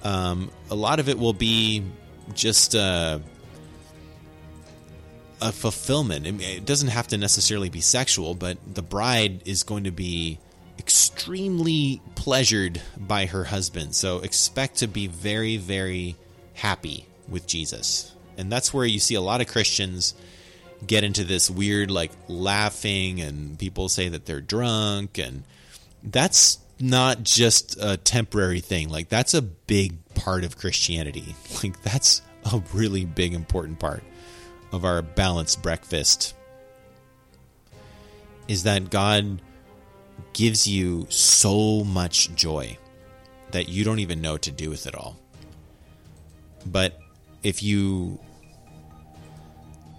um, a lot of it will be just uh, a fulfillment. It doesn't have to necessarily be sexual, but the bride is going to be extremely pleasured by her husband. So expect to be very, very happy with Jesus. And that's where you see a lot of Christians get into this weird, like laughing, and people say that they're drunk. And that's not just a temporary thing. Like, that's a big part of Christianity. Like, that's a really big, important part of our balanced breakfast is that God gives you so much joy that you don't even know what to do with it all. But if you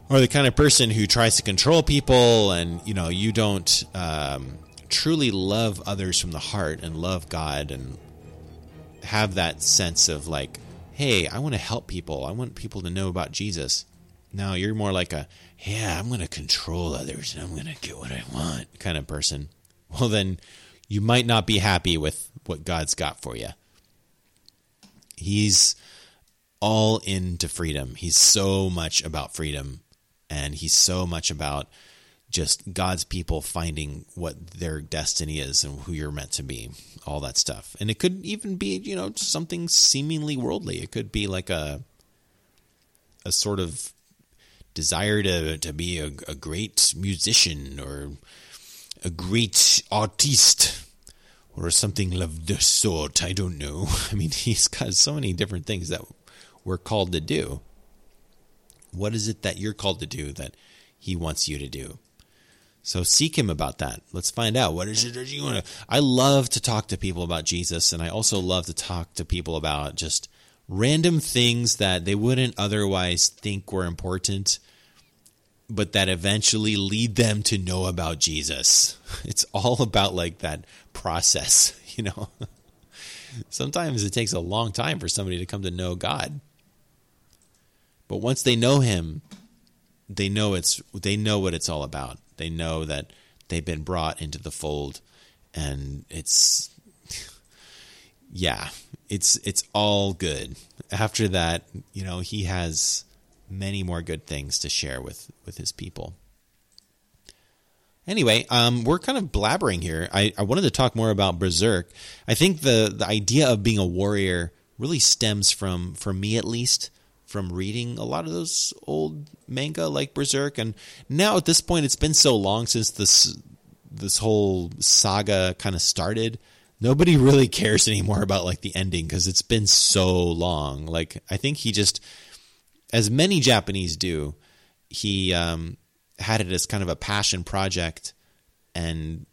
are the kind of person who tries to control people and you know you don't um, truly love others from the heart and love God and have that sense of like, hey, I want to help people. I want people to know about Jesus. No, you're more like a, yeah, I'm going to control others and I'm going to get what I want kind of person. Well, then you might not be happy with what God's got for you. He's all into freedom. He's so much about freedom and he's so much about just God's people finding what their destiny is and who you're meant to be, all that stuff. And it could even be, you know, something seemingly worldly. It could be like a a sort of desire to, to be a, a great musician or a great artiste or something of the sort. I don't know. I mean, he's got so many different things that we're called to do. What is it that you're called to do that he wants you to do? So seek him about that. Let's find out what is it that you want to. I love to talk to people about Jesus, and I also love to talk to people about just random things that they wouldn't otherwise think were important, but that eventually lead them to know about Jesus. It's all about like that process, you know. Sometimes it takes a long time for somebody to come to know God. But once they know him, they know it's they know what it's all about. They know that they've been brought into the fold and it's yeah, it's it's all good. After that, you know, he has many more good things to share with with his people. Anyway, um, we're kind of blabbering here. I, I wanted to talk more about Berserk. I think the the idea of being a warrior really stems from, for me at least, from reading a lot of those old manga like Berserk. And now at this point, it's been so long since this this whole saga kind of started nobody really cares anymore about like the ending because it's been so long. Like I think he just, as many Japanese do, he um, had it as kind of a passion project, and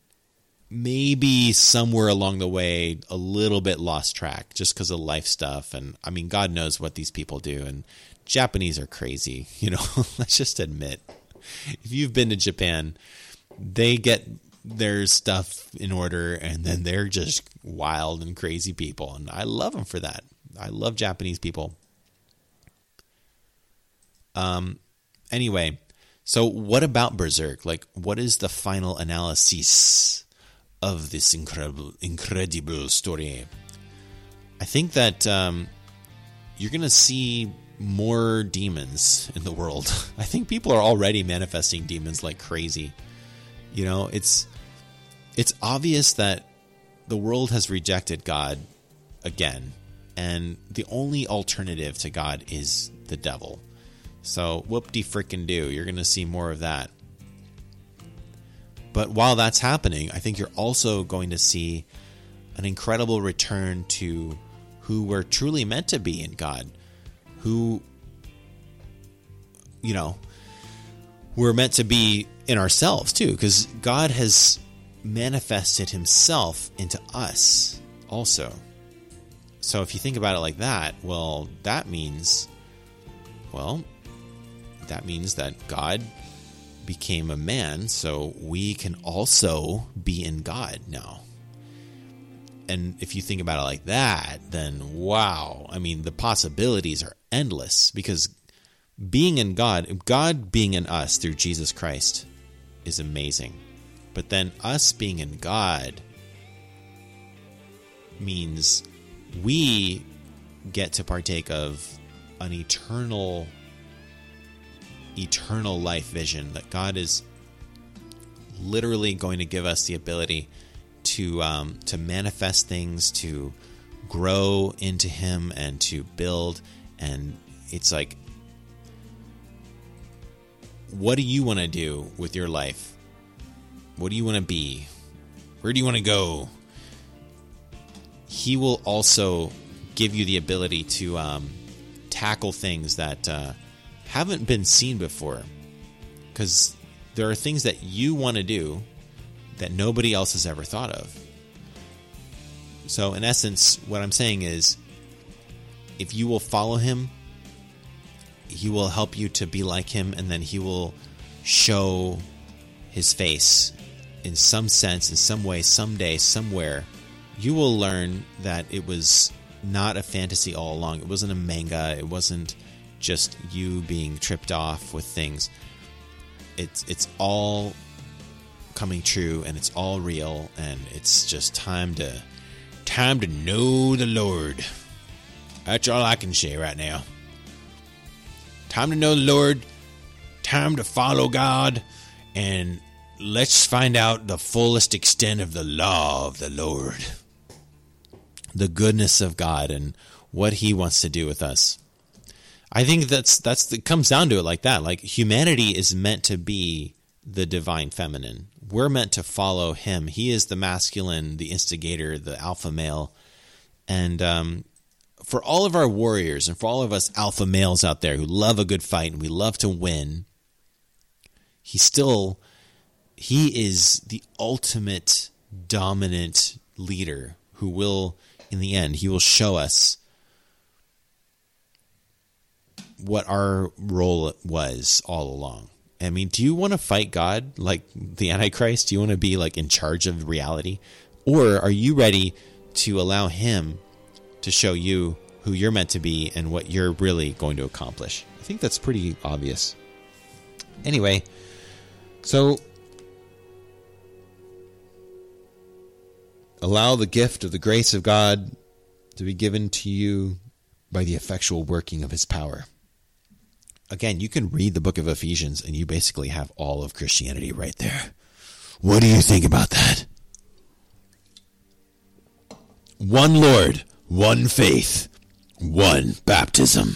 maybe somewhere along the way a little bit lost track just because of life stuff. And i mean god knows what these people do. And japanese are crazy you know let's just admit. If you've been to japan they get their stuff in order and then they're just wild and crazy people. And i love them for that. I love japanese people um anyway so what about berserk like what is the final analysis of this incredible, incredible story. I think that um, you're to see more demons in the world. I think people are already manifesting demons like crazy. You know, it's it's obvious that the world has rejected God again, and the only alternative to God is the devil. So whoop de frickin' do. You're going to see more of that. But while that's happening, I think you're also going to see an incredible return to who we're truly meant to be in God, who, you know, we're meant to be in ourselves too, because God has manifested himself into us also. So if you think about it like that, well, that means, well, that means that God became a man, so we can also be in God now. And if you think about it like that, then wow, I mean, the possibilities are endless because being in God, God being in us through Jesus Christ is amazing. But then us being in God means we get to partake of an eternal eternal life vision that God is literally going to give us the ability to um, to manifest things, to grow into Him, and to build. And it's like, what do you want to do with your life? What do you want to be? Where do you want to go? He will also give you the ability to um, tackle things that. Uh, haven't been seen before. Because there are things that you want to do that nobody else has ever thought of. So, in essence, what I'm saying is if you will follow him, he will help you to be like him, and then he will show his face in some sense, in some way, someday, somewhere. You will learn that it was not a fantasy all along. It wasn't a manga. It wasn't just you being tripped off with things. It's it's all coming true and it's all real and it's just time to time to know the Lord. That's all I can say right now. Time to know the Lord, time to follow God, and let's find out the fullest extent of the law of the Lord. The goodness of God and what he wants to do with us. I think that's that's it comes down to it like that. Like humanity is meant to be the divine feminine. We're meant to follow him. He is the masculine, the instigator, the alpha male. And um, for all of our warriors and for all of us alpha males out there who love a good fight and we love to win, he still he is the ultimate dominant leader who will in the end he will show us what our role was all along. I mean, do you want to fight God like the Antichrist? Do you want to be like in charge of reality? Or are you ready to allow him to show you who you're meant to be and what you're really going to accomplish? I think that's pretty obvious. Anyway, so allow the gift of the grace of God to be given to you by the effectual working of his power again, you can read the book of Ephesians and you basically have all of Christianity right there. What do you think about that? One Lord, one faith, one baptism.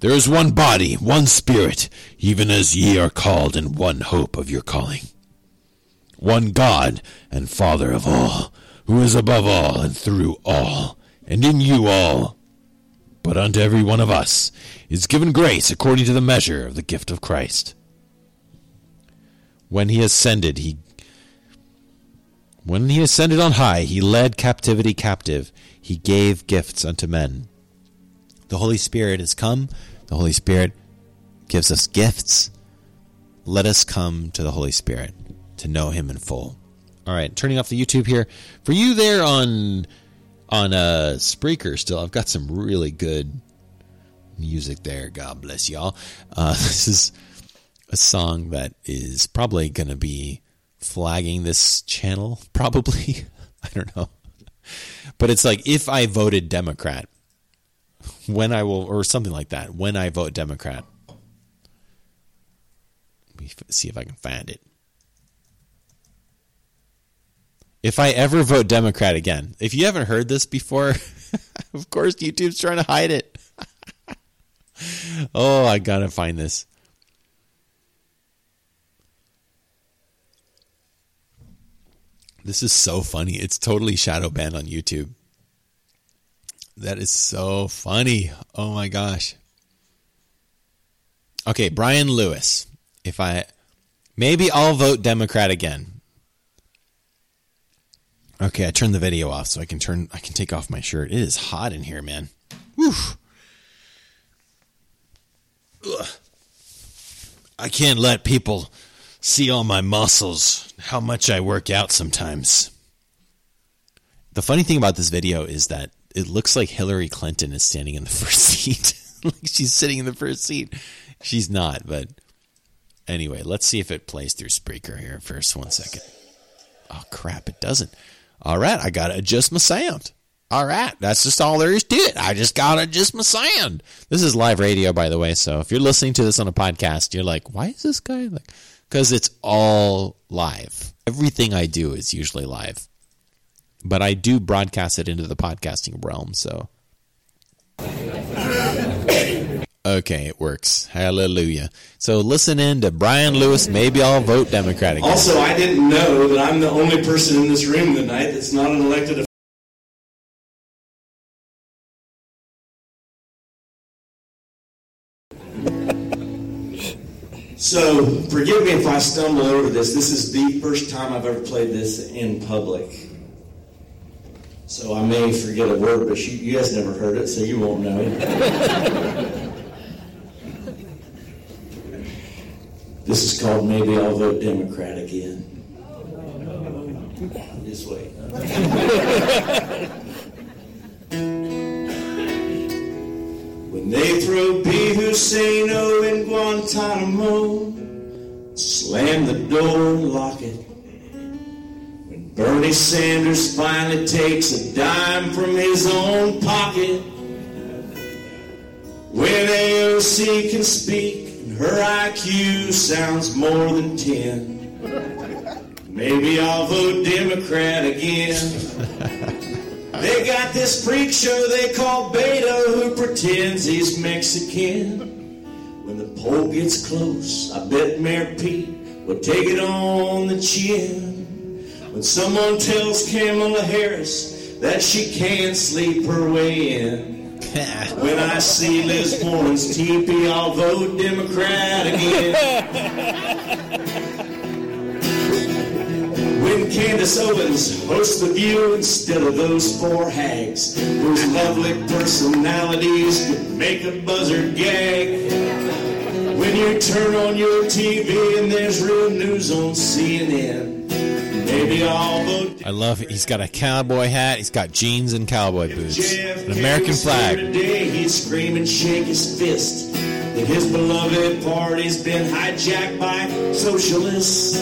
There is one body, one spirit, even as ye are called in one hope of your calling. One God and Father of all, who is above all and through all, and in you all but unto every one of us is given grace according to the measure of the gift of Christ. When he ascended, he When he ascended on high, he led captivity captive. He gave gifts unto men. The Holy Spirit has come. The Holy Spirit gives us gifts. Let us come to the Holy Spirit to know him in full. All right, turning off the YouTube here. For you there on on uh Spreaker still, I've got some really good music there. God bless y'all. Uh this is a song that is probably going to be flagging this channel probably. I don't know. But it's like if I voted Democrat, when I will or something like that, when I vote Democrat. Let me see if I can find it. If I ever vote Democrat again, if you haven't heard this before, of course YouTube's trying to hide it. Oh, I gotta find this. This is so funny. It's totally shadow banned on YouTube. That is so funny. Oh my gosh. Okay, Brian Lewis. If I maybe I'll vote Democrat again. Okay, I turned the video off so I can turn I can take off my shirt. It is hot in here, man. Whew. Ugh. I can't let people see all my muscles, how much I work out sometimes. The funny thing about this video is that it looks like Hillary Clinton is standing in the first seat. like she's sitting in the first seat. She's not, but anyway, let's see if it plays through Spreaker here first. One second. Oh, crap, it doesn't. All right, I got to adjust my sound. All right, that's just all there is to it. I just got to just my sound. This is live radio, by the way. So if you're listening to this on a podcast, you're like, why is this guy like? Because it's all live. Everything I do is usually live. But I do broadcast it into the podcasting realm, so. Okay, it works. Hallelujah. So listen in to Brian Lewis. Maybe I'll vote Democratic. Also, I didn't know that I'm the only person in this room tonight that's not an elected So, forgive me if I stumble over this. This is the first time I've ever played this in public. So I may forget a word, but you, you guys never heard it, so you won't know this is called Maybe I'll Vote Democrat Again. This way. They throw B. Husseino in Guantanamo, slam the door and lock it. When Bernie Sanders finally takes a dime from his own pocket. When AOC can speak and her IQ sounds more than 10. Maybe I'll vote Democrat again. They got this freak show they call Beto who pretends he's Mexican. When the poll gets close, I bet Mayor Pete will take it on the chin. When someone tells Kamala Harris that she can't sleep her way in. when I see Liz Warren's teepee, I'll vote Democrat again. Candace Owens hosts The View instead of those four hags whose lovely personalities could make a buzzard gag. When you turn on your TV and there's real news on CNN, maybe I'll vote. I love it. He's got a cowboy hat. He's got jeans and cowboy boots. An American flag. Today he'd scream and shake his fist that his beloved party's been hijacked by socialists.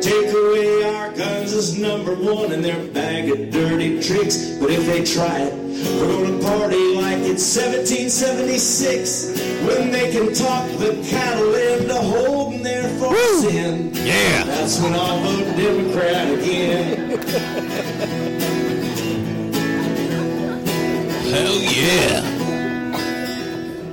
Take away our guns is number one in their bag of dirty tricks. But if they try it, we're gonna party like it's 1776 when they can talk the cattle into holding their farms in. Yeah. That's when I'll vote Democrat again. Hell yeah.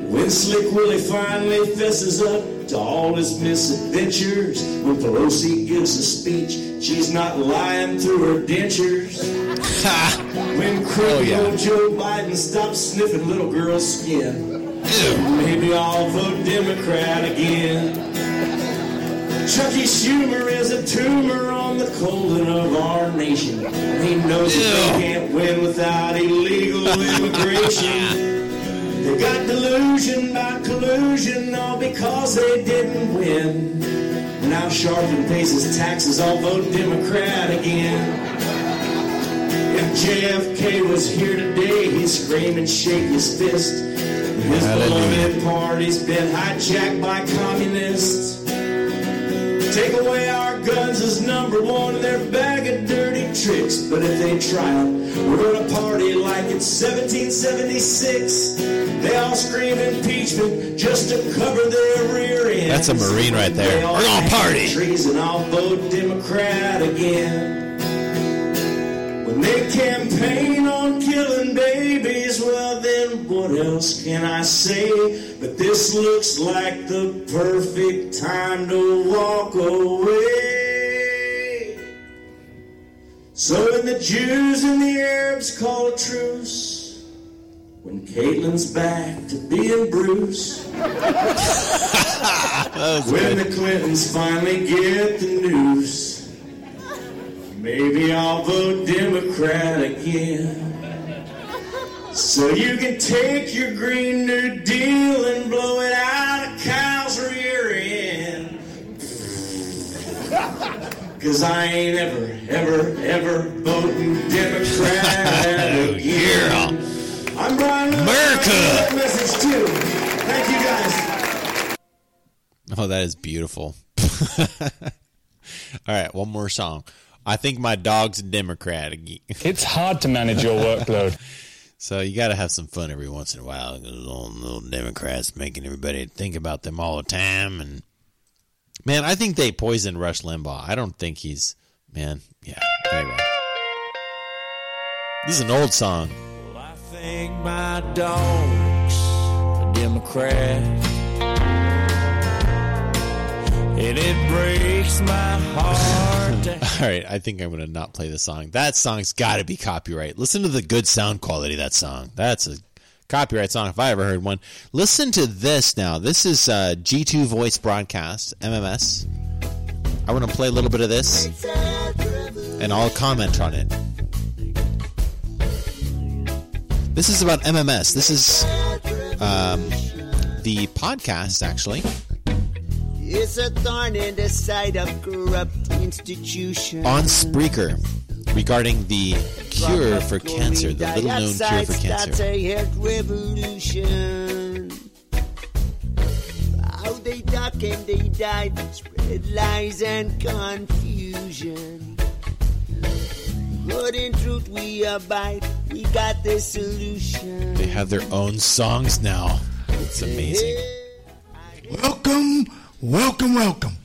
When Slick Willie finally fesses up to all his misadventures, when Pelosi gives a speech, she's not lying through her dentures. when crooked Oh, yeah. Joe Biden stops sniffing little girls' skin, maybe I'll vote Democrat again. Chucky Schumer is a tumor on the colon of our nation. He knows that they can't win without illegal immigration. They got delusion by collusion, all because they didn't win. Now Sharpton pays his taxes, I'll vote Democrat again. If JFK was here today, he'd scream and shake his fist. His Hallelujah. beloved party's been hijacked by communists. Take away our guns is number one in their bag of dirty tricks. But if they try it, we're gonna party like it's 1776. They all scream impeachment just to cover their rear ends. That's a Marine right there. All We're gonna party. Trees and I'll vote Democrat again. When they campaign on killing babies, well then what else can I say? But this looks like the perfect time to walk away. So when the Jews and the Arabs call a truce, when Caitlyn's back to being Bruce, when the Clintons finally get the news. Maybe I'll vote Democrat again. So you can take your Green New Deal and blow it out of Kyle's rear end. Cause I ain't ever, ever, ever voting Democrat again. Yeah. I'm Brian Lewis. America. Message too. Thank you guys. Oh, that is beautiful. All right, one more song. I think my dog's a Democrat. again. It's hard to manage your workload. So you got to have some fun every once in a while. Those little, little Democrats making everybody think about them all the time. And man, I think they poisoned Rush Limbaugh. I don't think he's man. Yeah. Anyway, this is an old song. Well, I think my dog's a Democrat. And it breaks my heart All right, I think I'm going to not play the song. That song's got to be copyright. Listen to the good sound quality of that song. That's a copyright song if I ever heard one. Listen to this now. This is uh, G2 Voice Broadcast, MMS. I want to play a little bit of this, and I'll comment on it. This is about MMS. This is um, the podcast, actually. It's a thorn in the side of corrupt institutions. on Spreaker regarding the cure for cancer, the little known cure for That's cancer. a health revolution. How they duck and they dive, spread lies and confusion. But in truth we abide, we got the solution. They have their own songs now. It's amazing. Welcome, welcome, welcome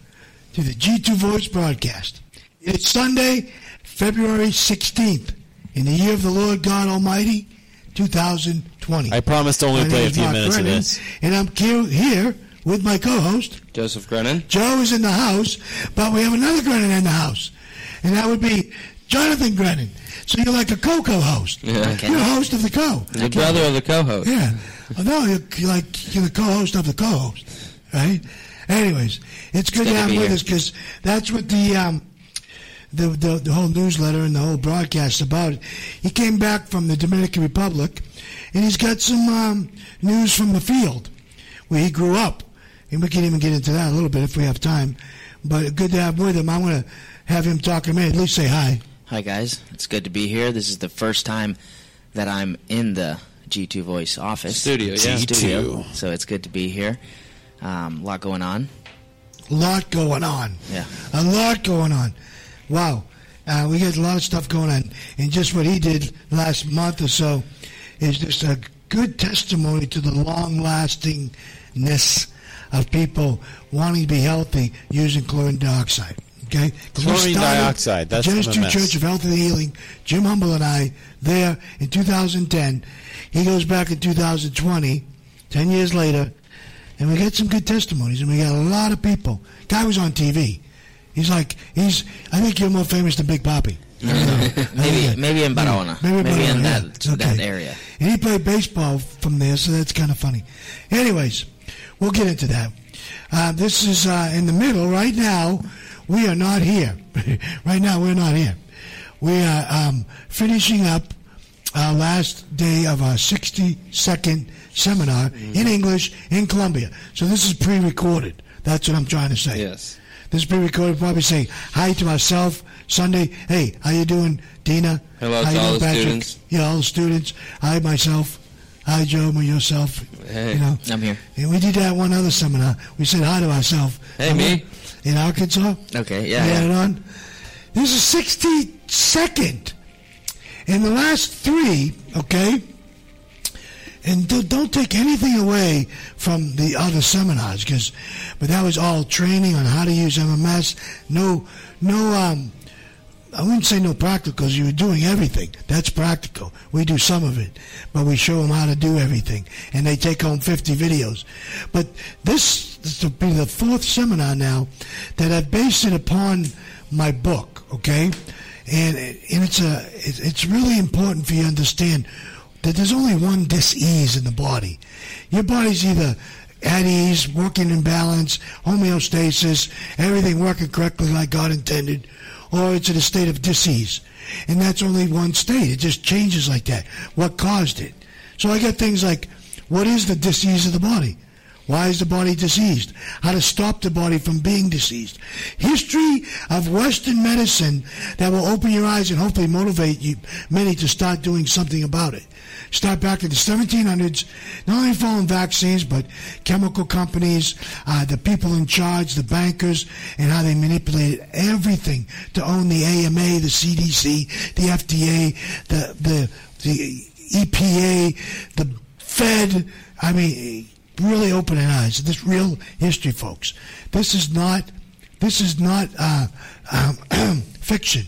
to the G2 Voice broadcast. It's Sunday, February 16th, in the year of the Lord God Almighty, 2020. I promised to only My play a few Mark minutes of this. And I'm here- here with my co-host. Joseph Grenon. Joe is in the house, but we have another Grenon in the house. And that would be Jonathan Grenon. So you're like a co-co-host. Yeah. You're a host of the co. The brother of the co-host. Yeah. Well, no, you're, you're like you're the co-host of the co-host, right? Anyways, it's good, good to to have be with here. us because that's what the um the, the the whole newsletter and the whole broadcast about it. He came back from the Dominican Republic, and he's got some um, news from the field where he grew up, and we can even get into that a little bit if we have time. But good to have with him. I'm going to have him talk a minute. At least say hi. Hi, guys. It's good to be here. This is the first time that I'm in the G2 Voice office. Studio, yeah. Studio. So it's good to be here. Um, a lot going on. A lot going on. Yeah. A lot going on. Wow. Uh, we got a lot of stuff going on. And just what he did last month or so is just a good testimony to the long lastingness of people wanting to be healthy using chlorine dioxide. Okay? Chlorine dioxide, that's the Genesis. Church of Health and Healing, Jim Humble and I, there in 2010. He goes back in 2020, 10 years later, and we get some good testimonies, and we got a lot of people. Guy was on TV. He's like, he's. I think you're more famous than Big Papi. I don't know. I think Maybe maybe in Barahona. Maybe, Maybe in that yeah. that area. And he played baseball from there, so that's kind of funny. Anyways, we'll get into that. Uh, this is uh, in the middle right now. We are not here. right now, we're not here. We are um, finishing up our last day of our 60 second seminar in English in Colombia. So this is pre recorded. That's what I'm trying to say. Yes. This is pre-recorded. Probably saying hi to myself Sunday. Hey, how you doing, Dina? Hello how to you all doing, the Patrick? students. Yeah, all the students. Hi, myself. Hi, Joe. and Yourself. Hey. You know. I'm here. And we did that one other seminar. We said hi to ourselves. Hey, me. In Arkansas. Okay, yeah. We yeah. had it on. This is 62nd. In the last three, okay? And do, don't take anything away from the other seminars, because, but that was all training on how to use MMS. No, no, um, I wouldn't say no practical, because you were doing everything. That's practical. We do some of it, but we show them how to do everything, and they take home 50 videos. But this, this will be the fourth seminar now that I've based it upon my book, okay? And, and it's a, it's really important for you to understand that there's only one dis-ease in the body. Your body's either at ease, working in balance, homeostasis, everything working correctly like God intended, or it's in a state of dis-ease. And that's only one state. It just changes like that. What caused it? So I get things like, what is the dis-ease of the body? Why is the body diseased? How to stop the body from being diseased. History of Western medicine that will open your eyes and hopefully motivate you many to start doing something about it. Start back in the 1700s, not only following vaccines, but chemical companies, uh, the people in charge, the bankers, and how they manipulated everything to own the AMA, the CDC, the FDA, the, the, the EPA, the Fed. I mean, really opening eyes. This real history, folks. This is not. This is not uh, um, fiction.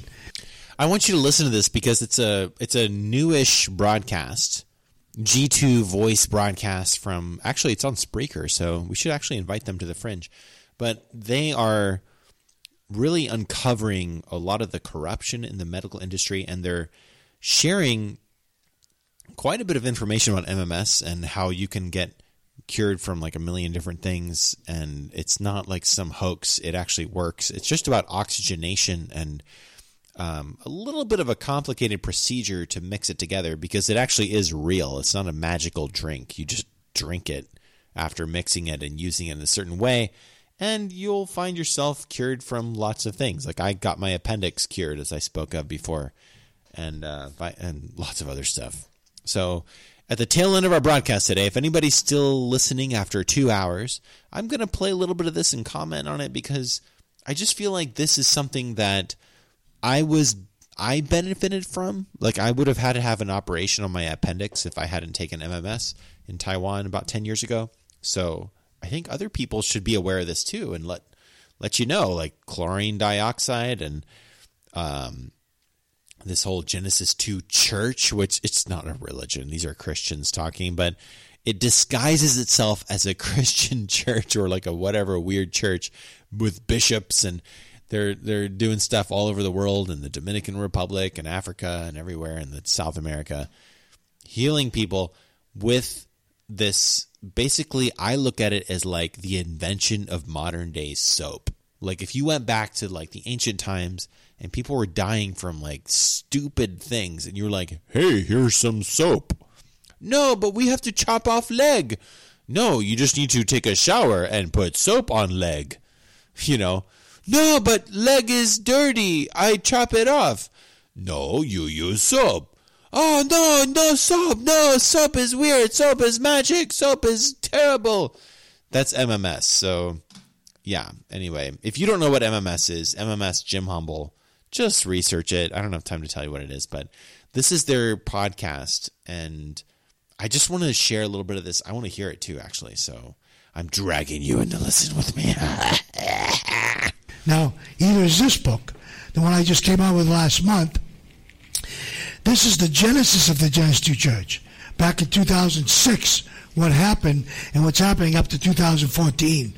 I want you to listen to this because it's a it's a newish broadcast, G two voice broadcast from actually it's on Spreaker, so we should actually invite them to the Fringe, but they are really uncovering a lot of the corruption in the medical industry, and they're sharing quite a bit of information about MMS and how you can get cured from like a million different things. And it's not like some hoax. It actually works. It's just about oxygenation and um, a little bit of a complicated procedure to mix it together because it actually is real. It's not a magical drink. You just drink it after mixing it and using it in a certain way and you'll find yourself cured from lots of things. Like i got my appendix cured as i spoke of before and uh, vi- and lots of other stuff. So at the tail end of our broadcast today, if anybody's still listening after two hours, I'm going to play a little bit of this and comment on it because I just feel like this is something that I was I benefited from. Like I would have had to have an operation on my appendix if I hadn't taken MMS in Taiwan about 10 years ago. So I think other people should be aware of this too and let let you know like chlorine dioxide and um, this whole Genesis 2 church, which it's not a religion. These are Christians talking, but it disguises itself as a Christian church or like a whatever weird church with bishops and they're they're doing stuff all over the world in the Dominican Republic and Africa and everywhere in the South America healing people with this basically I look at it as like the invention of modern day soap. Like if you went back to like the ancient times and people were dying from like stupid things and you were like, "Hey, here's some soap." No, but we have to chop off leg. No, you just need to take a shower and put soap on leg. You know. No, but leg is dirty. I chop it off. No, you use soap. Oh no, no soap. No, soap is weird. Soap is magic. Soap is terrible. That's MMS. So, yeah. Anyway, if you don't know what MMS is, MMS Jim Humble, just research it. I don't have time to tell you what it is, but this is their podcast and I just want to share a little bit of this. I want to hear it too actually. So, I'm dragging you in to listen with me. Now, either is this book, the one I just came out with last month. This is the genesis of the Genesis 2 Church. Back in 2006, what happened and what's happening up to 2014.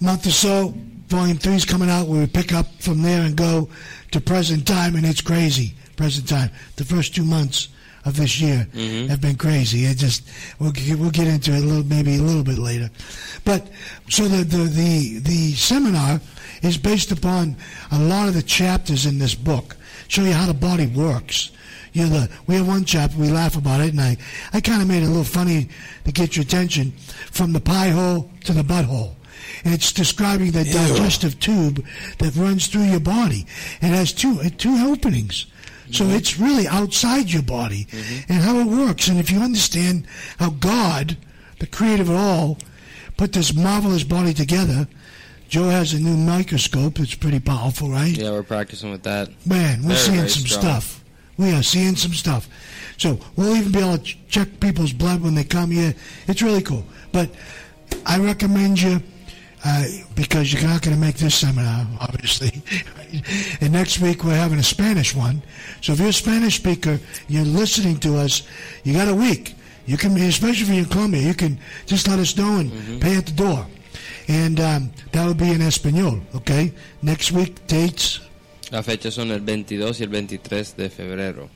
Month or so, Volume 3 is coming out where we pick up from there and go to present time, and it's crazy. Present time. The first two months of this year mm-hmm. have been crazy. It just we'll get, we'll get into it a little maybe a little bit later. But so the the the, the seminar is based upon a lot of the chapters in this book. Show you how the body works. You know, the, we have one chapter, we laugh about it, and I, I kind of made it a little funny to get your attention from the pie hole to the butthole. And it's describing the digestive tube that runs through your body. It has two, two openings. So mm-hmm. it's really outside your body mm-hmm. and how it works. And if you understand how God, the creator of it all, put this marvelous body together, Joe has a new microscope. It's pretty powerful, right? Yeah, we're practicing with that. Man, we're Very, seeing very some strong. stuff. We are seeing some stuff. So we'll even be able to ch- check people's blood when they come here. It's really cool. But I recommend you uh, because you're not going to make this seminar, obviously. and next week we're having a Spanish one. So if you're a Spanish speaker, you're listening to us, you got a week. You can, especially if you're in Colombia, you can just let us know and Mm-hmm. pay at the door. And um, that will be in Espanol, okay? Next week, dates, Las fechas son el 22 y el 23 de febrero.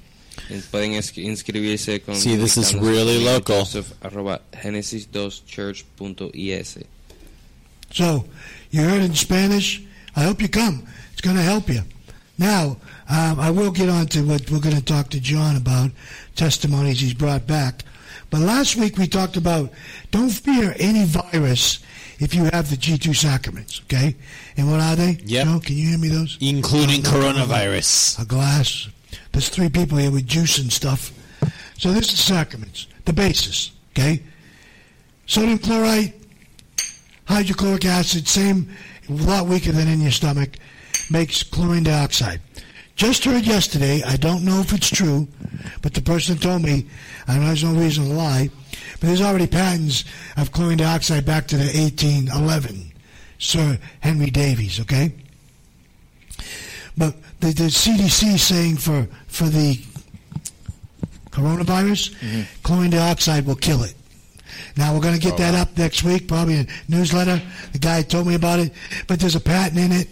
Y Pueden ins- inscribirse con See, this is really local. Genesis2church.is. So you heard in Spanish. I hope you come. It's going to help you. Now, um, I will get on to what we're going to talk to John about testimonies he's brought back. But last week we talked about don't fear any virus if you have the G2 sacraments, okay? And what are they? Yeah. Joe, can you hear me those? Including coronavirus. a glass. There's three people here with juice and stuff. So this is sacraments, the basis, okay? Sodium chloride, hydrochloric acid, same, a lot weaker than in your stomach, makes chlorine dioxide. Just heard yesterday, I don't know if it's true, but the person told me, and there's no reason to lie, but there's already patents of chlorine dioxide back to the 1811. Sir Henry Davies, okay? But the, the CDC saying for, for the coronavirus, mm-hmm. chlorine dioxide will kill it. Now we're going to get that oh, up next week, probably in a newsletter. The guy told me about it, but there's a patent in it.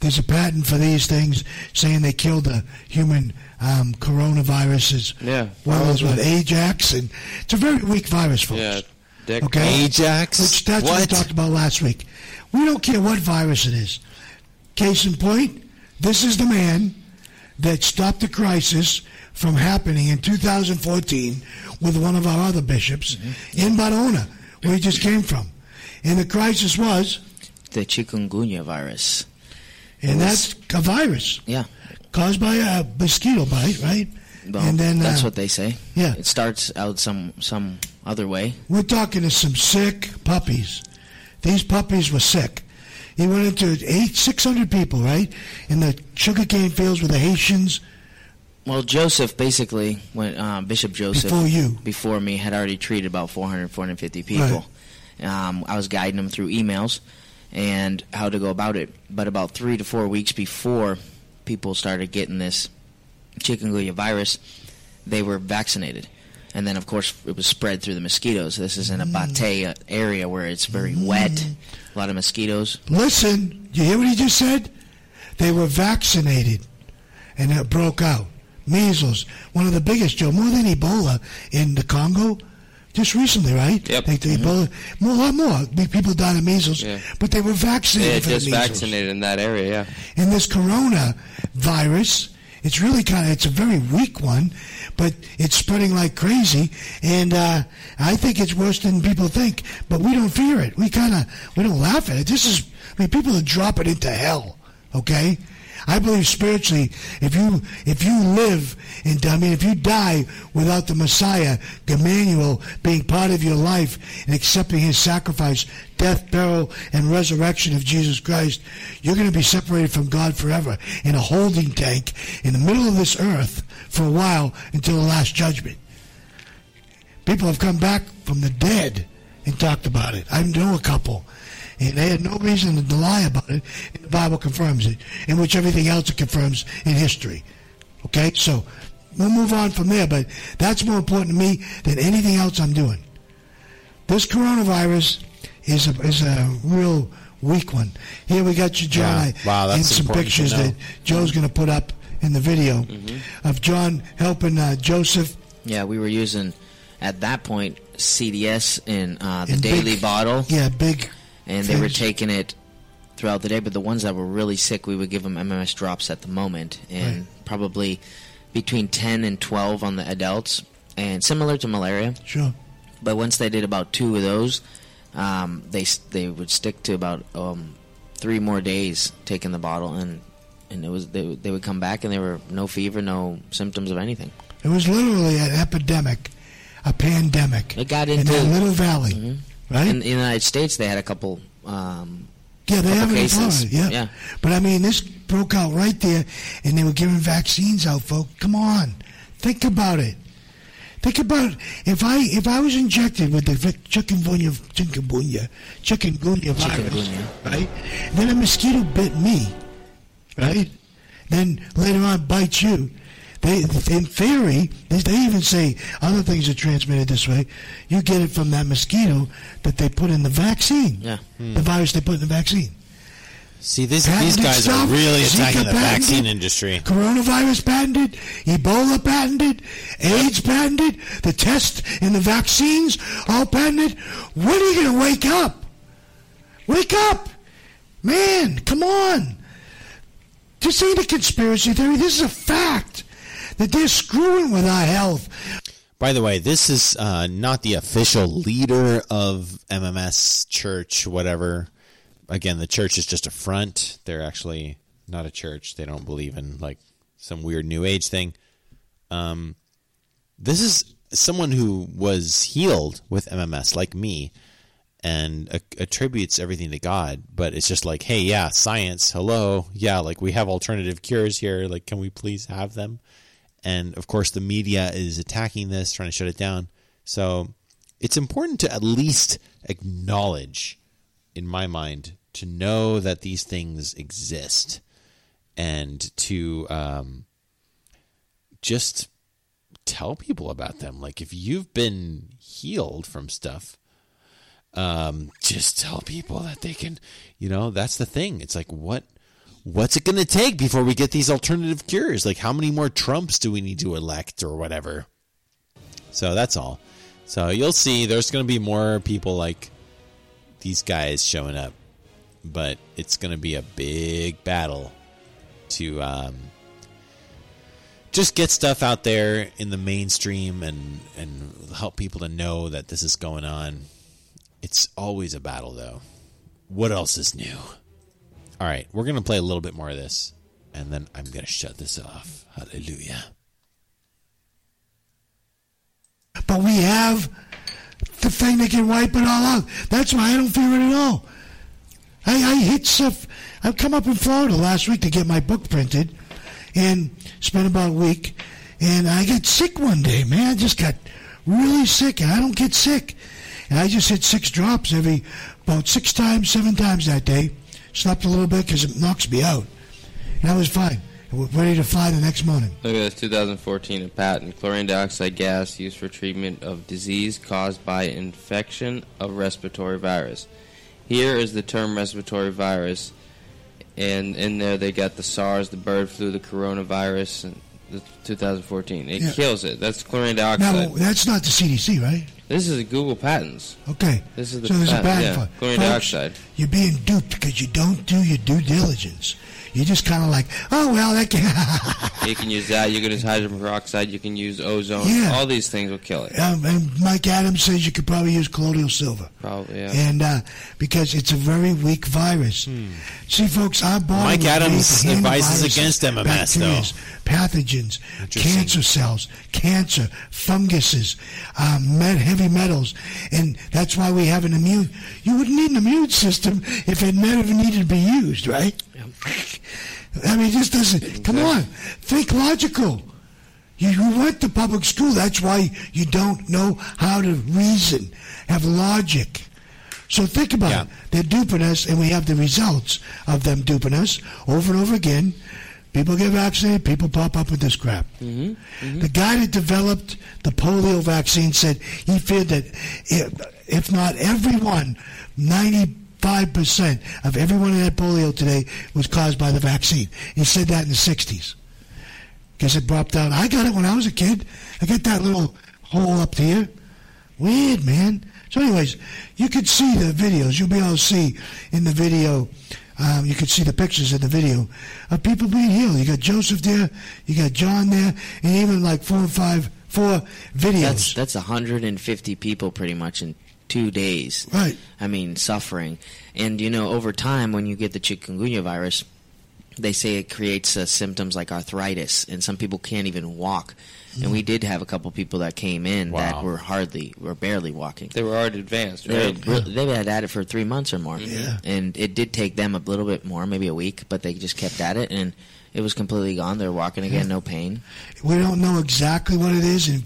There's a patent for these things saying they killed the human um, coronavirus as Yeah. well as what Ajax, and it's a very weak virus, folks. Yeah. Dick. Okay. Ajax? Which that's what? we talked about last week. We don't care what virus it is. Case in point, this is the man that stopped the crisis from happening in 2014 with one of our other bishops in Barahona, where he just came from. And the crisis was, The chikungunya virus. and that's a virus Yeah. Caused by a mosquito bite, right? Well, and then that's uh, what they say. yeah. It starts out some some other way. We're talking to some sick puppies. These puppies were sick. He went into eight, six hundred people, right, in the sugarcane fields with the Haitians. Well, Joseph basically, when uh, Bishop Joseph Before you. before me had already treated about 400, 450 people. Um, I was guiding them through emails and how to go about it. But about three to four weeks before people started getting this chikungunya virus, they were vaccinated. And then, of course, it was spread through the mosquitoes. This is in a mm. Batey area where it's very mm. wet, a lot of mosquitoes. Listen, you hear what he just said? They were vaccinated, and it broke out. Measles, one of the biggest, Joe, more than Ebola in the Congo. Just recently, right? Yep. Like the Ebola, more, a lot more people died of measles, Yeah. but they were vaccinated Yeah, for the just measles. vaccinated in that area, yeah. And this corona virus, it's really kind of, it's a very weak one, but it's spreading like crazy. And uh, I think it's worse than people think, but we don't fear it. We kind of, we don't laugh at it. This is, I mean, people are dropping into hell, okay? I believe spiritually, if you if you live and I mean if you die without the Messiah, Emmanuel, being part of your life and accepting His sacrifice, death, burial, and resurrection of Jesus Christ, you're going to be separated from God forever in a holding tank in the middle of this earth for a while until the last judgment. People have come back from the dead and talked about it. I know a couple. And they had no reason to lie about it. And the Bible confirms it, in which everything else it confirms in history. Okay? So we'll move on from there, but that's more important to me than anything else I'm doing. This coronavirus is a, is a real weak one. Here we got you, John, Yeah. Wow, that's and some important to pictures that Joe's going to put up in the video Mm-hmm. of John helping uh, Joseph. Yeah, we were using at that point CDS in uh, the In daily big- bottle, Yeah, big. And they were taking it throughout the day. But the ones that were really sick, we would give them MMS drops at the moment, and probably between ten and twelve on the adults, and similar to malaria. Sure. But once they did about two of those, um, they they would stick to about um, three more days taking the bottle, and and it was they, they would come back and there were no fever, no symptoms of anything. It was literally an epidemic, a pandemic It got in into that little valley, Mhm. Right? in, in the United States. They had a couple. Um, yeah, they have cases. Yeah. Yeah. But I mean, this broke out right there, and they were giving vaccines out, folks. Come on, think about it. Think about if I if I was injected with the chikungunya chikungunya chikungunya virus, Chikungunya. right? Then a mosquito bit me, right? Then later on bites you. They, in theory, they, they even say other things are transmitted this way. You get it from that mosquito that they put in the vaccine. Yeah. The hmm. virus they put in the vaccine. See, this, these guys are stuff, really Zika attacking the patented, vaccine industry. Coronavirus patented, Ebola patented, AIDS patented, the test and the vaccines all patented. When are you going to wake up? Wake up! Man, come on! This ain't a conspiracy theory. This is a fact that they're screwing with our health. By the way, this is uh, not the official leader of MMS Church, whatever. Again, the church is just a front. They're actually not a church. They don't believe in like some weird New Age thing. Um, this is someone who was healed with MMS, like me, and attributes everything to God. But it's just like, hey, yeah, science, hello, yeah, like we have alternative cures here. Like, can we please have them? And of course the media is attacking this trying to shut it down. So it's important to at least acknowledge in my mind to know that these things exist and to um, just tell people about them. Like if you've been healed from stuff um, just tell people that they can you know that's the thing. It's like what what's it going to take before we get these alternative cures? Like, how many more Trumps do we need to elect or whatever? So that's all. So you'll see there's going to be more people like these guys showing up, but it's going to be a big battle to um, just get stuff out there in the mainstream and, and help people to know that this is going on. It's always a battle, though. What else is new? All right, we're going to play a little bit more of this, and then I'm going to shut this off. Hallelujah. But we have the thing that can wipe it all out. That's why I don't fear it at all. I, I hit stuff. I've come up in Florida last week to get my book printed and spent about a week. And I got sick one day, man. I just got really sick, and I don't get sick. And I just hit six drops every about six times, seven times that day. Slept a little bit because it knocks me out. And I was fine. We're ready to fly the next morning. Look at this 2014 a patent chlorine dioxide gas used for treatment of disease caused by infection of respiratory virus. Here is the term respiratory virus, and in there they got the SARS, the bird flu, the coronavirus, and 2014. It Yeah. kills it. That's chlorine Now, dioxide. that's not the CDC, right? this is Google patents. Okay. This is the so there's a patent, patent yeah. for it. Chlorine Folks, dioxide. You're being duped because you don't do your due diligence. You're just kind of like, oh well, that can. You can use that. You can use hydrogen peroxide. You can use ozone. Yeah. All these things will kill it. um, and Mike Adams says you could probably use colloidal silver, Probably, yeah. and uh, because it's a very weak virus. See, folks, our body. Hmm. Mike Adams to handle advises against MMS, though. pathogens, cancer cells, cancer, funguses, um, met, heavy metals, and that's why we have an immune. You wouldn't need an immune system if it never needed to be used, right? I mean, it just doesn't. Come on, think logical. You, you went to public school. That's why you don't know how to reason, have logic. So think about Yeah. it. They're duping us, and we have the results of them duping us over and over again. People get vaccinated, people pop up with this crap. Mm-hmm. Mm-hmm. The guy that developed the polio vaccine said he feared that if, if not everyone, 95% of everyone who had polio today was caused by the vaccine. He said that in the 60s. Because it dropped out. I got it when I was a kid. I got that little hole up here. Weird, man. So, anyways, you could see the videos. You'll be able to see in the video. Um, you could see the pictures in the video of people being healed. You got Joseph there, you got John there, and even like four or five, four videos. That's that's 150 people pretty much in two days. Right. I mean, suffering, and you know, over time, when you get the chikungunya virus, they say it creates uh, symptoms like arthritis, and some people can't even walk. And we did have a couple people that came in that were hardly, were barely walking. They were already advanced, They right? were- they had at it for three months or more. Yeah. And it did take them a little bit more, maybe a week, but they just kept at it, and it was completely gone. They're walking again, no pain. we don't know exactly what it is, and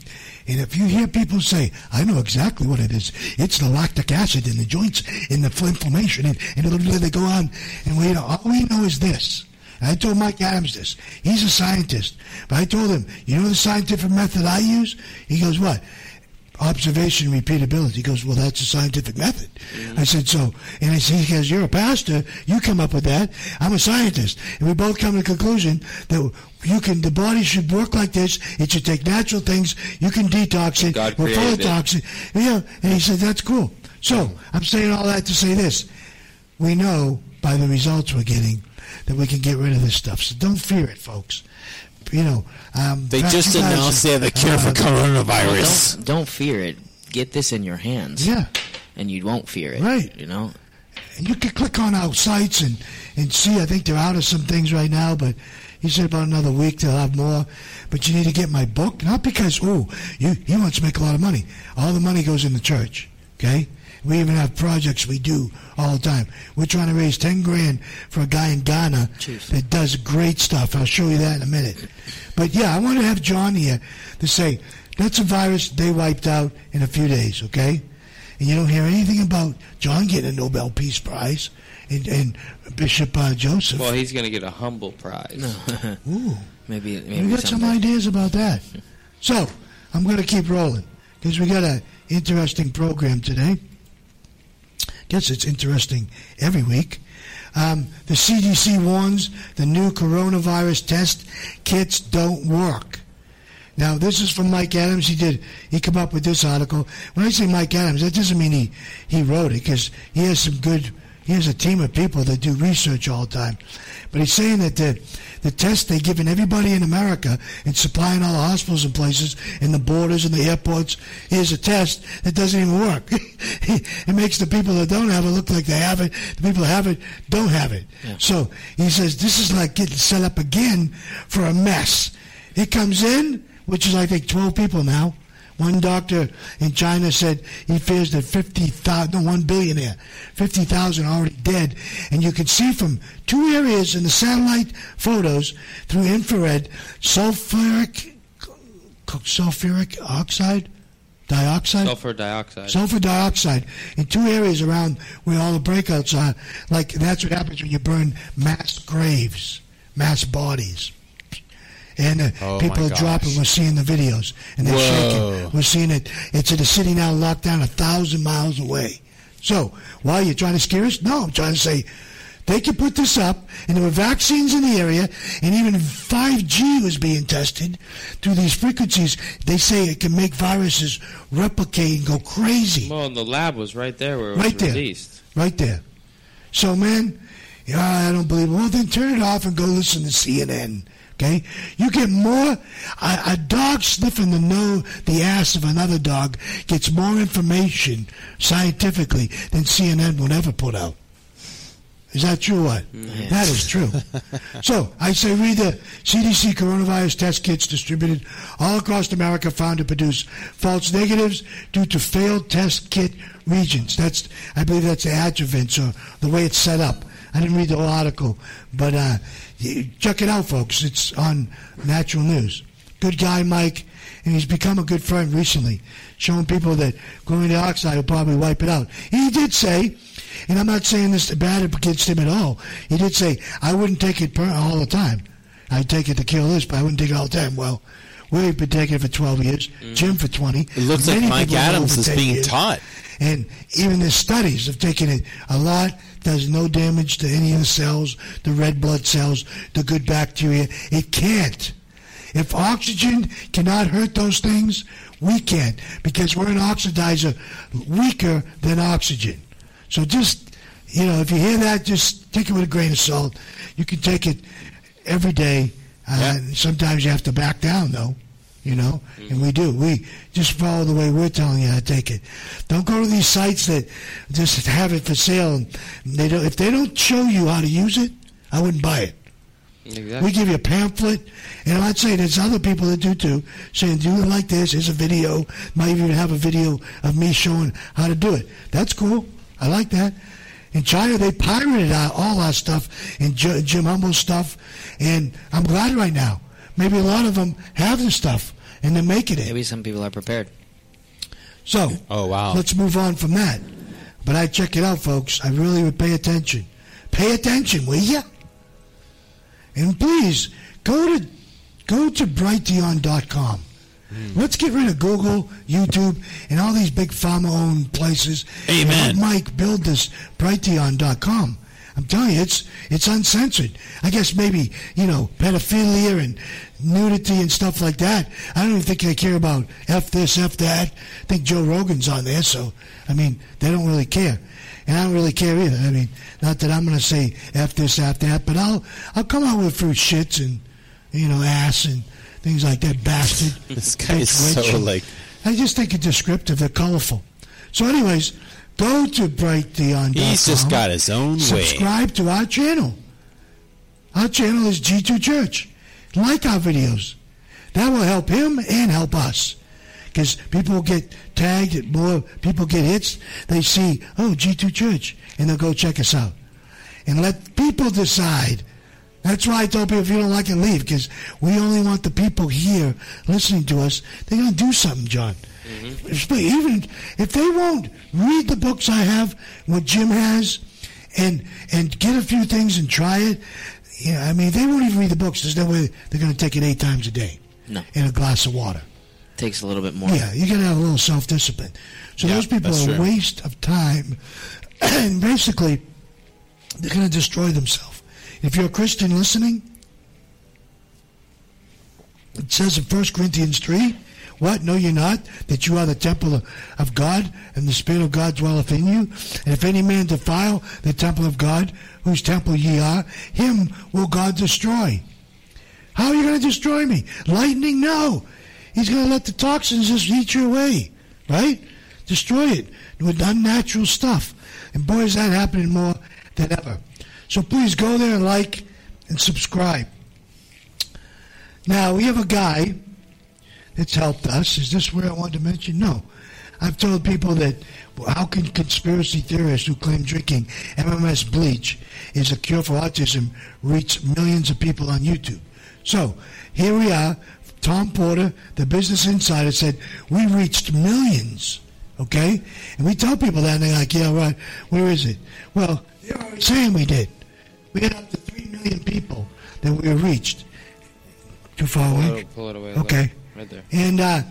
and if you hear people say, "I know exactly what it is," it's the lactic acid in the joints, in the inflammation, and, and they go on, and we know all we know is this. And I told Mike Adams this. He's a scientist, but I told him, "You know the scientific method I use?" He goes, "What?" Observation repeatability. He goes, well, that's a scientific method. I said, so, and I said, he goes, you're a pastor, you come up with that. I'm a scientist. And we both come to the conclusion that you can, the body should work like this. It should take natural things. You can detox it. God We're full of created it. toxin. Yeah. And he said, that's cool. So I'm saying all that to say this. We know by the results we're getting that we can get rid of this stuff. So don't fear it, folks. You know, um, They just announced they have a cure for uh, coronavirus. Don't, don't fear it. Get this in your hands. Yeah. And you won't fear it. Right. You know? And you can click on our sites and, and see. I think they're out of some things right now, but he said about another week they'll have more. But you need to get my book, not because ooh, you he wants to make a lot of money. All the money goes in the church. Okay. We even have projects we do all the time. We're trying to raise ten grand for a guy in Ghana Chief. that does great stuff. I'll show you that in a minute. But yeah, I want to have John here to say that's a virus they wiped out in a few days. Okay and you don't hear anything about John getting a Nobel Peace Prize and, and Bishop uh, Joseph. Well, he's going to get a humble prize. Ooh, maybe maybe we got some ideas about that. So I'm going to keep rolling because we got an interesting program today. Guess it's interesting every week. Um, the CDC warns the new coronavirus test kits don't work. Now, this is from Mike Adams. He did. He come up with this article. When I say Mike Adams, that doesn't mean he he wrote it because he has some good. He has a team of people that do research all the time. But he's saying that the the test they're giving everybody in America and supplying all the hospitals and places and the borders and the airports is a test that doesn't even work. it makes the people that don't have it look like they have it. The people that have it don't have it. So he says this is like getting set up again for a mess. It comes in, which is I think 12 people now. One doctor in China said he fears that 50,000, no, one billionaire, 50,000 are already dead. And you can see from two areas in the satellite photos through infrared sulfuric, sulfuric oxide, dioxide, Sulfur dioxide. sulfur dioxide in two areas around where all the breakouts are. Like that's what happens when you burn mass graves, mass bodies. And uh, Oh, people are dropping. We're seeing the videos, and they're Whoa. shaking. We're seeing it. It's in a city now locked down a thousand miles away. So, why are you trying to scare us? No, I'm trying to say they could put this up, and there were vaccines in the area, and even 5G was being tested through these frequencies. They say it can make viruses replicate and go crazy Well, and the lab was right there where it was Right there. released. right there. So, man, yeah, I don't believe it. Well, then turn it off and go listen to CNN. Okay, you get more. A, a dog sniffing the nose, the ass of another dog gets more information scientifically than CNN would ever put out. Is that true? or What? That is true. so I say read the CDC coronavirus test kits distributed all across America found to produce false negatives due to failed test kit regions. That's I believe that's the adjuvants or the way it's set up. I didn't read the whole article, but uh, check it out, folks. It's on Natural News. Good guy, Mike, and he's become a good friend recently, showing people that chlorine dioxide will probably wipe it out. He did say, and I'm not saying this to bad against him at all. He did say I wouldn't take it per- all the time. I'd take it to kill this, but I wouldn't take it all the time. Well, we've been taking it for 12 years. Mm. Jim for 20. It looks like Mike Adams is being taught. And even the studies have taken it a lot, does no damage to any of the cells, the red blood cells, the good bacteria. It can't. If oxygen cannot hurt those things, we can't because we're an oxidizer weaker than oxygen. So just, you know, if you hear that, just take it with a grain of salt. You can take it every day. Uh, Sometimes you have to back down, though. You know, mm-hmm. and we do. We just follow the way we're telling you how to take it. Don't go to these sites that just have it for sale. And they don't. If they don't show you how to use it, I wouldn't buy it. Exactly. We give you a pamphlet, and I'd say there's other people that do too, saying do it like this. Here's a video. Might even have a video of me showing how to do it. That's cool. I like that. In China, they pirated all our stuff and Jim Humble's stuff, and I'm glad right now. Maybe a lot of them have the stuff and they're making it. Maybe some people are prepared. So, Oh wow. let's move on from that. But I check it out, folks. I really would pay attention. Pay attention, will you? And please go to go to brighteon.com. Hmm. Let's get rid of Google, YouTube, and all these big pharma-owned places. Amen. And let Mike build this brighteon.com. I'm telling you, it's it's uncensored. I guess maybe you know pedophilia and nudity and stuff like that. I don't even think they care about f this, f that. I think Joe Rogan's on there, so I mean they don't really care, and I don't really care either. I mean, not that I'm going to say f this, f that, but I'll I'll come out with fruit shits and you know ass and things like that. Bastard. This guy is so and- like I just think it's descriptive. They're colorful. So, anyways, go to brighteon.com. he's just got his own way. Subscribe to our channel. Our channel is G2 Church. Like our videos. That will help him and help us. Because people get tagged, more people get hits. They see, oh, G2 Church, and they'll go check us out. And let people decide. That's why I tell people if you don't like it, leave. Because we only want the people here listening to us. They're going to do something, John. Mm-hmm. Even if they won't read the books I have, what Jim has, and and get a few things and try it. Yeah, I mean, they won't even read the books. There's no way they're going to take it eight times a day No, in a glass of water. takes a little bit more. Yeah, you got to have a little self discipline. So Yeah, those people are a waste of time, and basically, they're going to destroy themselves. If you're a Christian listening, it says in 1 Corinthians 3, what? Know you not that you are the temple of, God, and the Spirit of God dwelleth in you? And if any man defile the temple of God, whose temple ye are, him will God destroy. How are you going to destroy me? Lightning? No. He's going to let the toxins just eat you away, right? Destroy it with unnatural stuff. And boy, is that happening more than ever. So please go there and like and subscribe. Now, we have a guy that's helped us. Is this where I wanted to mention? No. I've told people that well, how can conspiracy theorists who claim drinking MMS bleach is a cure for autism reach millions of people on YouTube? So here we are. Tom Porter, the Business Insider, said we reached millions. Okay, and we tell people that, and they're like, "Yeah, right. Where is it?" Well, they're saying we did. We had up to three million people that we reached. Too far away. Oh, pull it away. Okay. Right there. And uh,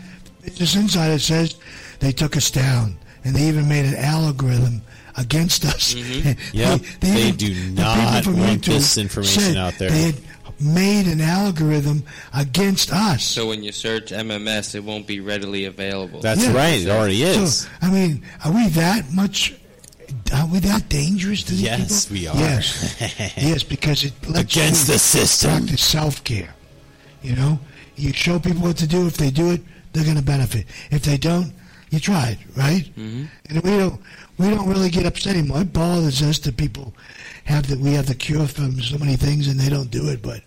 Business Insider says they took us down, and they even made an algorithm against us. Yep. They do not people from want this information out there. They had made an algorithm against us. So when you search MMS, it won't be readily available. That's Yeah. right. It already is. So, I mean, are we that much? Are we that dangerous to these Yes, people? we are. Yes, yes, because it lets Against you the system. practice self care. You know, you show people what to do. If they do it, they're going to benefit. If they don't, you tried, right? Mm-hmm. And we don't we don't really get upset anymore. It bothers us that people have that we have the cure for so many things and they don't do it. But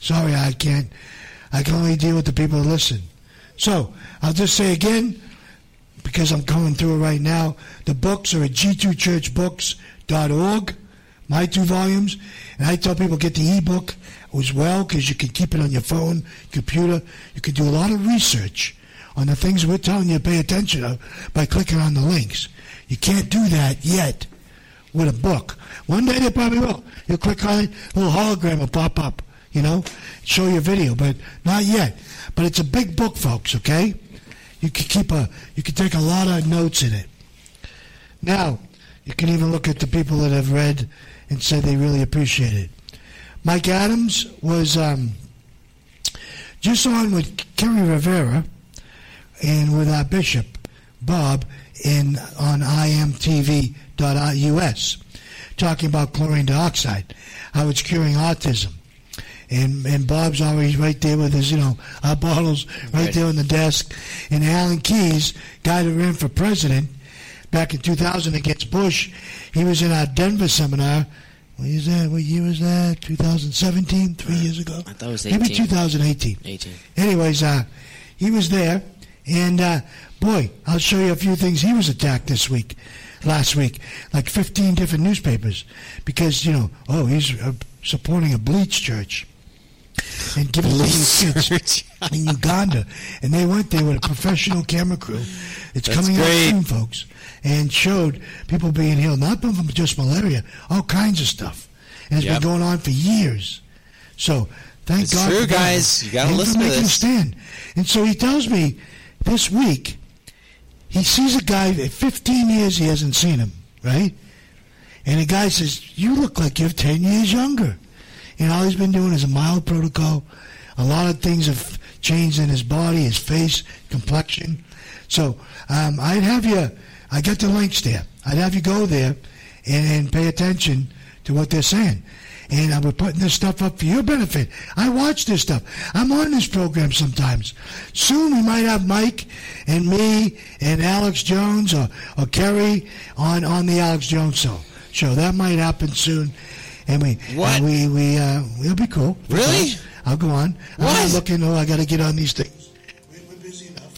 sorry, I can't. I can only deal with the people that listen. So I'll just say again, because I'm going through it right now. The books are at g2churchbooks.org, my two volumes. And I tell people get the ebook as well because you can keep it on your phone, computer. You can do a lot of research on the things we're telling you to pay attention to by clicking on the links. You can't do that yet with a book. One day they probably will. You'll click on it, a little hologram will pop up, you know, show your video, but not yet. But it's a big book, folks, okay? You can keep a, you can take a lot of notes in it. Now, you can even look at the people that have read and say they really appreciate it. Mike Adams was um, just on with Kerri Rivera and with our bishop, Bob, in on imtv.us, talking about chlorine dioxide, how it's curing autism. And, and Bob's always right there with his, you know, our bottles right, Right. there on the desk. And Alan Keyes, guy that ran for president back in 2000 against Bush, he was in our Denver seminar. What is that? What year was that? 2017, three years ago? I thought it was 18. Maybe 2018 18. anyways, uh, he was there, and uh, boy, I'll show you a few things. He was attacked this week, last week, like 15 different newspapers, because you know, oh, he's uh, supporting a bleach church and giving it to the in Uganda, and they went there with a professional camera crew. It's That's coming great. out soon, folks, and showed people being healed, not from just malaria, all kinds of stuff, and it's Yep. been going on for years. So. Thank It's God true, guys. You listen to making a this. stand. And so he tells me this week he sees a guy. 15 years he hasn't seen him, right? And the guy says, "You look like you're 10 years younger." And all he's been doing is a mild protocol. A lot of things have changed in his body, his face, complexion. So um, I'd have you. I got the links there. I'd have you go there and, and pay attention to what they're saying. And I we're putting this stuff up for your benefit. I watch this stuff. I'm on this program sometimes. Soon we might have Mike and me and Alex Jones or, or Kerri on, on the Alex Jones show. Show that might happen soon. And we What? and we we uh, we'll be cool. Really? I'll go on. I'm What? not looking. Oh, I got to get on these things. We- We're busy enough,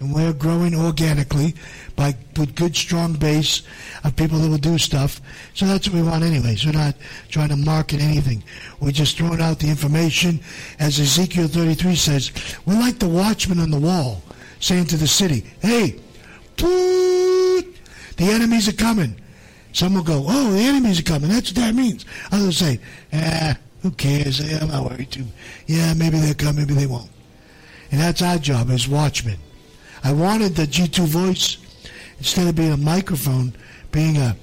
and we're growing organically by with good, strong base of people that will do stuff. So that's what we want, anyways. We're not trying to market anything. We're just throwing out the information, as Ezekiel 33 says. We're like the watchman on the wall, saying to the city, "Hey, the enemies are coming." Some will go, "Oh, the enemies are coming." That's what that means. Others say, "Ah, who cares? Eh, I'm not worried too. Yeah, maybe they'll come, maybe they won't." And that's our job as watchmen. I wanted the G2 voice instead of being a microphone, being a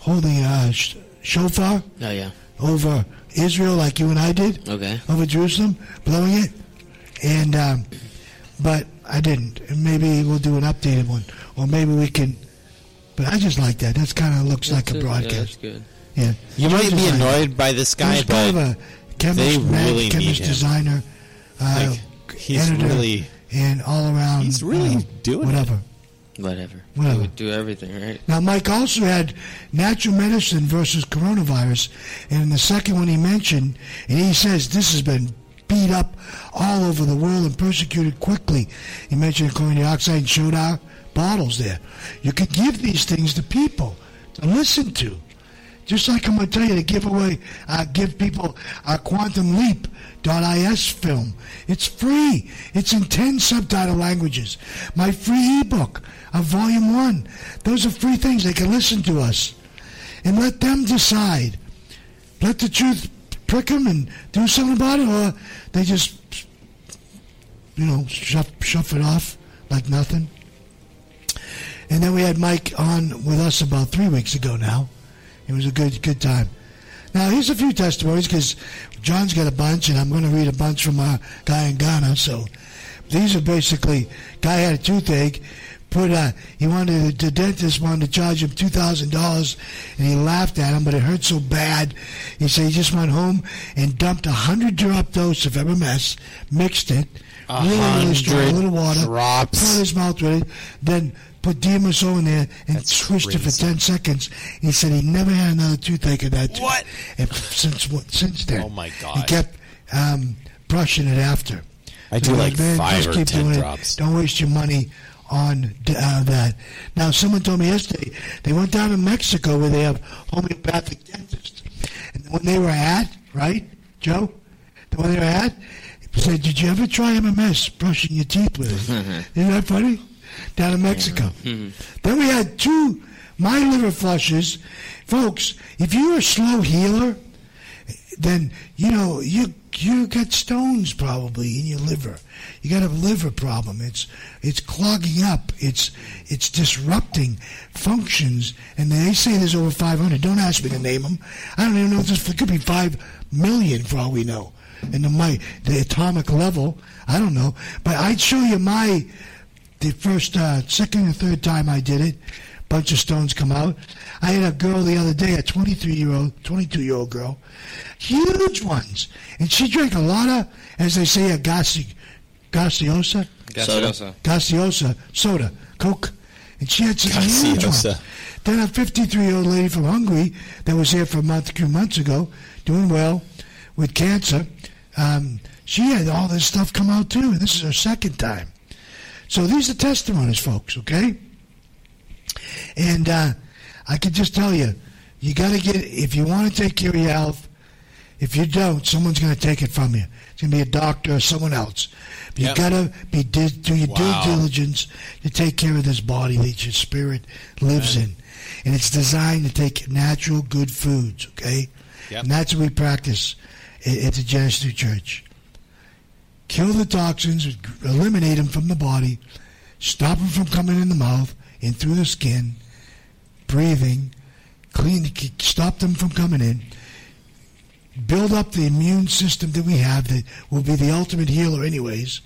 holding a sh- shofar Oh yeah. over Israel, like you and I did Okay. over Jerusalem, blowing it. And um, but I didn't. And maybe we'll do an updated one, or maybe we can. But I just like that. That's kind of looks like a Yeah, that's broadcast. good. Yeah, You I might be annoyed by this guy, He's but kind of a chemist, they mad really need chemist him. designer, uh, like, he's editor, really and all around. he's really uh, doing it. whatever. Whatever. He would do everything, right? Now, Mike also had natural medicine versus coronavirus, and in the second one he mentioned, and he says this has been beat up all over the world and persecuted quickly. He mentioned chlorine dioxide and showed our bottles there. You can give these things to people to listen to. Just like I'm going to tell you to give away, uh, give people our Quantum Leap.is film. It's free. It's in 10 subtitle languages. My free ebook of Volume 1. Those are free things. They can listen to us. And let them decide. Let the truth prick them and do something about it, or they just, you know, shove, shove it off like nothing. And then we had Mike on with us about three weeks ago now. It was a good good time. Now here's a few testimonies because John's got a bunch, and I'm going to read a bunch from our guy in Ghana. So these are basically guy had a toothache. Put uh, he wanted the dentist wanted to charge him two thousand dollars, and he laughed at him, but it hurt so bad. He said he just went home and dumped a hundred drop dose of MMS, mixed it, A really really strong, a little water, drops. put his mouth with it, then put DMSO in there and That's squished it for 10 seconds. He said he never had another toothache of that. What? And since since then. Oh, my God. He kept um, brushing it after. I do So, like man, five just or keep ten doing it. drops. Don't waste your money on uh, that. Now, someone told me yesterday they went down to Mexico where they have homeopathic dentists. And when they were at, right, Joe? The one they were at, said, Did you ever try MMS, brushing your teeth with it? Isn't that funny? Down in Mexico. Hmm. Then we had two my liver flushes. Folks, if you're a slow healer, then you know you you got stones probably in your liver. You got a liver problem. It's it's clogging up. It's it's disrupting functions. And they say there's over 500. Don't ask me to name them. I don't even know if this it could be five million for all we know. in the my the atomic level. I don't know, but I'd show you my the first, uh, second or third time I did it. Bunch of stones come out. I had a girl the other day, a 23 year old, 22 year old girl, huge ones, and she drank a lot of, as they say, a gassi, gaseosa, Gaseosa. gaseosa soda, Coke, and she had some huge ones. Then a 53 year old lady from Hungary that was here for a month, two months ago, doing well with cancer. Um, she had all this stuff come out too, and this is her second time. So these are testimonies, folks. Okay, and uh, I can just tell you, you got to get if you want to take care of your health. If you don't, someone's going to take it from you. It's going to be a doctor or someone else. But Yep. You got to be di- do your Wow. due diligence to take care of this body that your spirit lives in, and it's designed to take natural, good foods. Okay, Yep. and that's what we practice at, at the Genesis New Church. Kill the toxins, eliminate them from the body, stop them from coming in the mouth and through the skin, breathing, clean, stop them from coming in, build up the immune system that we have that will be the ultimate healer anyways,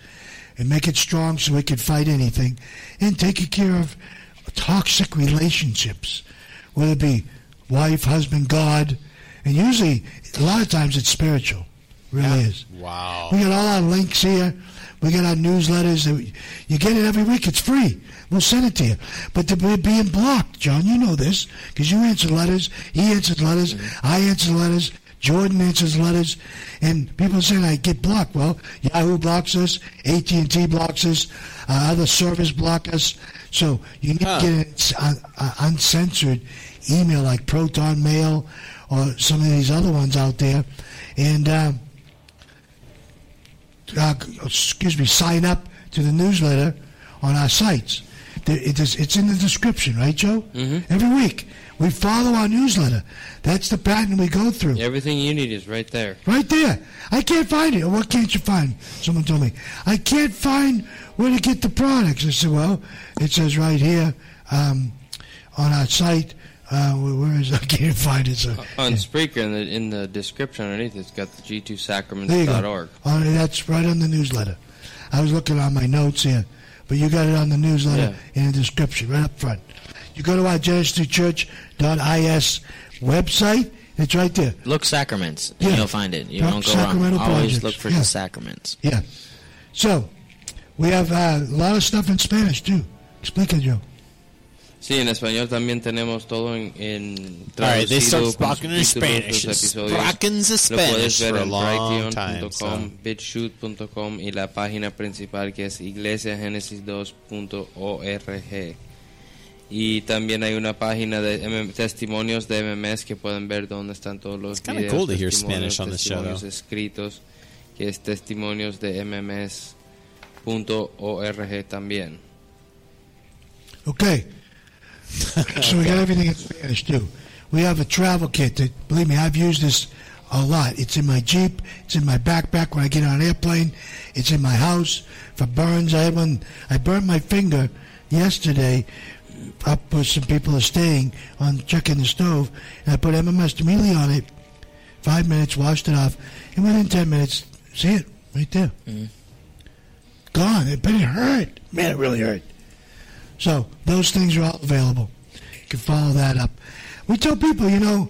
and make it strong so it can fight anything, and take care of toxic relationships, whether it be wife, husband, God, and usually a lot of times it's spiritual, really is. Wow. We got all our links here. We got our newsletters. that we- You get it every week. It's free. We'll send it to you. But to be being blocked, John, you know this because you answer letters. He answers letters. I answer letters. Jordan answers letters. And people are saying I get blocked. Well, Yahoo blocks us. AT and T blocks us. Uh, other servers block us. So you need Huh. to get an uh, uh, uncensored email like Proton Mail or some of these other ones out there. And um, uh, excuse me, sign up to the newsletter on our sites. It is, it's in the description, right, Joe? Mm-hmm. Every week we follow our newsletter. That's the pattern we go through. Everything you need is right there. Right there. I can't find it. What can't you find? Someone told me. I can't find where to get the products. I said, well, it says right here um, on our site. Uh, where, where is I can't find it. So, On Spreaker, in the, in the description underneath, it's got the there you go. g2sacraments.org. Oh, that's right on the newsletter. I was looking on my notes here, but you got it on the newsletter in the description, right up front. You go to our genesis2church.is website. It's right there. Look sacraments, and Yeah. you'll find it. You Doc- don't go Sacramento wrong. Always look for yeah. the sacraments. Yeah. So, we have uh, a lot of stuff in Spanish too. Explica, Joe. Sí, en español también tenemos todo en, en All right, traducido con in Spanish. los episodios. Lo puedes ver en long time. brighteon.com, So. bitshoot.com y la página principal que es iglesiagenesis2.org. Y también hay una página de MM testimonios de MMS que pueden ver dónde están todos los kinda videos, cool to hear testimonios, Spanish on the show, testimonios though. escritos, que es testimonios de MMS.org también. Okay. so we got everything in Spanish too. We have a travel kit that, believe me, I've used this a lot. It's in my Jeep. It's in my backpack when I get on an airplane. It's in my house for burns. I one. I burned my finger yesterday up where some people are staying on checking the stove, and I put MMS immediately on it. Five minutes, washed it off, and within ten minutes, see it right there, mm-hmm. gone. It, but it hurt. Man, it really hurt. So those things are all available. You can follow that up. We tell people, you know,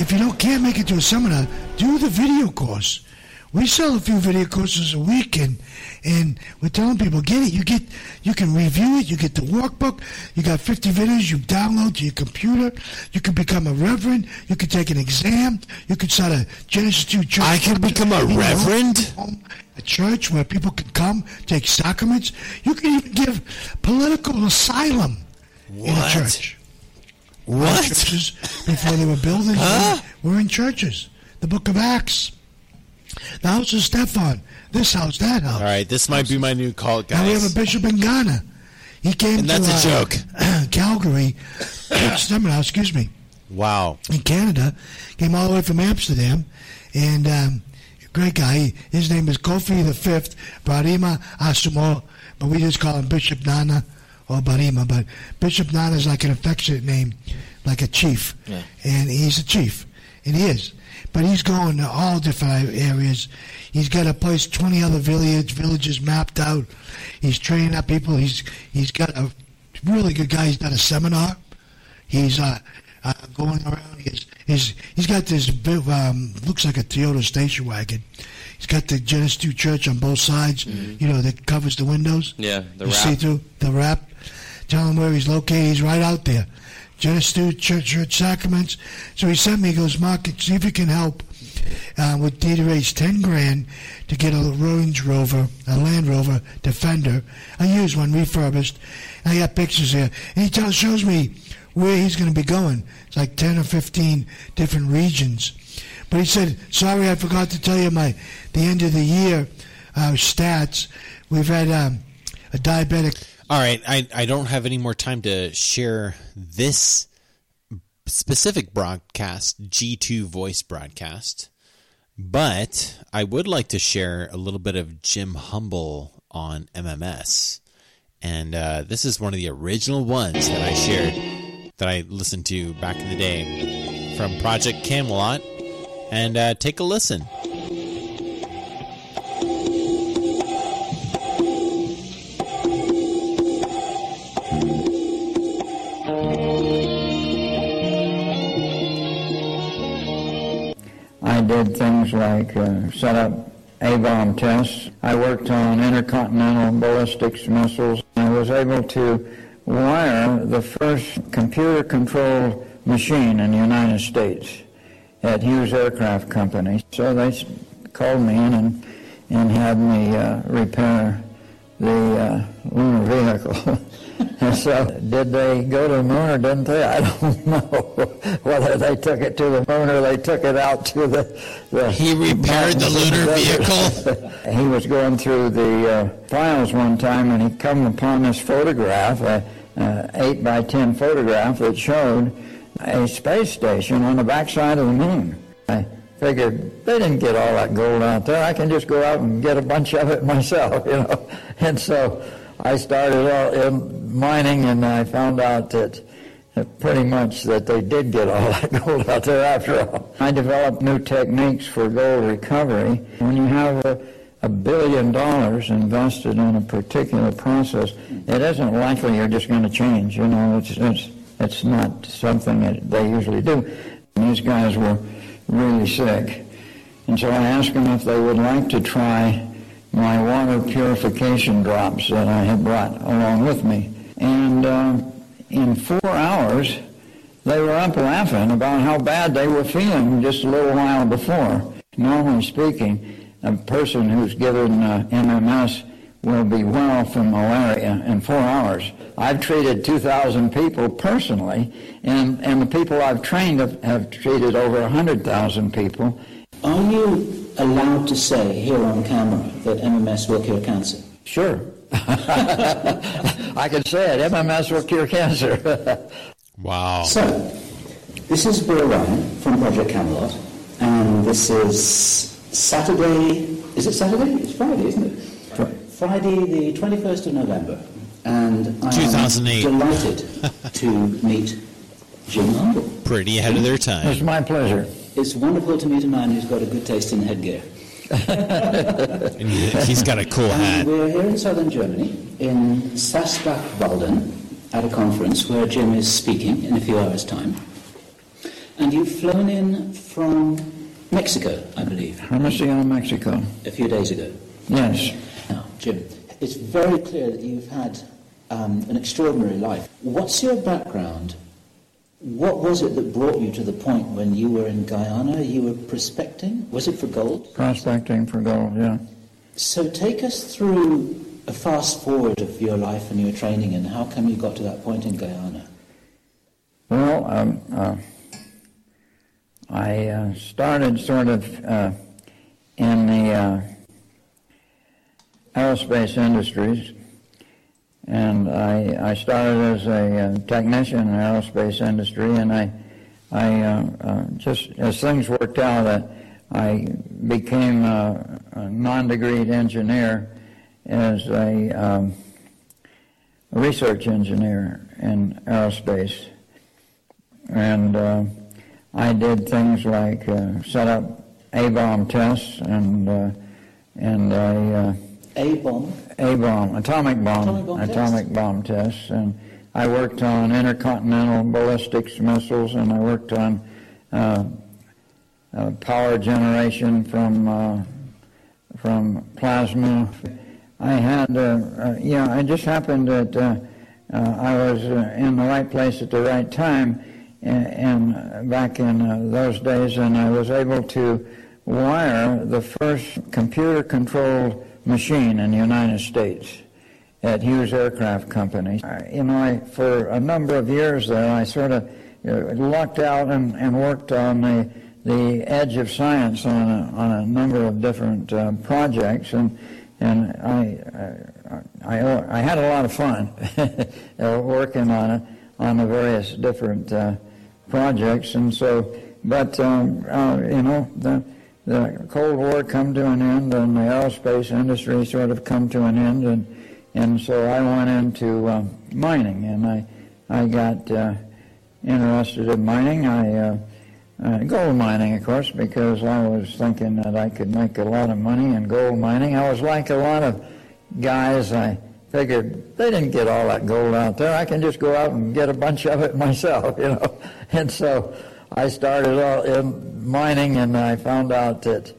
if you don't can't make it to a seminar, do the video course. We sell a few video courses a week, and and we're telling people get it. You get you can review it. You get the workbook. You got 50 videos. You download to your computer. You can become a reverend. You can take an exam. You can start a Genesis 2 church. I can become a in your own reverend? home, A church where people can come take sacraments. You can even give political asylum in a What? church. Our What? churches before they were buildings Huh? were in churches. The Book of Acts. The house of Stephan. This house, that house. All right, this might be my new cult, Now we have a bishop in Ghana. He came And to that's a uh, joke. Calgary seminar. Excuse me Wow. in Canada, came all the way from Amsterdam, and um, great guy. His name is Kofi the Fifth Barima Asumo, but we just call him Bishop Nana or Barima. But Bishop Nana is like an affectionate name, like a chief, Yeah. and he's a chief, and he is. But he's going to all different areas. He's got a place, 20 other village, villages mapped out. He's training up people. He's he's got a really good guy. He's done a seminar. He's uh, uh, going around. He's, he's, he's got this, big, um, looks like a Toyota station wagon. He's got the Genesis Church on both sides, you know, that covers the windows. Yeah, the you wrap. see through the wrap. Tell him where he's located. He's right out there. Genesis Church, Church Sacraments. So he sent me, he goes, Mark, see if you can help uh, with D to raise 10 grand to get a Range Rover, a Land Rover Defender. I used one refurbished. I got pictures here. And he tells, shows me where he's going to be going. It's like 10 or 15 different regions. But he said, sorry, I forgot to tell you my the end of the year uh, stats. We've had um, a diabetic. All right, I, I don't have any more time to share this specific broadcast, G2 voice broadcast, but I would like to share a little bit of Jim Humble on MMS. And uh, this is one of the original ones that I shared, that I listened to back in the day from Project Camelot. And uh, take a listen. Did things like uh, set up A-bomb tests. I worked on intercontinental ballistics missiles. I was able to wire the first computer-controlled machine in the United States at Hughes Aircraft Company. So they called me in and, and had me uh, repair the uh, lunar vehicle. and so, did they go to the moon or didn't they? I don't know whether they took it to the moon or they took it out to the. the He repaired the lunar vehicle. he was going through the uh, files one time and he come upon this photograph, a, uh, eight by ten photograph that showed a space station on the backside of the moon. I figured they didn't get all that gold out there. I can just go out and get a bunch of it myself, you know. And so I started out in mining, and I found out that uh, pretty much that they did get all that gold out there after all. I developed new techniques for gold recovery. When you have a, a billion dollars invested in a particular process, it isn't likely you're just going to change. You know, it's it's it's not something that they usually do. And these guys were really sick, and so I asked them if they would like to try my water purification drops that I had brought along with me. And uh, in four hours, they were up laughing about how bad they were feeling just a little while before. Normally speaking, a person who's given uh, MMS will be well from malaria in four hours. I've treated 2,000 people personally, and, and the people I've trained have, have treated over 100,000 people. Are you allowed to say here on camera that MMS will cure cancer? Sure. I can say it. MMS will cure cancer. Wow. So, this is Bill Ryan from Project Camelot, and this is Saturday. Is it Saturday? It's Friday, isn't it? Friday, the 21st of November. And I 2008. am delighted to meet Jim Humble. Pretty ahead of their time. It's my pleasure. It's wonderful to meet a man who's got a good taste in headgear. He- he's got a cool And hat. we're here in southern Germany, in Sasbachwalden, at a conference where Jim is speaking in a few hours' time. And you've flown in from Mexico, I believe, Hermosillo, Mexico. a few days ago. Yes. Now, Jim, it's very clear that you've had um, an extraordinary life. What's your background? What was it that brought you to the point when you were in Guyana? You were prospecting? Was it for gold? Prospecting for gold, yeah. So take us through a fast forward of your life and your training and how come you got to that point in Guyana? Well, um, uh, I uh, started sort of uh, in the uh, aerospace industries, and I, I started as a uh, technician in the aerospace industry, and I, I uh, uh, just as things worked out, uh, I became a, a non-degreed engineer as a, um, research engineer in aerospace. And uh, I did things like uh, set up A-bomb tests and uh, and I uh, A-bomb? A-bomb, atomic bomb, Atomic bomb bomb tests. And I worked on intercontinental ballistics missiles and I worked on uh, uh, power generation from uh, from plasma. I had, uh, uh, yeah, I just happened that uh, uh, I was uh, in the right place at the right time, and, and back in uh, those days, and I was able to wire the first computer-controlled machine in the United States at Hughes Aircraft Company. You know, I, for a number of years there, I sort of you know, lucked out and, and worked on the, the edge of science on a, on a number of different uh, projects, and and I, I I I had a lot of fun uh, working on on the various different uh, projects, and so. But um, uh, you know the the Cold War come to an end, and the aerospace industry sort of come to an end, and and so I went into uh, mining, and I I got uh, interested in mining. I uh, uh, gold mining, of course, because I was thinking that I could make a lot of money in gold mining. I was like a lot of guys. I figured they didn't get all that gold out there. I can just go out and get a bunch of it myself, you know. And so I started in mining, and I found out that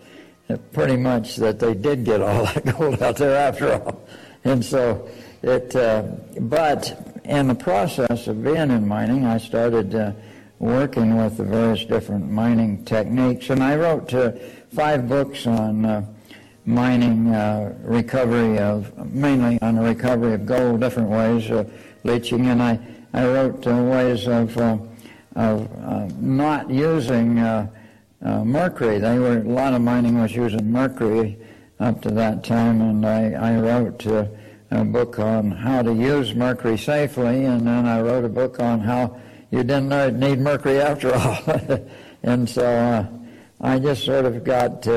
that pretty much that they did get all that gold out there after all. And so it, uh, but in the process of being in mining, I started uh, working with the various different mining techniques, and I wrote uh, five books on uh, mining uh, recovery of, mainly on the recovery of gold, different ways of leaching, and I, I wrote uh, ways of, uh, of uh, not using uh, uh, mercury. They were, a lot of mining was using mercury up to that time, and I, I wrote uh, a book on how to use mercury safely, and then I wrote a book on how you didn't need mercury after all. and so uh, I just sort of got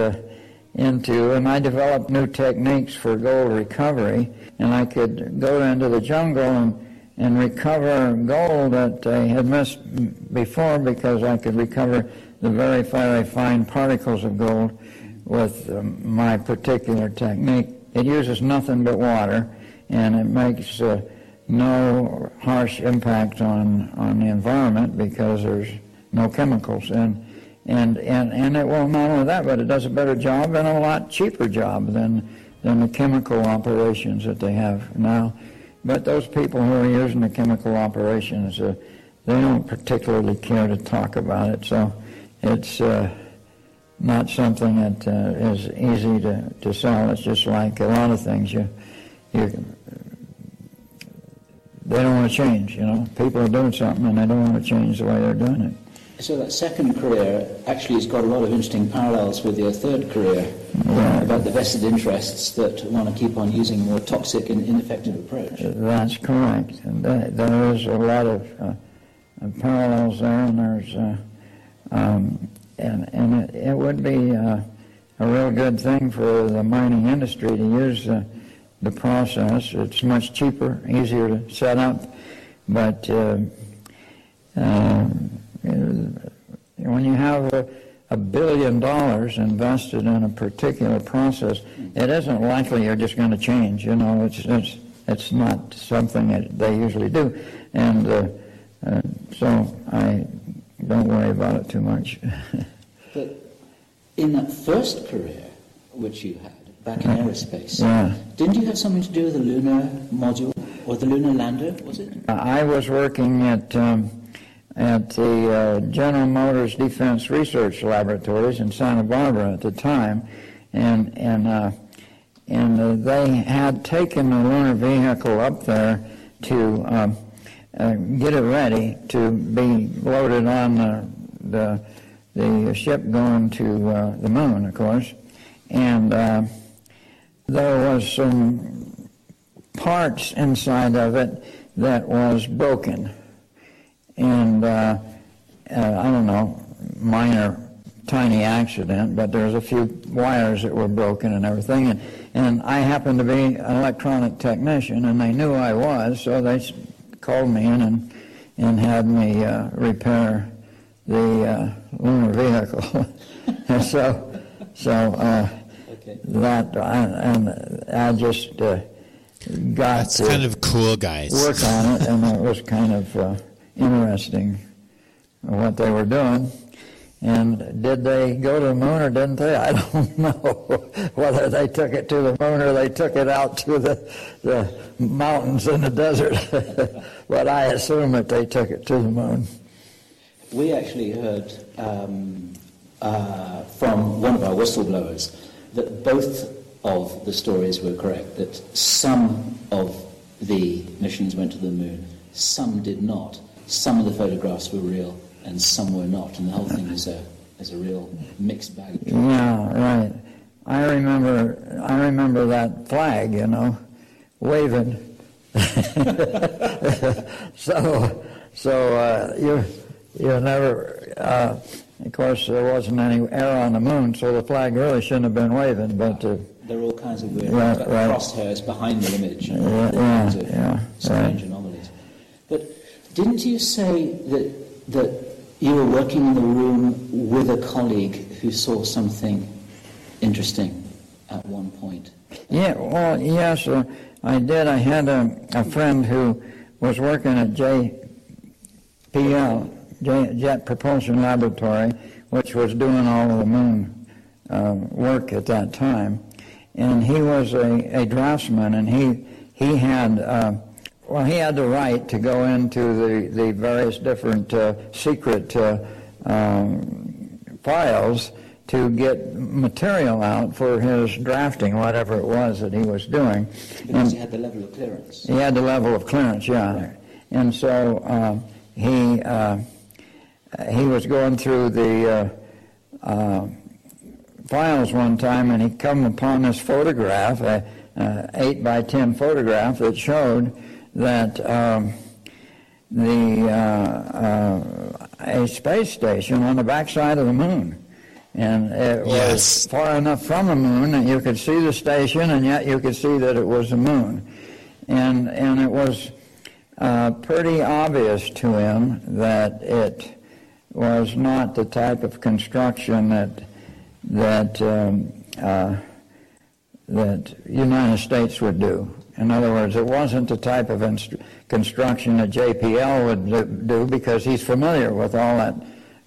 into, and I developed new techniques for gold recovery, and I could go into the jungle and and recover gold that I had missed before because I could recover the very, very fine particles of gold with um, my particular technique. It uses nothing but water, and it makes uh, no harsh impact on, on the environment because there's no chemicals. And, and, and, and it will not only that, but it does a better job and a lot cheaper job than, than the chemical operations that they have now. But those people who are using the chemical operations, uh, they don't particularly care to talk about it. So it's uh, not something that uh, is easy to, to sell. It's just like a lot of things. You, you, they don't want to change. You know, people are doing something and they don't want to change the way they're doing it. So that second career actually has got a lot of interesting parallels with your third career Yeah. about the vested interests that want to keep on using a more toxic and ineffective approach. That's correct. And there, there is a lot of uh, uh, parallels there, and there's, uh, um, and, and it, it would be uh, a real good thing for the mining industry to use the process. It's much cheaper, easier to set up, but uh, um, when you have a, a billion dollars invested in a particular process, it isn't likely you're just going to change. You know, it's it's it's not something that they usually do, and uh, uh, so I don't worry about it too much. But in that first career, which you had back in aerospace, Yeah. didn't you have something to do with the lunar module or the lunar lander? Was it? I was working at um, at the uh, General Motors Defense Research Laboratories in Santa Barbara at the time, and and uh, and uh, they had taken the lunar vehicle up there to um, uh, get it ready to be loaded on the the, the ship going to uh, the moon, of course, and uh, there was some parts inside of it that was broken. And uh, uh, I don't know, minor, tiny accident, but there was a few wires that were broken and everything. And, and I happened to be an electronic technician, and they knew I was, so they called me in and, and had me uh, repair the uh, lunar vehicle. and so, so uh, Okay. that I, and I just uh, got That's to kind of cool, guys. work on it, and it was kind of uh, interesting what they were doing. And did they go to the moon or didn't they? I don't know whether they took it to the moon or they took it out to the, the mountains in the desert. but I assume that they took it to the moon. We actually heard um, uh, from one of our whistleblowers that both of the stories were correct, that some of the missions went to the moon, some did not. Some of the photographs were real and some were not, and the whole thing is a, is a real mixed bag. Yeah, right. I remember. I remember that flag. You know, waving. so, so uh, you you never. Uh, of course, there wasn't any air on the moon, so the flag really shouldn't have been waving. But uh, There are all kinds of weird Right, right. crosshairs behind the image, and Yeah, all kinds of yeah, strange right. anomalies. But didn't you say that that you were working in the room with a colleague who saw something interesting at one point? Yeah, well, yes, uh, I did. I had a, a friend who was working at JPL, Jet Propulsion Laboratory, which was doing all of the moon uh, work at that time. And he was a, a draftsman, and he, he had, uh, well, he had the right to go into the, the various different uh, secret uh, um, files to get material out for his drafting, whatever it was that he was doing. Because And you had the level of clearance. he had the level of clearance, yeah. And so uh, he uh, he was going through the uh, uh, files one time, and he come upon this photograph, a, a eight by ten photograph that showed that um, the uh, uh, a space station on the backside of the moon. And it Yes. was far enough from the moon that you could see the station, and yet you could see that it was the moon. And and it was uh, pretty obvious to him that it was not the type of construction that that um, uh, that United States would do. In other words, it wasn't the type of construction that JPL would do- because he's familiar with all that.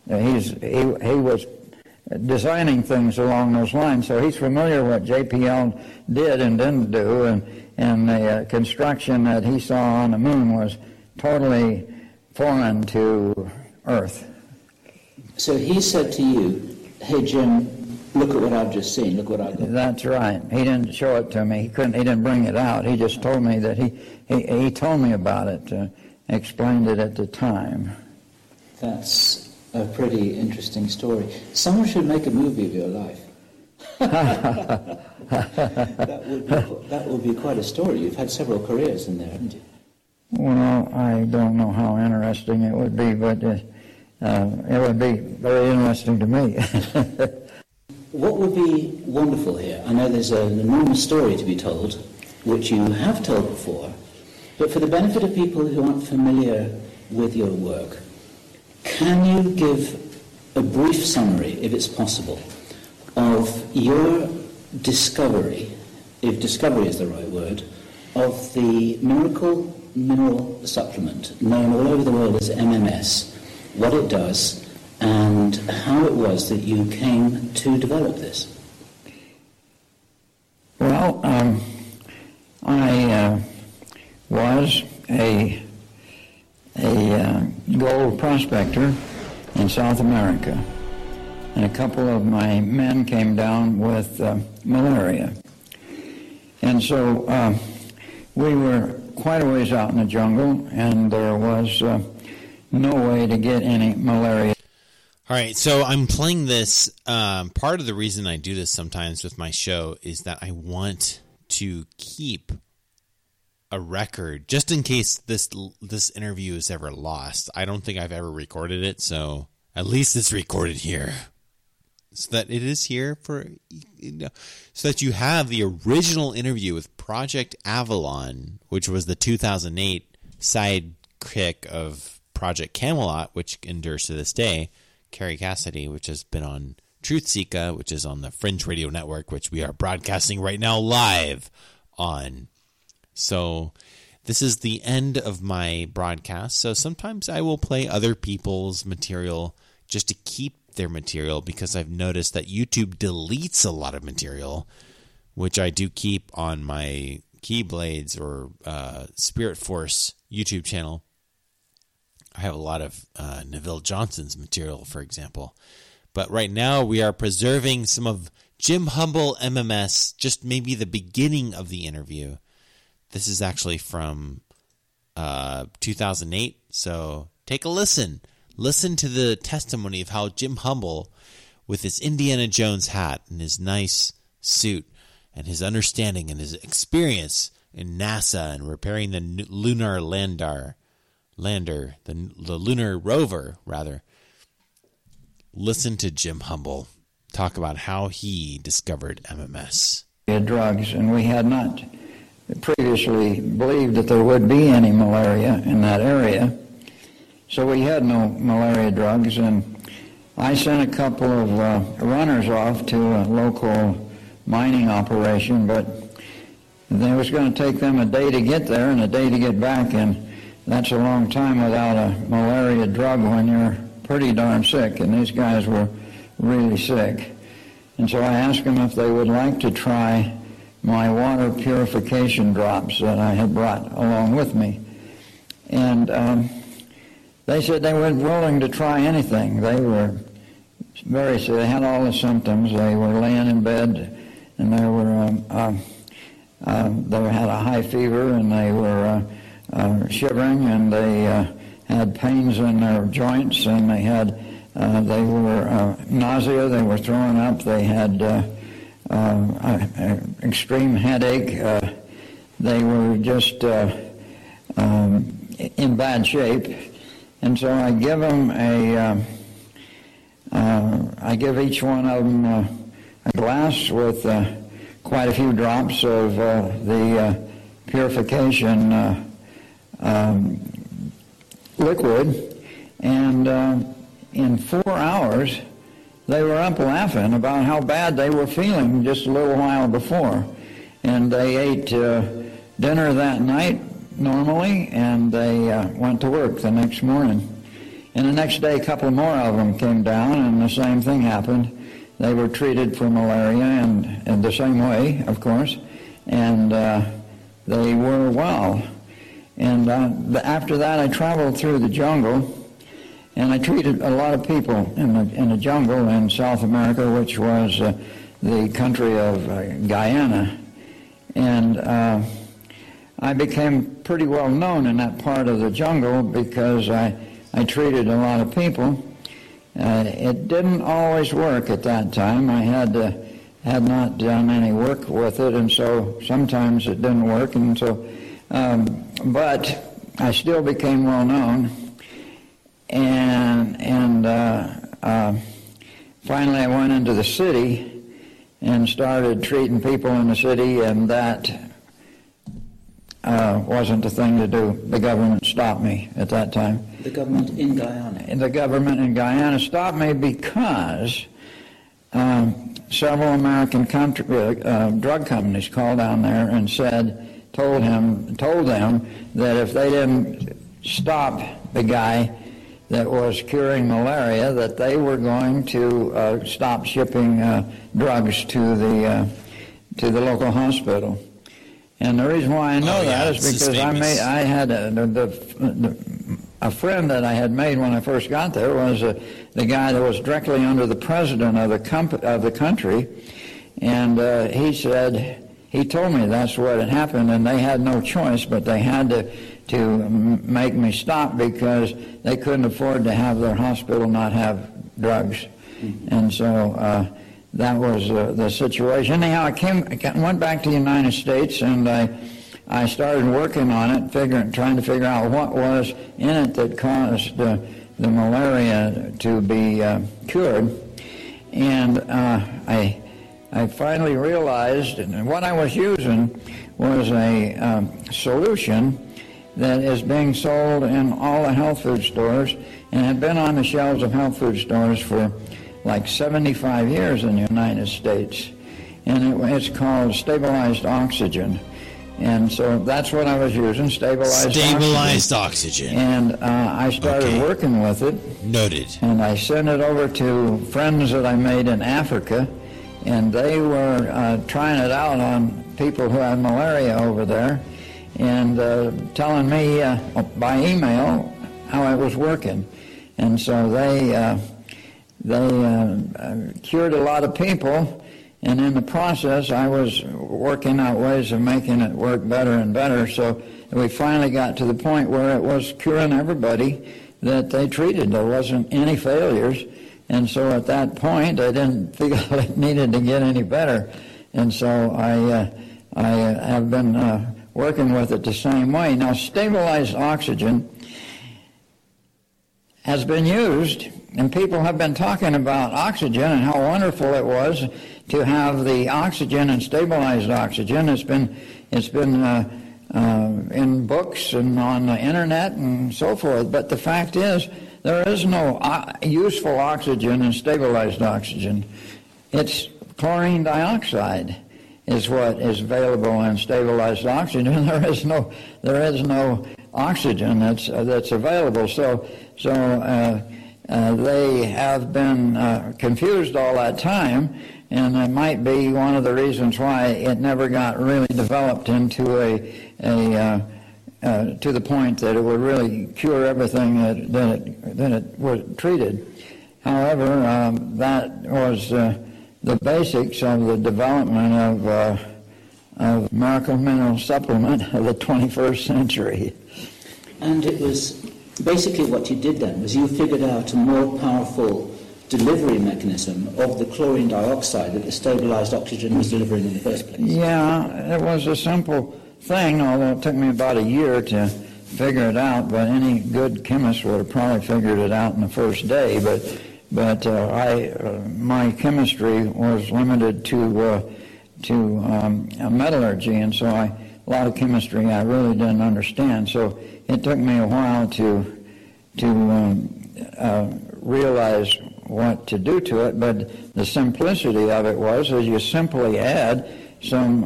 He's he he was designing things along those lines, so he's familiar with what JPL did and didn't do, and and the uh, construction that he saw on the moon was totally foreign to Earth. So he said to you, "Hey Jim, look at what I've just seen. Look what I've got." That's right. He didn't show it to me. He couldn't. He didn't bring it out. He just told me that he he, he told me about it. Uh, explained it at the time. That's a pretty interesting story. Someone should make a movie of your life. that would be, that would be quite a story. You've had several careers in there, haven't you? Well, I don't know how interesting it would be, but uh, uh, it would be very interesting to me. What would be wonderful here? I know there's an enormous story to be told, which you have told before, but for the benefit of people who aren't familiar with your work, can you give a brief summary, if it's possible, of your discovery, if discovery is the right word, of the miracle mineral supplement known all over the world as MMS, what it does, and how it was that you came to develop this? well, um, I uh, was a a uh, gold prospector in South America, and a couple of my men came down with uh, malaria, and so uh, we were quite a ways out in the jungle, and there was uh, no way to get any malaria. All right, so I'm playing this. Um, part of the reason I do this sometimes with my show is that I want to keep a record just in case this this interview is ever lost. I don't think I've ever recorded it, so at least it's recorded here, so that it is here for you know, so that you have the original interview with Project Avalon, which was the 2008 sidekick of Project Camelot, which endures to this day. Kerry Cassidy, which has been on Truth Seeker, which is on the Fringe Radio Network, which we are broadcasting right now live on. So this is the end of my broadcast. So sometimes I will play other people's material just to keep their material because I've noticed that YouTube deletes a lot of material, which I do keep on my Keyblades or uh, Spirit Force YouTube channel. I have a lot of uh, Neville Johnson's material, for example. But right now, we are preserving some of Jim Humble MMS, just maybe the beginning of the interview. This is actually from uh, 2008. So take a listen. Listen to the testimony of how Jim Humble, with his Indiana Jones hat and his nice suit, and his understanding and his experience in NASA and repairing the lunar lander, lander, the, the lunar rover, rather. Listen to Jim Humble talk about how he discovered MMS. We had Drugs, and we had not previously believed that there would be any malaria in that area. So we had no malaria drugs, and I sent a couple of uh, runners off to a local mining operation, but it was going to take them a day to get there and a day to get back, and that's a long time without a malaria drug when you're pretty darn sick, and these guys were really sick. And so I asked them if they would like to try my water purification drops that I had brought along with me. And um, they said they weren't willing to try anything. They were very sick. They had all the symptoms. They were laying in bed and they were um, uh, uh, they had a high fever and they were uh, uh shivering and they uh, had pains in their joints and they had uh, they were nausea. They were throwing up. They had extreme headache. they were just um, in bad shape, and so I give them a. I give each one of them a glass with uh, quite a few drops of uh, the uh, purification uh, um, liquid, and uh, in four hours they were up laughing about how bad they were feeling just a little while before. And they ate uh, dinner that night normally, and they went to work the next morning. And the next day, a couple more of them came down, and the same thing happened they were treated for malaria and in the same way, of course, and uh, they were well. And uh, after that, I traveled through the jungle, and I treated a lot of people in the, in the jungle in South America, which was uh, the country of uh, Guyana. And uh, I became pretty well known in that part of the jungle because I, I treated a lot of people. Uh, it didn't always work at that time. I had uh, had not done any work with it, and so sometimes it didn't work. And so, um, but I still became well known, and and uh, uh finally I went into the city and started treating people in the city, and that uh, wasn't the thing to do. The government stopped me at that time. The government in Guyana? The government in Guyana stopped me because um, several American country, uh, uh, drug companies called down there and said, told him, told them that if they didn't stop the guy that was curing malaria, that they were going to uh, stop shipping uh, drugs to the uh, to the local hospital. And the reason why I know oh, yeah, that is because I made I had a, the, the, a friend that I had made when I first got there was a, the guy that was directly under the president of the comp- of the country, and uh, he said he told me that's what had happened, and they had no choice, but they had to to make me stop because they couldn't afford to have their hospital not have drugs, mm-hmm. and so. Uh, that was uh, the situation. Anyhow, I came, I went back to the United States and I, I started working on it, figuring, trying to figure out what was in it that caused uh, the malaria to be uh, cured. And uh, I, I finally realized and what I was using was a um, solution that is being sold in all the health food stores and had been on the shelves of health food stores for like 75 years in the United States. And it, it's called stabilized oxygen. And so that's what I was using, stabilized, Stabilized oxygen. oxygen. And uh, I started Okay. working with it. Noted. And I sent it over to friends that I made in Africa, and they were uh, trying it out on people who had malaria over there, and uh, telling me uh, by email how it was working. And so they uh, they uh, uh, cured a lot of people, and in the process, I was working out ways of making it work better and better. So we finally got to the point where it was curing everybody that they treated. There wasn't any failures, and so at that point, I didn't feel it needed to get any better, and so I uh, I have been uh, working with it the same way. Now, stabilized oxygen has been used, and people have been talking about oxygen and how wonderful it was to have the oxygen and stabilized oxygen. It's been it's been uh, uh, in books and on the internet and so forth. But the fact is, there is no uh, useful oxygen and stabilized oxygen. It's chlorine dioxide is what is available in stabilized oxygen. There is no there is no oxygen that's uh, that's available. So so uh, uh, they have been uh, confused all that time, and it might be one of the reasons why it never got really developed into a a uh, to the point that it would really cure everything that, that, it, that it was treated. However, um, that was uh, the basics of the development of, uh, of miracle mineral supplement of the 21st century. And it was basically what you did then was you figured out a more powerful delivery mechanism of the chlorine dioxide that the stabilized oxygen was delivering in the first place. Yeah, it was a simple thing, although it took me about a year to figure it out. But any good chemist would have probably figured it out in the first day. But but uh, I uh, my chemistry was limited to uh, to um, uh, metallurgy, and so I a lot of chemistry I really didn't understand. So it took me a while to to um, uh, realize what to do to it. But the simplicity of it was is you simply add some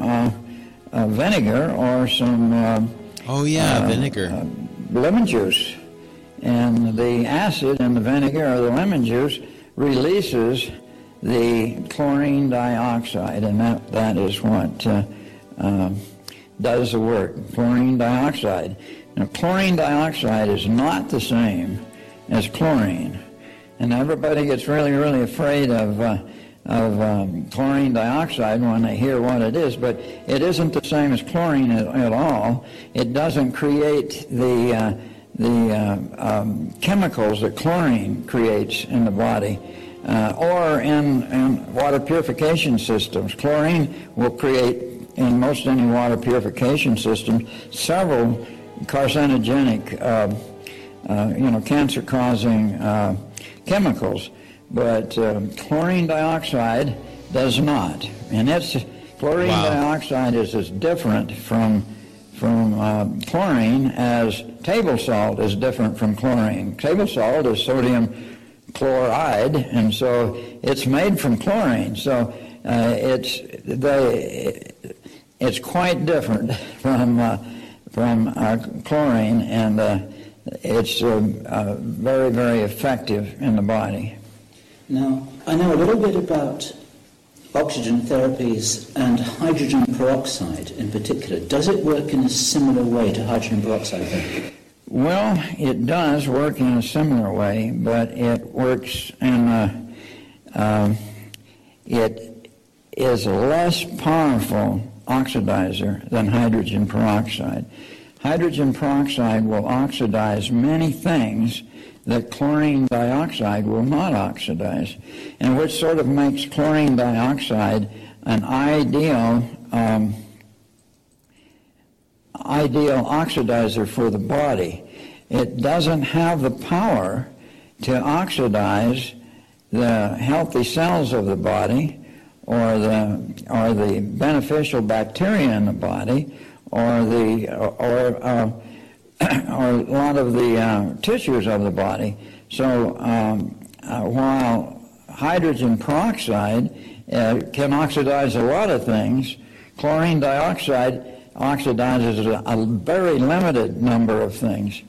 uh, vinegar or some uh, Oh yeah, uh, vinegar. uh, lemon juice. And the acid in the vinegar or the lemon juice releases the chlorine dioxide, and that, that is what uh, um, does the work. Chlorine dioxide. Now, chlorine dioxide is not the same as chlorine. And everybody gets really, really afraid of, uh, of um, chlorine dioxide when they hear what it is, but it isn't the same as chlorine at, at all. It doesn't create the, uh, the uh, um, chemicals that chlorine creates in the body. Uh, or in, in water purification systems. Chlorine will create, in most any water purification system, several carcinogenic, uh, uh, you know, cancer-causing uh, chemicals, but um, chlorine dioxide does not. And it's chlorine Wow. dioxide is as different from from uh, chlorine as table salt is different from chlorine. Table salt is sodium chloride, and so it's made from chlorine. So uh, it's they, it's quite different from uh, from uh, chlorine, and uh, it's um, uh, very very effective in the body. Now, I know a little bit about oxygen therapies and hydrogen peroxide in particular. Does it work in a similar way to hydrogen peroxide therapy? Well, it does work in a similar way, but it works in a, um, it is a less powerful oxidizer than hydrogen peroxide. Hydrogen peroxide will oxidize many things that chlorine dioxide will not oxidize, and which sort of makes chlorine dioxide an ideal um, ideal oxidizer for the body. It doesn't have the power to oxidize the healthy cells of the body or the or the beneficial bacteria in the body or the or uh, or a lot of the uh, tissues of the body. So um, uh, while hydrogen peroxide uh, can oxidize a lot of things, chlorine dioxide oxidizes a, a very limited number of things.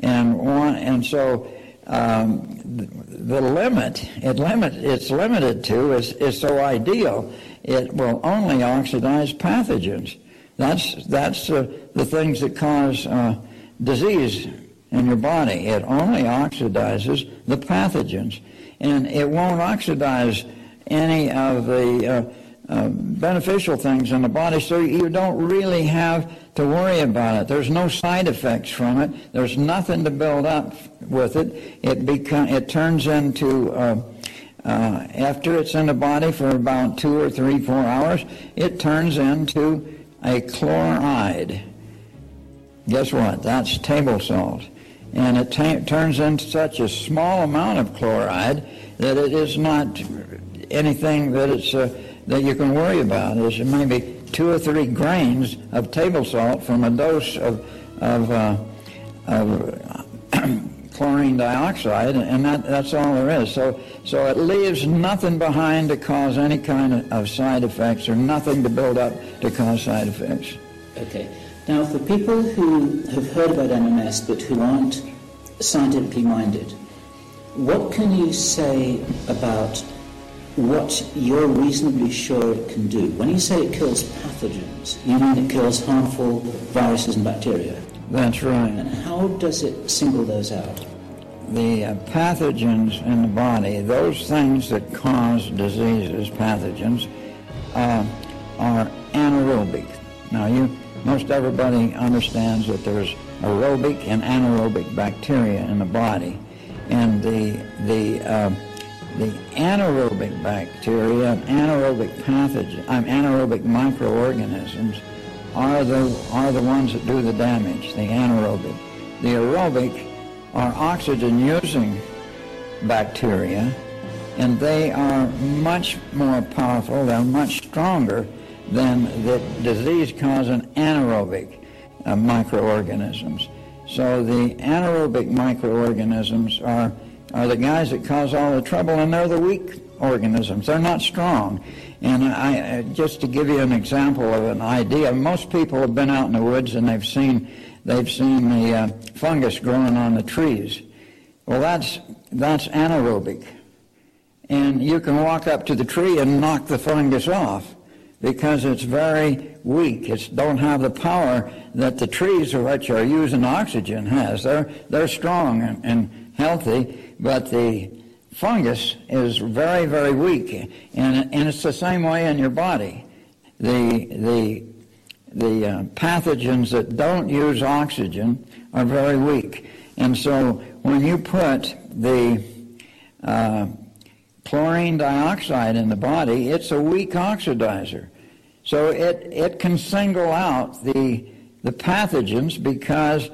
And, one, and so um, the, limit, it limit it's limited to is, is so ideal. It will only oxidize pathogens. That's, that's the things that cause uh, disease in your body. It only oxidizes the pathogens. And it won't oxidize any of the uh, uh, beneficial things in the body, so you don't really have to worry about it. There's no side effects from it. There's nothing to build up with it. It, become, it turns into, uh, uh, after it's in the body for about two or three, four hours, it turns into a chloride. Guess what? That's table salt. And it turns into such a small amount of chloride that it is not anything that it's uh, that you can worry about. It's maybe two or three grains of table salt from a dose of of, uh, of chlorine dioxide, and that, that's all there is. So so it leaves nothing behind to cause any kind of, of side effects, or nothing to build up to cause side effects. Okay. Now, for people who have heard about MMS but who aren't scientifically minded, what can you say about what you're reasonably sure it can do? When you say it kills pathogens, you mean it kills harmful viruses and bacteria? That's right. And how does it single those out? The uh, pathogens in the body, those things that cause diseases, pathogens, uh, are anaerobic. Now, you most everybody understands that there's aerobic and anaerobic bacteria in the body, and the the uh, the anaerobic bacteria, anaerobic pathogens, um, anaerobic microorganisms are the are the ones that do the damage. The anaerobic, the aerobic are oxygen-using bacteria, and they are much more powerful. They're much stronger than the disease-causing anaerobic uh, microorganisms. So the anaerobic microorganisms are, are the guys that cause all the trouble, and they're the weak organisms. They're not strong. And I, uh, just to give you an example of an idea, most people have been out in the woods and they've seen, they've seen the uh, fungus growing on the trees. Well, that's, that's anaerobic. And you can walk up to the tree and knock the fungus off because it's very weak. It don't have the power that the trees which are using oxygen has. They're, they're strong and, and healthy, but the fungus is very, very weak. And, and it's the same way in your body. The, the, the uh, pathogens that don't use oxygen are very weak. And so when you put the uh, chlorine dioxide in the body, it's a weak oxidizer. So it, it can single out the, the pathogens because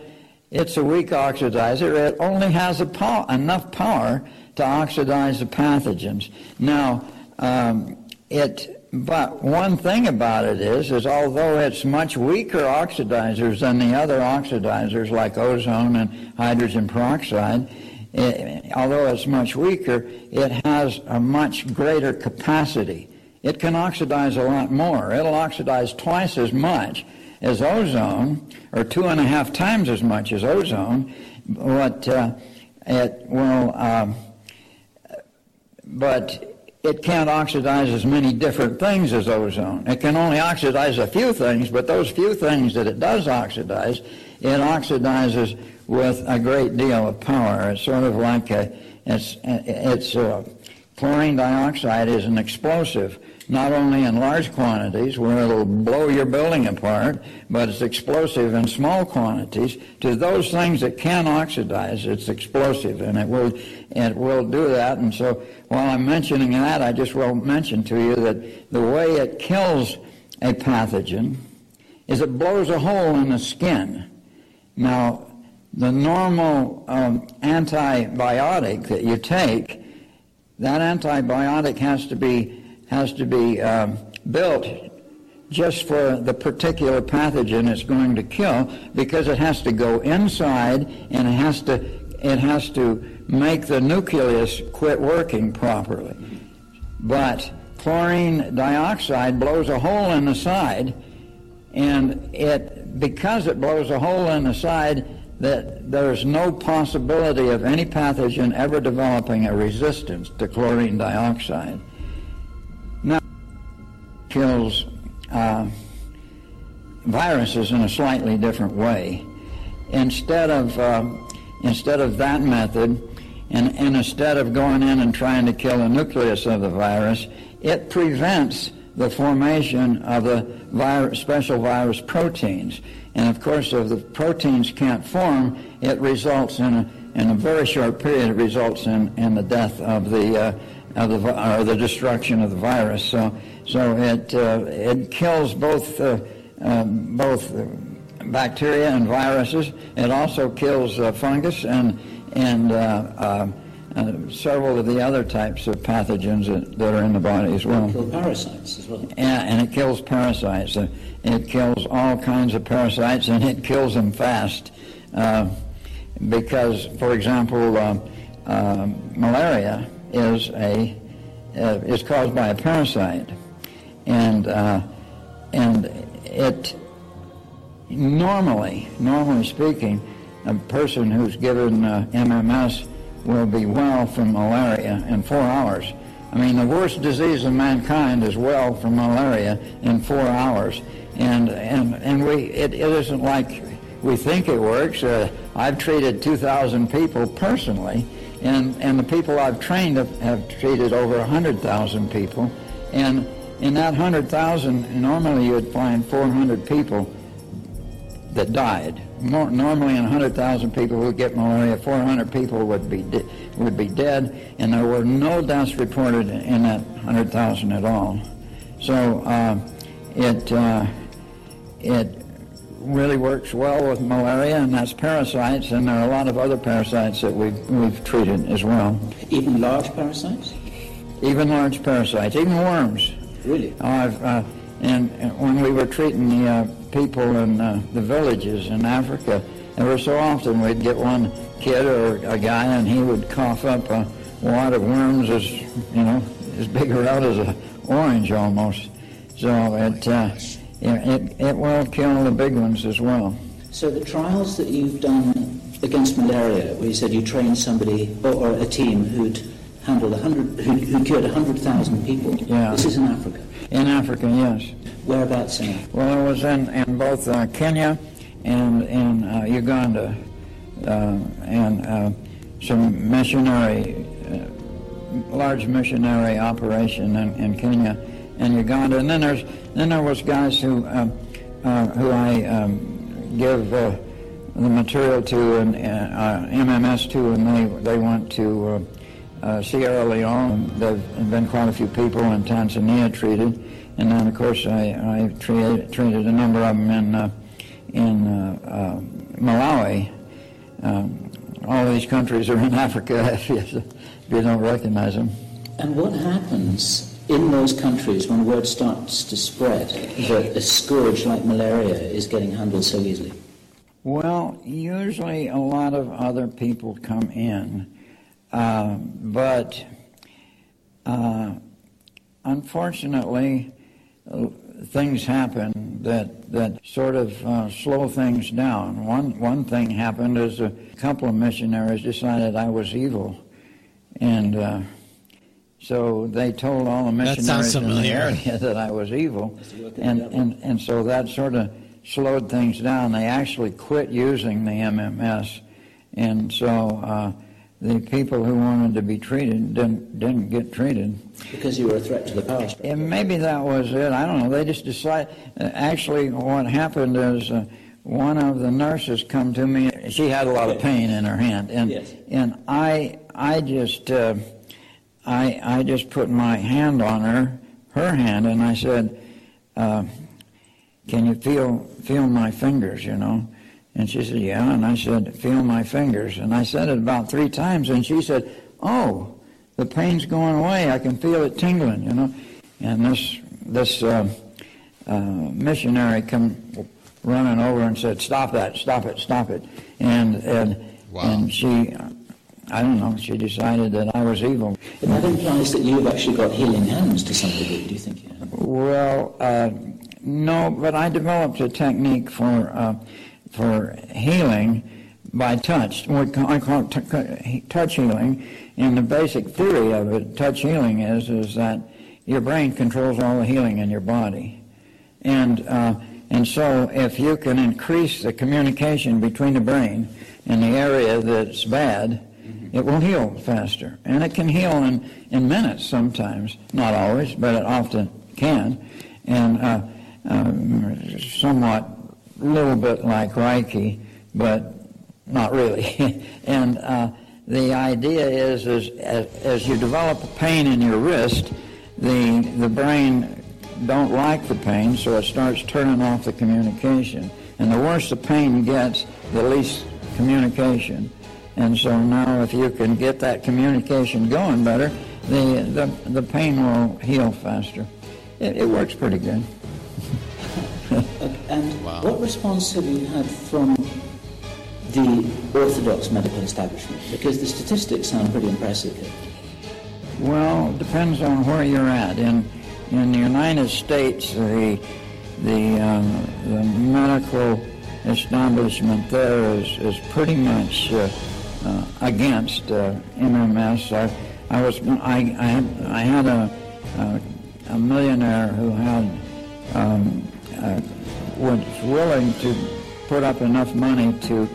it's a weak oxidizer. It only has enough power to oxidize the pathogens. Now, um, it, but one thing about it is, is although it's much weaker oxidizers than the other oxidizers like ozone and hydrogen peroxide, it, although it's much weaker, it has a much greater capacity it can oxidize a lot more. It'll oxidize twice as much as ozone, or two and a half times as much as ozone, but uh, it will, um, but it can't oxidize as many different things as ozone. It can only oxidize a few things, but those few things that it does oxidize, it oxidizes with a great deal of power. It's sort of like a, it's, it's uh, chlorine dioxide is an explosive not only in large quantities where it'll blow your building apart, but it's explosive in small quantities. To those things that can oxidize, it's explosive, and it will it will do that. And so, while I'm mentioning that, I just will mention to you that the way it kills a pathogen is it blows a hole in the skin. Now, the normal um, antibiotic that you take, that antibiotic has to be has to be um, built just for the particular pathogen it's going to kill because it has to go inside and it has to it has to make the nucleus quit working properly. But chlorine dioxide blows a hole in the side and it because it blows a hole in the side that there's no possibility of any pathogen ever developing a resistance to chlorine dioxide. Now, kills uh, viruses in a slightly different way. Instead of uh, instead of that method, and, and instead of going in and trying to kill the nucleus of the virus, it prevents the formation of the virus, special virus proteins. And of course, if the proteins can't form, it results in a, in a very short period, it results in, in the death of the, uh, of the, or the destruction of the virus. So, so it, uh, it kills both, uh, um, both bacteria and viruses. It also kills uh, fungus and, and uh, several of the other types of pathogens that, that are in the body as well. Kill parasites as well. Yeah, and it kills parasites. Uh, it kills all kinds of parasites, and it kills them fast. Uh, because, for example, uh, uh, malaria is a uh, is caused by a parasite, and and it normally, normally speaking, a person who's given MMS will be well from malaria in four hours. I mean, the worst disease of mankind is well from malaria in four hours. And, and, and we, it, it isn't like we think it works. Uh, I've treated 2,000 people personally, and, and the people I've trained have, have treated over 100,000 people. And in that 100,000, normally you'd find 400 people that died. More, normally, in 100,000 people who get malaria, 400 people would be de- would be dead, and there were no deaths reported in that 100,000 at all. So uh, it uh, it really works well with malaria, and that's parasites, and there are a lot of other parasites that we've we've treated as well. Even large parasites. Even large parasites, even worms. Really? Uh, and, and when we were treating the uh, people in uh, the villages in Africa. and Every so often we'd get one kid or a guy and he would cough up a wad of worms as, you know, as big around as an orange almost. So it, uh, it, it will kill the big ones as well. So the trials that you've done against malaria, where you said you trained somebody or, or a team who'd handled a hundred, who, who cured a hundred thousand people. Yeah. This is in Africa. In Africa, yes. Whereabouts in? Well, it was in, in both uh, Kenya and in uh, Uganda, uh, and uh, some missionary, uh, large missionary operation in, in, Kenya and Uganda. And then there's then there was guys who who I um, give the material to and MMS to, and they they went to. Sierra Leone, there have been quite a few people in Tanzania treated, and then, of course, I, I treated, treated a number of them in, uh, in uh, uh, Malawi. Um, all these countries are in Africa if you, if you don't recognize them. And what happens in those countries when word starts to spread that a scourge like malaria is getting handled so easily? Well, usually a lot of other people come in, uh, but uh, unfortunately, things happen that that sort of uh, slow things down. One one thing happened is a couple of missionaries decided I was evil, and uh, so they told all the missionaries in the area that I was evil, and and and so that sort of slowed things down. They actually quit using the MMS, and so. The people who wanted to be treated didn't didn't get treated because you were a threat to the power structure. And maybe that was it. I don't know. They just decided. Uh, actually, what happened is uh, one of the nurses come to me. She had a lot of pain in her hand, and yes. and I I just uh, I I just put my hand on her her hand, and I said, uh, "Can you feel feel my fingers?" You know. And she said, Yeah. And I said, Feel my fingers. And I said it about three times. And she said, Oh, the pain's going away. I can feel it tingling, you know. And this, this uh, uh, missionary come running over and said, "Stop that! Stop it! Stop it!" And and and she, I don't know, she decided that I was evil. And that implies that you've actually got healing hands to some degree, do you think? you? Well, uh, no, but I developed a technique for uh, for healing by touch. I call it touch healing, and the basic theory of it, touch healing, is is that your brain controls all the healing in your body, and uh, and so if you can increase the communication between the brain and the area that's bad, it will heal faster. And it can heal in, in minutes sometimes, not always, but it often can. And uh, um, somewhat, little bit like Reiki, but not really. and uh, the idea is, is as, as you develop a pain in your wrist, the, the brain don't like the pain, so it starts turning off the communication. And the worse the pain gets, the least communication. And so now if you can get that communication going better, the, the, the pain will heal faster. It, it works pretty good. And what response have you had from the orthodox medical establishment? Because the statistics sound pretty impressive here. Well, it depends on where you're at. In in the United States, the the, um, the medical establishment there is, is pretty much uh, uh, against uh, MMS. I, I was I, I had I had a a, a millionaire who had um, uh, was willing to put up enough money to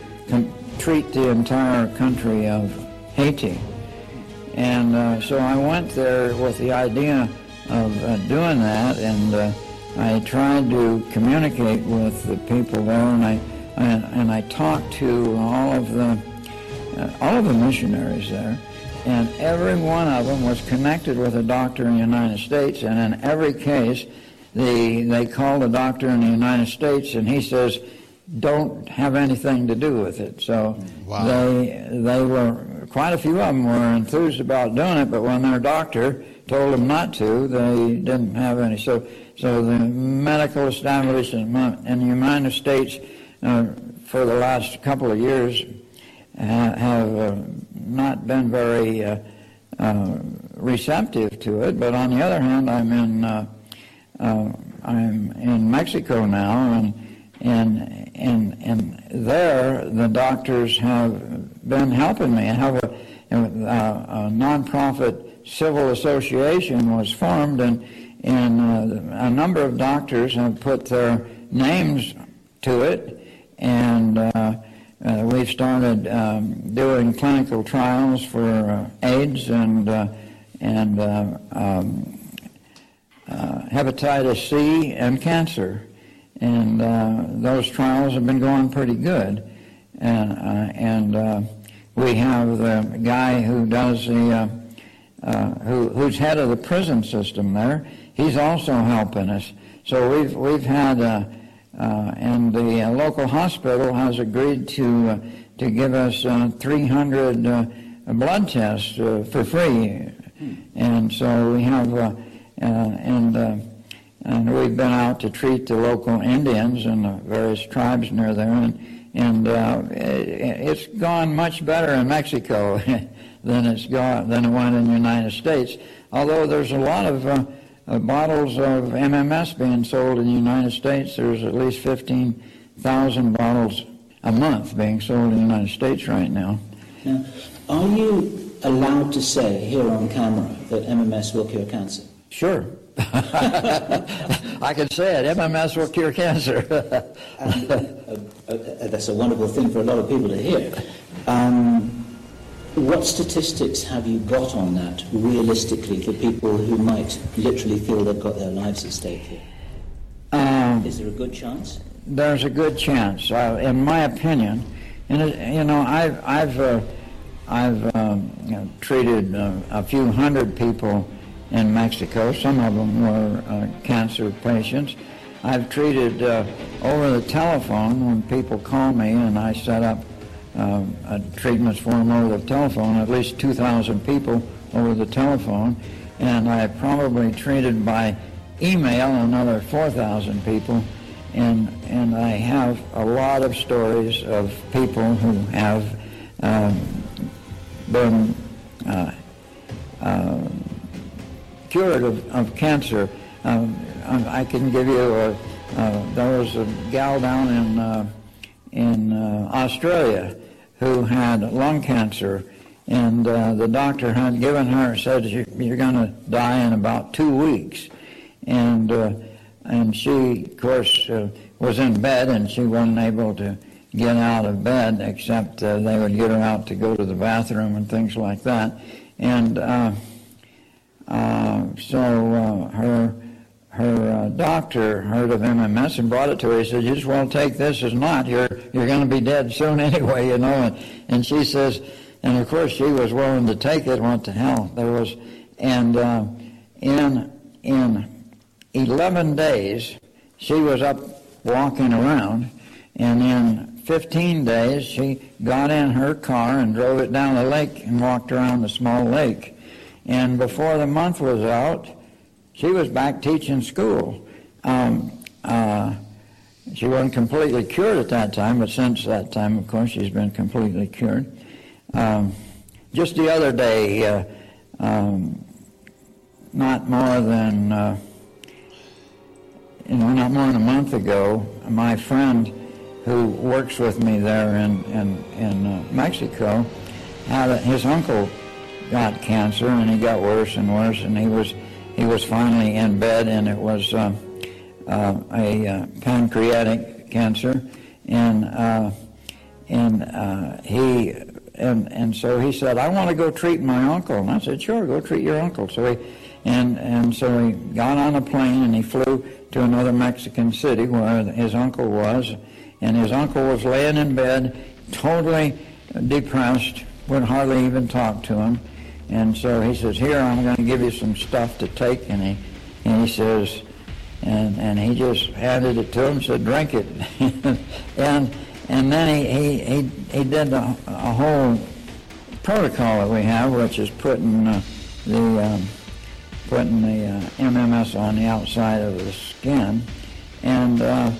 treat the entire country of Haiti. And uh, so I went there with the idea of uh, doing that, and uh, I tried to communicate with the people there, and I and, and I talked to all of the uh, all of the missionaries there, and every one of them was connected with a doctor in the United States, and in every case, the they called a doctor in the United States, and he says, "Don't have anything to do with it." So Wow. they they were quite a few of them were enthused about doing it, but when their doctor told them not to, they didn't have any. So so the medical establishment in the United States uh, for the last couple of years ha- have uh, not been very uh, uh, receptive to it. But on the other hand, I'm in uh, I'm in Mexico now, and and and and there the doctors have been helping me. I have a, a, a nonprofit civil association was formed, and and uh, a number of doctors have put their names to it, and. Uh, uh, we've started um, doing clinical trials for uh, AIDS and uh, and uh, um, hepatitis C and cancer, and uh, those trials have been going pretty good. And uh, and uh, we have the guy who does the uh, uh, who, who's head of the prison system there. He's also helping us. So we've we've had. Uh, uh, and the uh, local hospital has agreed to uh, to give us uh, 300 uh, blood tests uh, for free, and so we have uh, uh, and uh, and we've been out to treat the local Indians and the various tribes near there, and and uh, it, it's gone much better in Mexico than it's gone than it went in the United States. Although there's a lot of uh, uh, bottles of MMS being sold in the United States. There's at least 15,000 bottles a month being sold in the United States right now. Now, are you allowed to say here on camera that MMS will cure cancer? Sure. I can say it. MMS will cure cancer. And, uh, uh, uh, that's a wonderful thing for a lot of people to hear. Um, what statistics have you got on that realistically for people who might literally feel they've got their lives at stake here? um, Is there a good chance? there's a good chance, uh, in my opinion. And it, you know, I've I've uh, I've um, you know, treated uh, a few hundred people in Mexico. Some of them were uh, cancer patients. I've treated uh, over the telephone when people call me and I set up uh, treatments for them over the telephone. At least 2,000 people over the telephone, and I probably treated by email another 4,000 people, and and I have a lot of stories of people who have um, been uh, uh, cured of, of cancer. Um, I I can give you a, uh, there was a gal down in uh, in uh, Australia who had lung cancer, and uh, the doctor had given her said "You- you're going to die in about two weeks, and uh, and she of course uh, was in bed and she wasn't able to get out of bed except they would get her out to go to the bathroom and things like that, and. Uh, so uh, her her uh, doctor heard of MMS and brought it to her. He said, "You just want to take this as not. You're you're going to be dead soon anyway, you know." And, and she says, and of course she was willing to take it. Went to hell? There was, and in in 11 days she was up walking around, and in 15 days she got in her car and drove it down the lake and walked around the small lake. And before the month was out, she was back teaching school. Um, uh, she wasn't completely cured at that time, but since that time, of course, she's been completely cured. Um, just the other day, uh, um, not more than, uh, you know, not more than a month ago, my friend who works with me there in, in, in uh, Mexico had a, his uncle got cancer and he got worse and worse and he was he was finally in bed and it was uh, uh, a uh, pancreatic cancer and uh, and uh, he and and so he said I want to go treat my uncle. And I said sure go treat your uncle. So he and and so he got on a plane and he flew to another Mexican city where his uncle was. And his uncle was laying in bed totally depressed would hardly even talk to him and so he says, here, I'm going to give you some stuff to take. And he, and he says, and, and he just handed it to him, and said, drink it. and, and then he, he, he, he did a, a whole protocol that we have, which is putting uh, the, um, putting the uh, MMS on the outside of the skin and uh,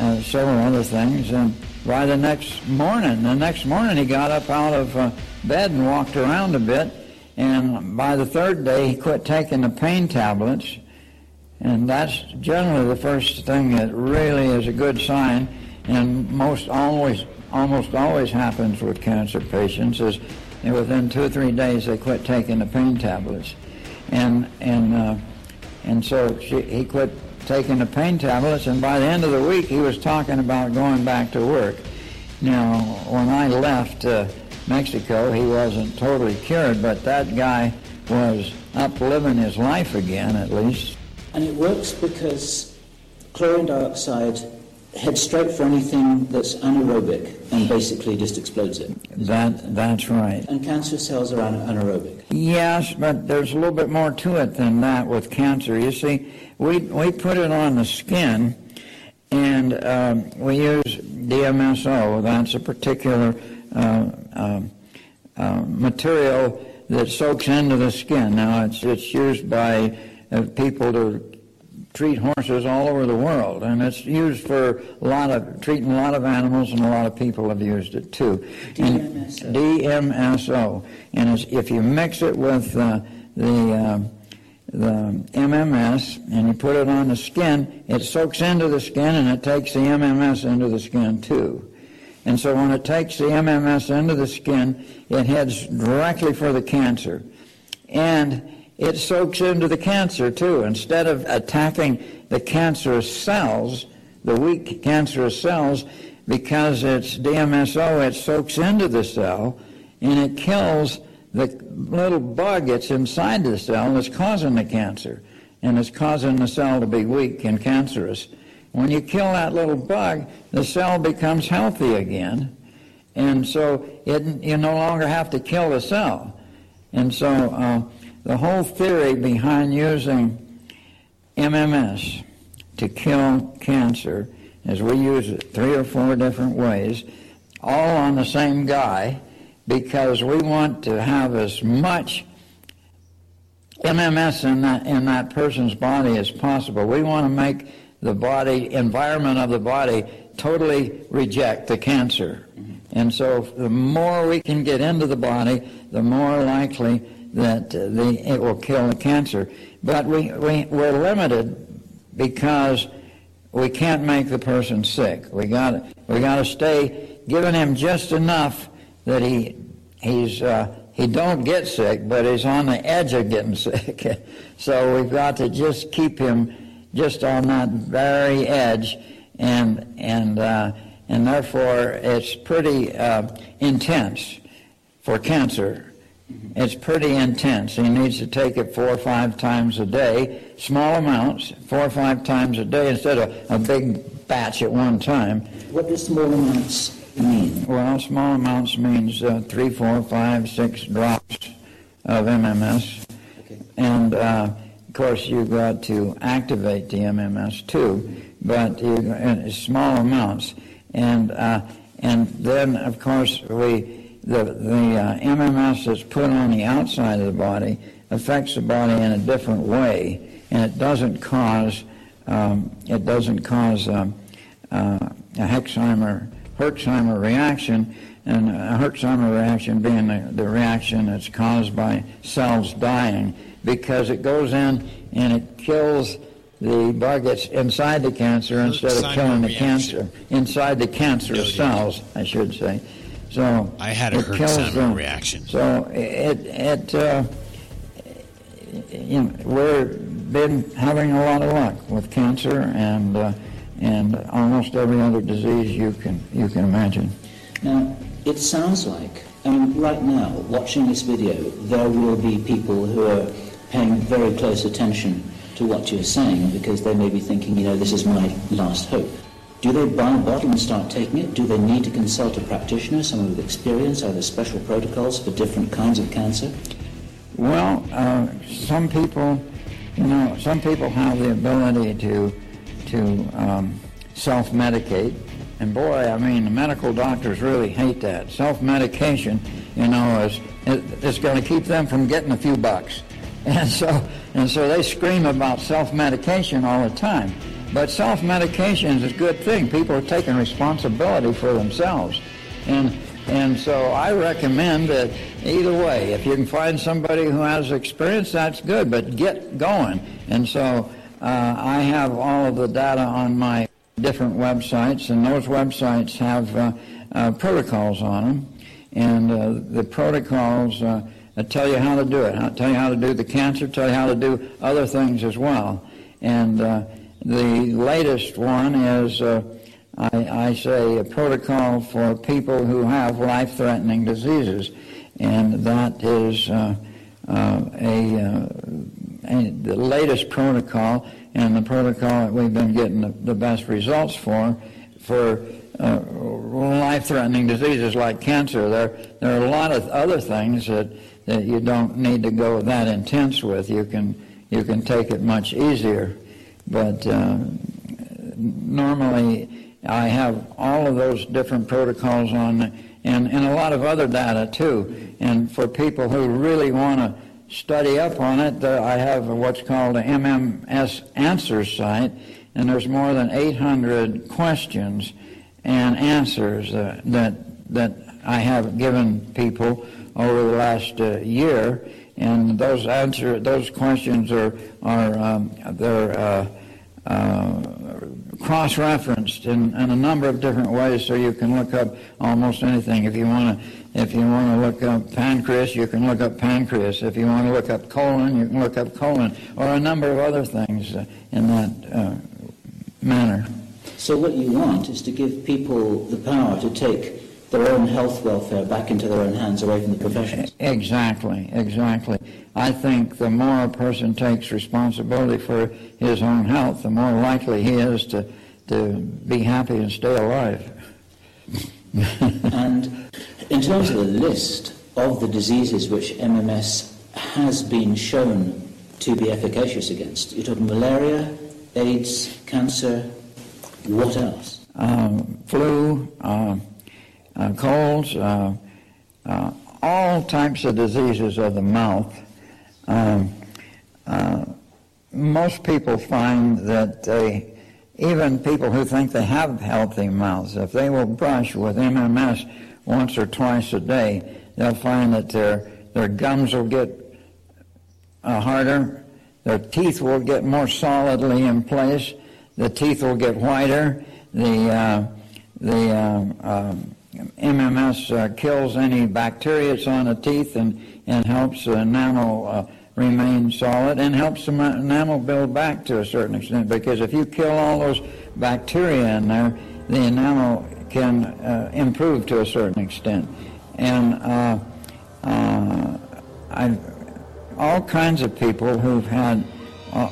uh, several other things. And by the next morning, the next morning he got up out of uh, bed and walked around a bit. And by the third day, he quit taking the pain tablets. And that's generally the first thing that really is a good sign. And most always, almost always happens with cancer patients is within two or three days they quit taking the pain tablets. And, and, uh, and so she, he quit taking the pain tablets. And by the end of the week, he was talking about going back to work. Now, when I left, uh, Mexico. He wasn't totally cured, but that guy was up living his life again, at least. And it works because chlorine dioxide heads straight for anything that's anaerobic and basically just explodes it. That that's right. And cancer cells are ana- anaerobic. Yes, but there's a little bit more to it than that with cancer. You see, we we put it on the skin, and um, we use DMSO. That's a particular uh, um, uh, material that soaks into the skin. Now, it's it's used by uh, people to treat horses all over the world, and it's used for a lot of treating a lot of animals, and a lot of people have used it too. And DMSO. DMSO, and it's, if you mix it with uh, the uh, the MMS and you put it on the skin, it soaks into the skin and it takes the MMS into the skin too. And so when it takes the MMS into the skin, it heads directly for the cancer. And it soaks into the cancer too. Instead of attacking the cancerous cells, the weak cancerous cells, because it's DMSO, it soaks into the cell and it kills the little bug that's inside the cell that's causing the cancer and it's causing the cell to be weak and cancerous. When you kill that little bug, the cell becomes healthy again, and so it, you no longer have to kill the cell. And so uh, the whole theory behind using MMS to kill cancer is we use it three or four different ways, all on the same guy, because we want to have as much MMS in that, in that person's body as possible. We want to make the body, environment of the body, totally reject the cancer. And so the more we can get into the body, the more likely that uh, the, it will kill the cancer. But we, we, we're limited because we can't make the person sick. We got we got to stay giving him just enough that he he's uh, he don't get sick, but he's on the edge of getting sick. so we've got to just keep him just on that very edge, and and uh, and therefore it's pretty uh, intense for cancer. It's pretty intense. He needs to take it four or five times a day, small amounts, four or five times a day instead of a big batch at one time. What does small amounts mean? Well, small amounts means uh, three, four, five, six drops of MMS. Okay. And uh, of course, you've got to activate the MMS too, but you, in small amounts. And uh, and then, of course, we the the uh, MMS that's put on the outside of the body affects the body in a different way, and it doesn't cause um, it doesn't cause um, uh, a Hexheimer Herxheimer reaction, and a Herxheimer reaction being the, the reaction that's caused by cells dying because it goes in and it kills the bug that's inside the cancer instead of killing the reaction. cancer inside the cancerous Noted. cells, I should say. So I had a it kills Herxheimer them. reaction. So it it uh, you know, we've been having a lot of luck with cancer and uh, and almost every other disease you can you can imagine. Now, it sounds like, I mean, right now, watching this video, there will be people who are paying very close attention to what you're saying because they may be thinking, you know, this is my last hope. Do they buy a bottle and start taking it? Do they need to consult a practitioner, someone with experience? Are there special protocols for different kinds of cancer? Well, uh, some people, you know, some people have the ability to to um, self-medicate, and boy, I mean, the medical doctors really hate that. Self-medication, you know, is it, it's going to keep them from getting a few bucks, and so and so they scream about self-medication all the time. But self-medication is a good thing. People are taking responsibility for themselves, and and so I recommend that either way, if you can find somebody who has experience, that's good, but get going. And so uh, I have all of the data on my different websites, and those websites have uh, uh, protocols on them. And uh, the protocols uh, tell you how to do it, how- tell you how to do the cancer, tell you how to do other things as well. And uh, the latest one is uh, I, I say a protocol for people who have life-threatening diseases, and that is uh, uh, a, uh, a the latest protocol and the protocol that we've been getting the, the best results for for uh, life-threatening diseases like cancer. There there are a lot of other things that that you don't need to go that intense with. You can you can take it much easier, but. Uh, normally I have all of those different protocols on and, and a lot of other data too. And for people who really want to study up on it, uh, I have what's called a MMS Answers site, and there's more than 800 questions and answers uh, that that I have given people over the last uh, year, and those answer those questions are are um, they're uh, uh, cross-referenced in, in a number of different ways, so you can look up almost anything. If you want to, if you want to look up pancreas, you can look up pancreas. If you want to look up colon, you can look up colon, or a number of other things uh, in that uh, manner. So what you want is to give people the power to take their own health welfare back into their own hands away from the professionals. Exactly, exactly. I think the more a person takes responsibility for his own health, the more likely he is to, to be happy and stay alive. And in terms of the list of the diseases which MMS has been shown to be efficacious against, you're talking malaria, AIDS, cancer, what else? um, flu, uh, uh, colds, uh, uh, all types of diseases of the mouth. Um, uh, most people find that they, even people who think they have healthy mouths, if they will brush with MMS once or twice a day, they'll find that their, their gums will get uh, harder, their teeth will get more solidly in place, the teeth will get whiter, the, uh, the um, MMS uh, kills any bacteria that's on the teeth and, and helps the enamel uh, remain solid and helps the enamel build back to a certain extent because if you kill all those bacteria in there, the enamel can uh, improve to a certain extent. And uh, uh, I, all kinds of people who've had uh,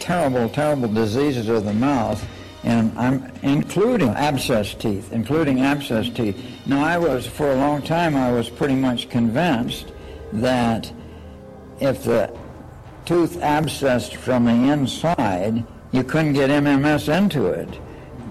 terrible, terrible diseases of the mouth and I'm including abscess teeth, including abscess teeth. Now, I was for a long time I was pretty much convinced that if the tooth abscessed from the inside, you couldn't get MMS into it,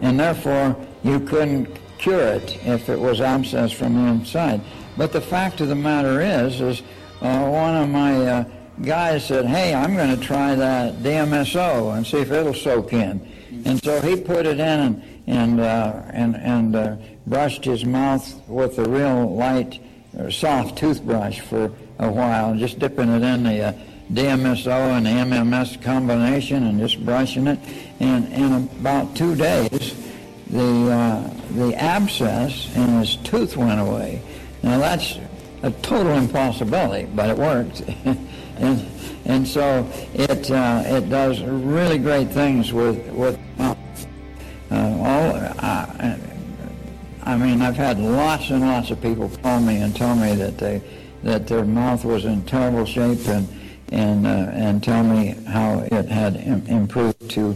and therefore you couldn't cure it if it was abscessed from the inside. But the fact of the matter is, is uh, one of my uh, guys said, "Hey, I'm going to try that DMSO and see if it'll soak in." And so he put it in and and uh, and and uh, brushed his mouth with a real light, uh, soft toothbrush for a while, just dipping it in the uh, DMSO and the MMS combination and just brushing it. And in about two days, the uh, the abscess in his tooth went away. Now that's a total impossibility, but it worked. and and so it uh, it does really great things with with uh, all. Uh, I mean, I've had lots and lots of people call me and tell me that they that their mouth was in terrible shape and and uh, and tell me how it had Im- improved to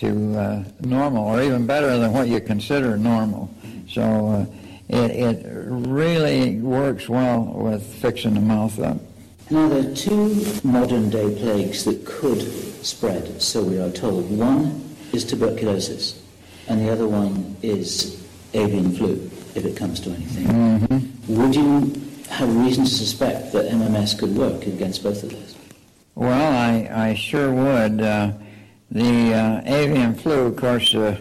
to uh, normal or even better than what you consider normal. So uh, it it really works well with fixing the mouth up. Now, there are two modern day plagues that could spread, so we are told. One is tuberculosis, and the other one is avian flu, if it comes to anything. Mm-hmm. Would you have reason to suspect that MMS could work against both of those? Well, I, I sure would. Uh, the uh, avian flu, of course, uh,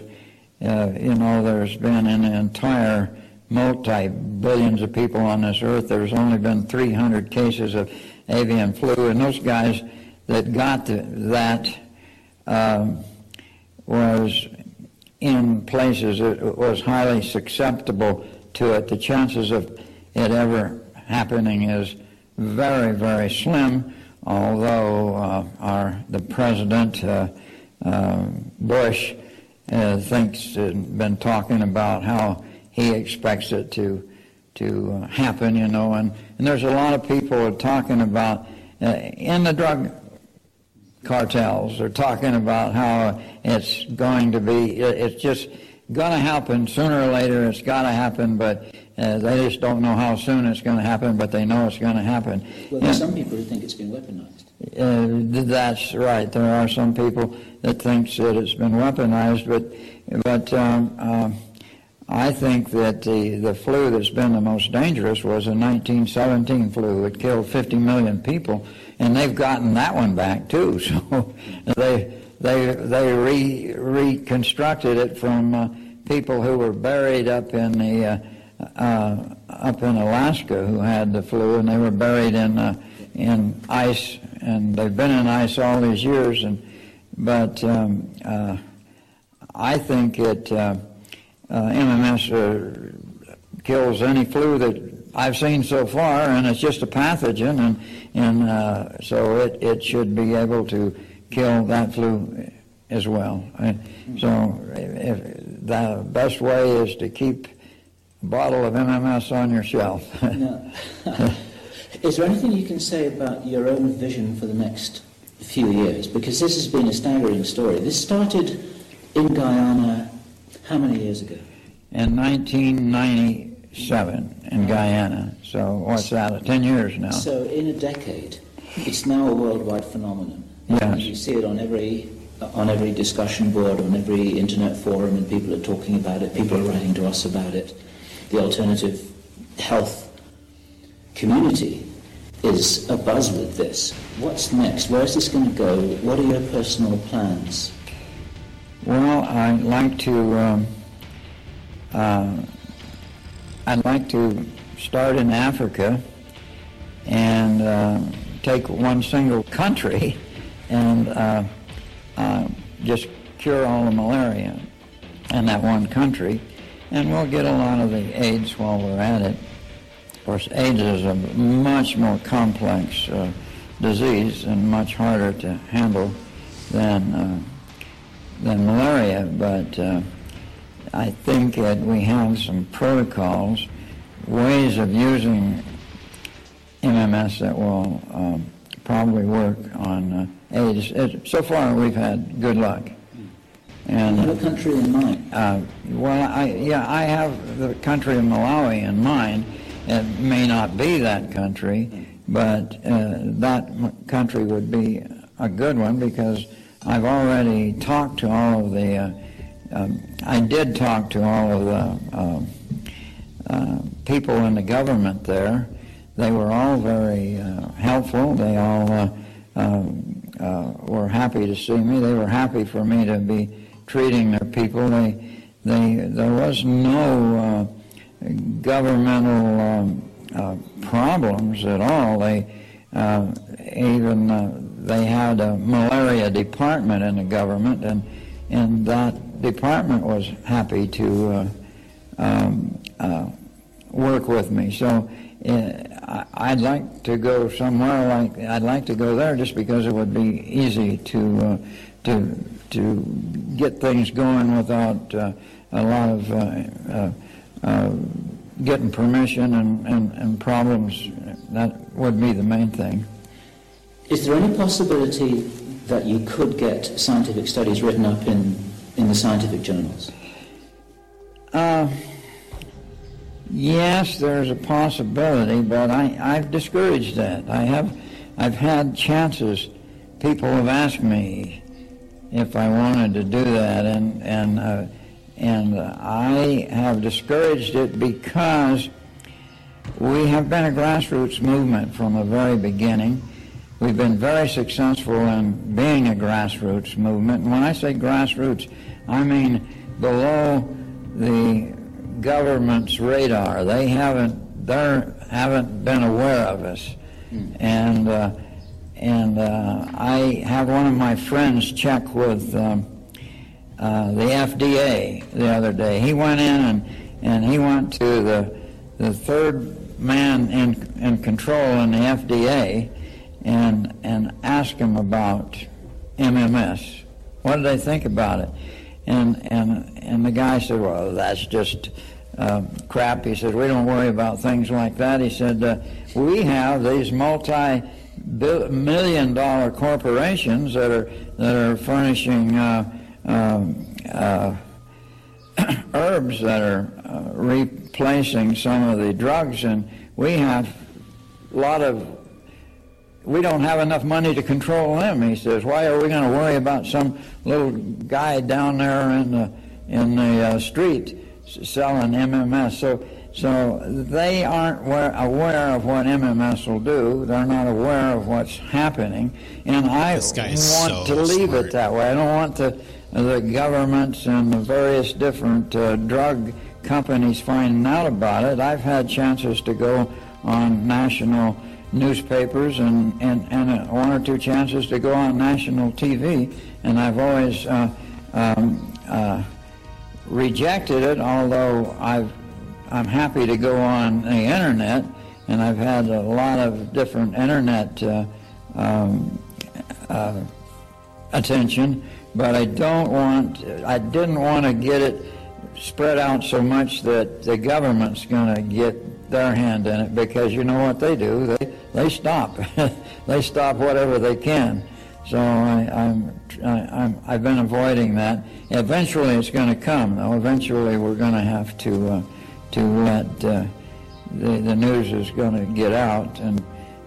uh you know, there's been an entire multi billions of people on this earth. There's only been 300 cases of avian flu, and those guys that got the, that um, was in places it was highly susceptible to it. The chances of it ever happening is very, very slim. Although uh, our the president uh, uh, Bush uh, thinks been talking about how he expects it to to happen, you know, and, and there's a lot of people talking about uh, in the drug cartels They're talking about how it's going to be, it's just going to happen sooner or later. It's got to happen, but uh, they just don't know how soon it's going to happen, but they know it's going to happen. Well, there's some people who think it's been weaponized. Uh, that's right. There are some people that think that it's been weaponized, but but um, uh, I think that the, the flu that's been the most dangerous was the 1917 flu. It killed 50 million people, and they've gotten that one back too. So they they they re, reconstructed it from uh, people who were buried up in the uh, uh, up in Alaska who had the flu, and they were buried in uh, in ice, and they've been in ice all these years. And but um, uh, I think it uh, MMS kills any flu that I've seen so far, and it's just a pathogen, and and uh, so it, it should be able to kill that flu as well. And so the best way is to keep a bottle of MMS on your shelf. is there anything you can say about your own vision for the next few years? Because this has been a staggering story. This started in Guyana how many years ago? In 1997 in Guyana. So what's that? Uh, ten years now. So in a decade, it's now a worldwide phenomenon. Yes. You see it on every on every discussion board, on every internet forum, and people are talking about it. People are writing to us about it. The alternative health community is abuzz with this. What's next? Where is this going to go? What are your personal plans? Well, I'd like to. Um, uh, I'd like to start in Africa and uh, take one single country and uh, uh, just cure all the malaria in that one country, and we'll get a lot of the AIDS while we're at it. Of course, AIDS is a much more complex uh, disease and much harder to handle than uh, than malaria, but uh, I think that we have some protocols, ways of using MMS that will um, probably work on uh, AIDS. It, so far, we've had good luck. And you have a country in mind? Uh, well, I, yeah, I have the country of Malawi in mind. It may not be that country, but uh, that m- country would be a good one because I've already talked to all of the. Uh, um, I did talk to all of the um, uh, people in the government there. They were all very uh, helpful. They all uh, um, uh, were happy to see me. They were happy for me to be treating their people. They, they, there was no uh, governmental um, uh, problems at all. They uh, even uh, they had a malaria department in the government, and and that department was happy to uh, um, uh, work with me. So. Uh, I'd like to go somewhere like I'd like to go there just because it would be easy to uh, to to get things going without uh, a lot of uh, getting permission and, and, and problems. That would be the main thing. Is there any possibility that you could get scientific studies written up in, in the scientific journals? Uh, yes, there's a possibility, but I, I've discouraged that. I have, I've had chances. People have asked me if I wanted to do that, and and uh, and I have discouraged it because we have been a grassroots movement from the very beginning. We've been very successful in being a grassroots movement. And when I say grassroots, I mean below the government's radar. They haven't they haven't been aware of us, and uh, and uh, I have one of my friends check with um, uh, the FDA the other day. He went in and and he went to the the third man in in control in the FDA and and asked him about MMS. What did they think about it? And and and the guy said, "Well, that's just uh, crap." He said, "We don't worry about things like that." He said, uh, "We have these multi-million dollar corporations that are that are furnishing uh, um, uh, herbs that are uh, replacing some of the drugs, and we have a lot of we don't have enough money to control them. He says, why are we going to worry about some little guy down there in the in the uh, street selling MMS? So so they aren't aware of what MMS will do. They're not aware of what's happening, and I want so to leave smart. it that way. I don't want the the governments and the various different uh, drug companies finding out about it. I've had chances to go on national newspapers and, and, and one or two chances to go on national TV, and I've always uh, um, uh, rejected it, although I've, I'm happy to go on the internet, and I've had a lot of different internet uh, um, uh, attention, but I don't want, I didn't want to get it spread out so much that the government's going to get their hand in it because you know what they do they they stop they stop whatever they can so I, I'm, I, I'm I've been avoiding that eventually it's going to come though eventually we're going to have to uh, to let uh, the the news is going to get out and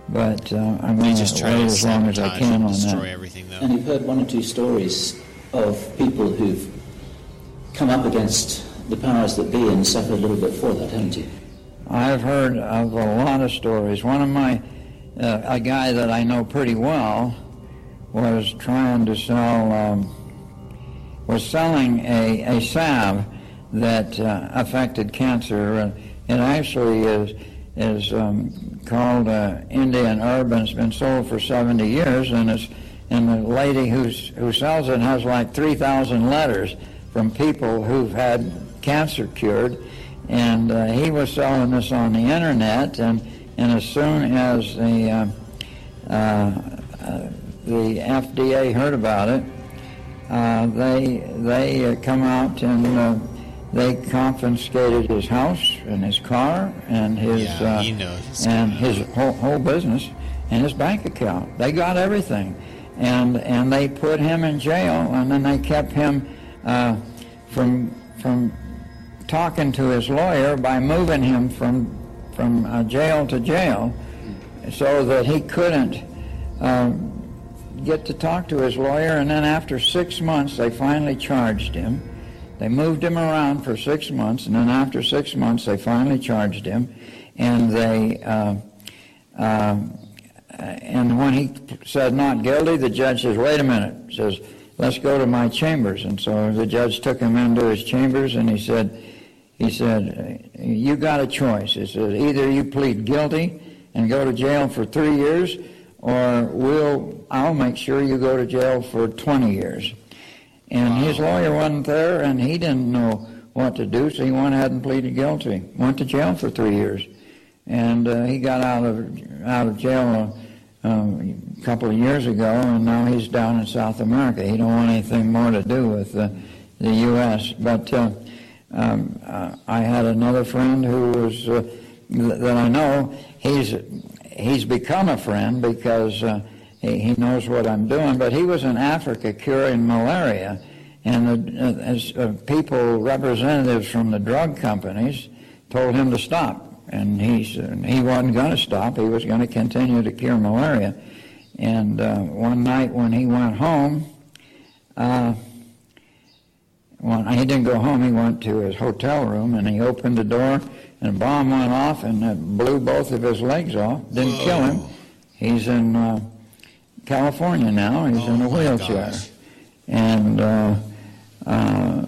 but uh, I'm going just to try wait to as long as I sabotage can and on destroy that. everything, though. And you've heard one or two stories of people who've come up against the powers that be and suffered a little bit for that, haven't you? I've heard of a lot of stories. One of my uh, a guy that I know pretty well was trying to sell, um, was selling a, a salve that uh, affected cancer. And it actually is is um, called uh, Indian herb and it's been sold for 70 years and it's and the lady who's, who sells it has like 3,000 letters from people who've had cancer cured and uh, he was selling this on the internet and and as soon as the uh, uh, uh the FDA heard about it uh, they they uh, come out and they confiscated his house and his car and his Yeah, and his whole, whole business and his bank account. They got everything, and and they put him in jail, and then they kept him uh, from from talking to his lawyer by moving him from from uh, jail to jail, so that he couldn't. Um, get to talk to his lawyer, and then after six months, they finally charged him. They moved him around for six months, and then after six months, they finally charged him, and they. Uh, uh, and when he said not guilty, the judge says, "Wait a minute," says, "Let's go to my chambers." And so the judge took him into his chambers, and he said, "He said, you got a choice. He said, either you plead guilty and go to jail for three years, or we'll I'll make sure you go to jail for 20 years." And his lawyer wasn't there, and he didn't know what to do, so he went ahead and pleaded guilty. Went to jail for three years, and uh, he got out of out of jail a, a couple of years ago, and now he's down in South America. He don't want anything more to do with the the U.S. But uh, um, uh, I had another friend who was uh, that I know. He's he's become a friend because. Uh, he, he knows what I'm doing. But he was in Africa curing malaria, and the, uh, as, uh, people, representatives from the drug companies, told him to stop. And he's, uh, he wasn't going to stop. He was going to continue to cure malaria. And one night when he went home, well, he didn't go home. He went to his hotel room and he opened the door, and a bomb went off and it blew both of his legs off. Didn't kill him. He's in uh, California now. He's in a wheelchair. And uh, uh,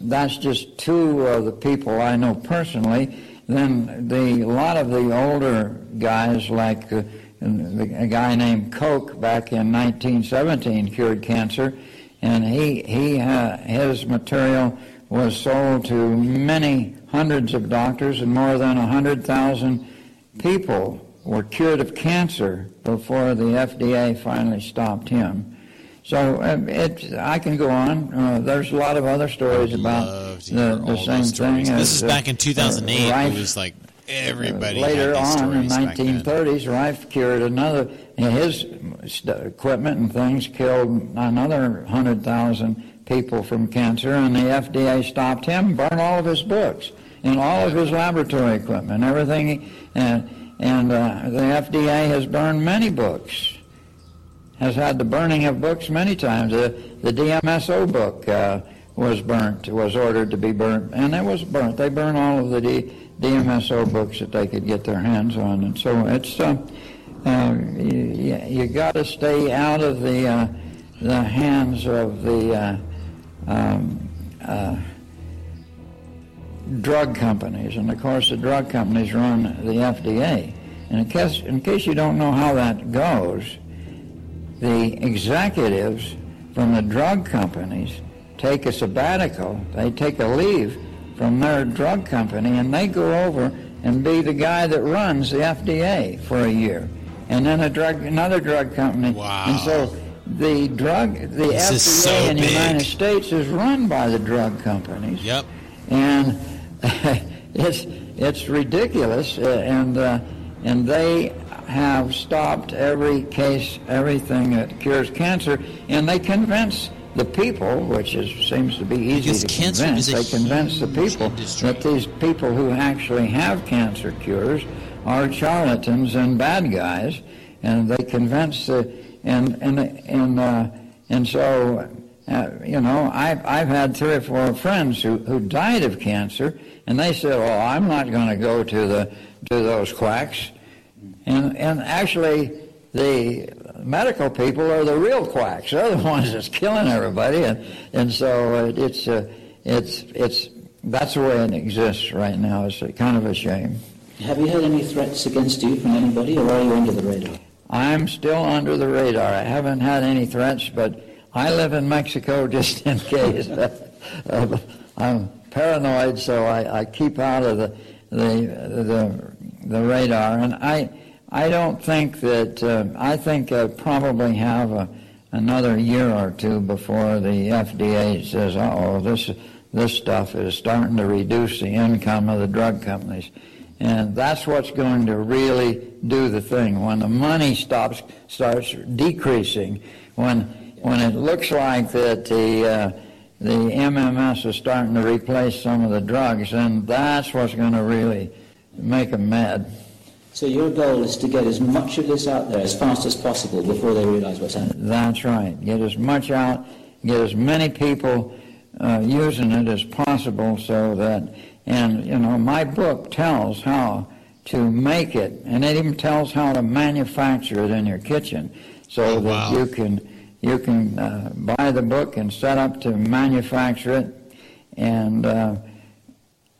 that's just two of the people I know personally. Then the a lot of the older guys, like uh, a guy named Koch back in 1917, cured cancer, and he he uh, his material was sold to many hundreds of doctors and more than a hundred thousand people were cured of cancer before the FDA finally stopped him. So um, it, I can go on. Uh, there's a lot of other stories about the, the same thing. This is back in uh, 2008. Rife, it was like everybody. uh, later on in stories back then. 1930s, Rife cured another. His equipment and things killed another hundred thousand people from cancer, and the FDA stopped him, burned all of his books and all of his laboratory equipment, everything. And and uh, the FDA has burned many books, has had the burning of books many times. The, the DMSO book uh, was burnt, was ordered to be burnt, and it was burnt. They burn all of the D, DMSO books that they could get their hands on. And so it's, uh, uh, you, you got to stay out of the, uh, the hands of the uh, um, uh, drug companies, and of course the drug companies run the FDA. And in case, in case you don't know how that goes, the executives from the drug companies take a sabbatical, they take a leave from their drug company, and they go over and be the guy that runs the FDA for a year, and then a drug, another drug company. Wow. And so the drug, the This FDA so in the big. United States is run by the drug companies Yep. and it's it's ridiculous, uh, and uh, and they have stopped every case, everything that cures cancer, and they convince the people, which is seems to be easy Because to cancer convince. is a They convince the people industry. that these people who actually have cancer cures are charlatans and bad guys, and they convince the and and and uh, and so uh, you know, I've, I've had three or four friends who, who died of cancer, and they said, "Oh, I'm not going to go to the to those quacks." And, and actually, the medical people are the real quacks. They're the ones that's killing everybody. And, and so it, it's, uh, it's, it's, that's the way it exists right now. It's kind of a shame. Have you had any threats against you from anybody, or are you under the radar? I'm still under the radar. I haven't had any threats, but I live in Mexico just in case. Uh, I'm paranoid, so I, I keep out of the, the, the, the radar. And I, I don't think that, uh, I think I probably have a, another year or two before the FDA says, oh, this, this stuff is starting to reduce the income of the drug companies. And that's what's going to really do the thing. When the money stops, starts decreasing, when, when it looks like that the, uh, the MMS is starting to replace some of the drugs, and that's what's going to really make them mad. So your goal is to get as much of this out there as fast as possible before they realize what's happening. That's right. Get as much out, get as many people uh, using it as possible so that, and you know, my book tells how to make it, and it even tells how to manufacture it in your kitchen so Oh, that wow. you can you can uh, buy the book and set up to manufacture it and uh,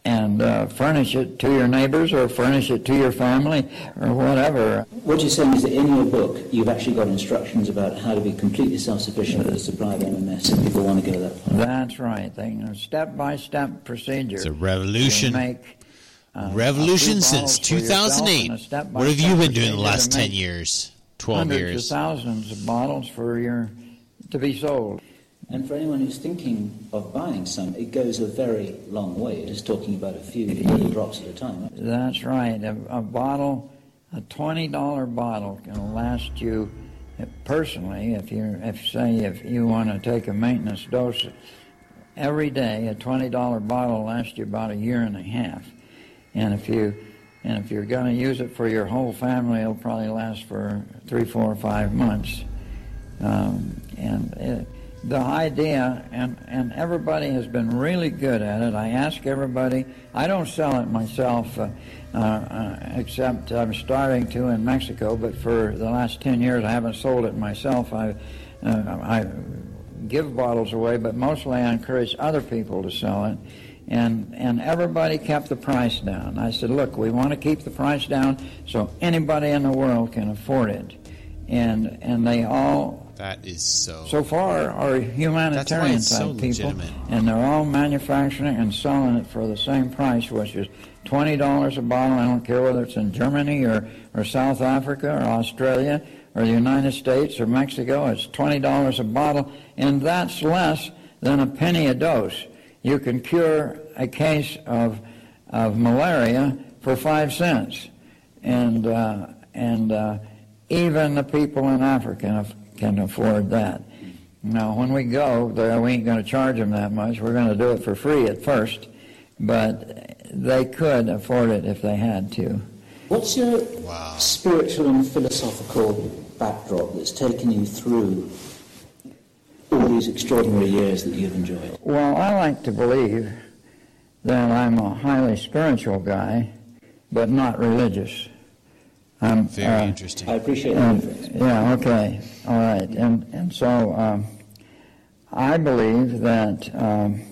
and uh, furnish it to your neighbors or furnish it to your family or whatever. What you're saying is that in your book, you've actually got instructions about how to be completely self-sufficient for the supply of MMS if people want to go that far. That's right. They, you know, step-by-step procedure. It's a revolution. make, uh, Revolution a since bottles for yourself 2008. and a step-by-step What have you been doing the last 10 years, 12 hundreds years? Hundreds of thousands of bottles for your to be sold. And for anyone who's thinking of buying some, it goes a very long way. It is talking about a few drops at a time. That's right. A, a bottle, a twenty dollar bottle, can last you uh, personally. If you, if say, if you want to take a maintenance dose every day, a twenty dollar bottle will last you about a year and a half. And if you, and if you're going to use it for your whole family, it'll probably last for three, four, or five months. Um, and it, the idea, and, and everybody has been really good at it. I ask everybody, I don't sell it myself, uh, uh, except I'm starting to in Mexico, but for the last 10 years I haven't sold it myself. I, uh, I give bottles away, but mostly I encourage other people to sell it. And, and everybody kept the price down. I said, look, we want to keep the price down so anybody in the world can afford it. And, and they all That is so. so far are humanitarian it's so type people, legitimate. and they're all manufacturing and selling it for the same price, which is twenty dollars a bottle. I don't care whether it's in Germany or, or South Africa or Australia or the United States or Mexico. It's twenty dollars a bottle, and that's less than a penny a dose. You can cure a case of of malaria for five cents, and uh, and uh, even the people in Africa can, afford that. Now, when we go there, we ain't going to charge them that much. We're going to do it for free at first, but they could afford it if they had to. What's your spiritual and philosophical backdrop that's taken you through all these extraordinary years that you've enjoyed? Well, I like to believe that I'm a highly spiritual guy, but not religious. I'm Very uh, interesting. I appreciate that And, yeah, okay, all right. And, and so um, I believe that, um,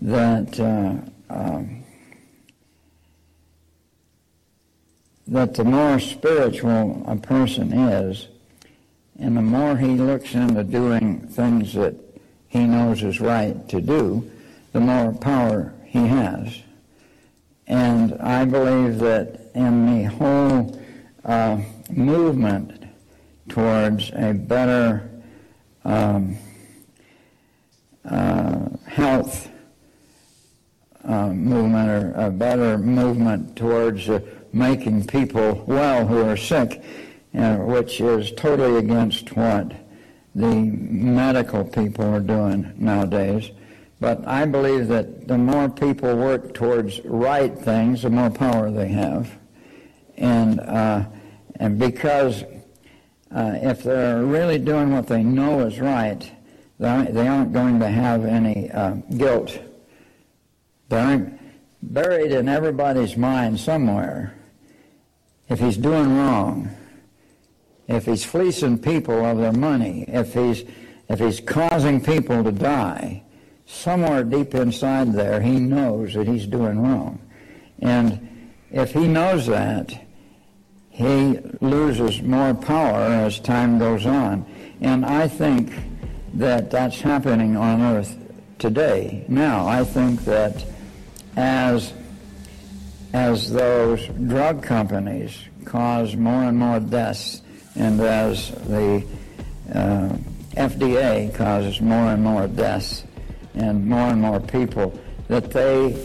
that, uh, um, that the more spiritual a person is, and the more he looks into doing things that he knows is right to do, the more power he has. And I believe that in the whole uh, movement towards a better um, uh, health uh, movement or a better movement towards uh, making people well who are sick, uh, which is totally against what the medical people are doing nowadays. But I believe that the more people work towards right things, the more power they have. And, uh, and because uh, if they're really doing what they know is right, they aren't, going to have any uh, guilt. They aren't buried in everybody's mind somewhere if he's doing wrong, if he's fleecing people of their money, if he's if he's causing people to die, somewhere deep inside there he knows that he's doing wrong. And if he knows that, he loses more power as time goes on. And I think that that's happening on earth today. Now, I think that as as those drug companies cause more and more deaths, and as the uh, FDA causes more and more deaths and more and more people, that they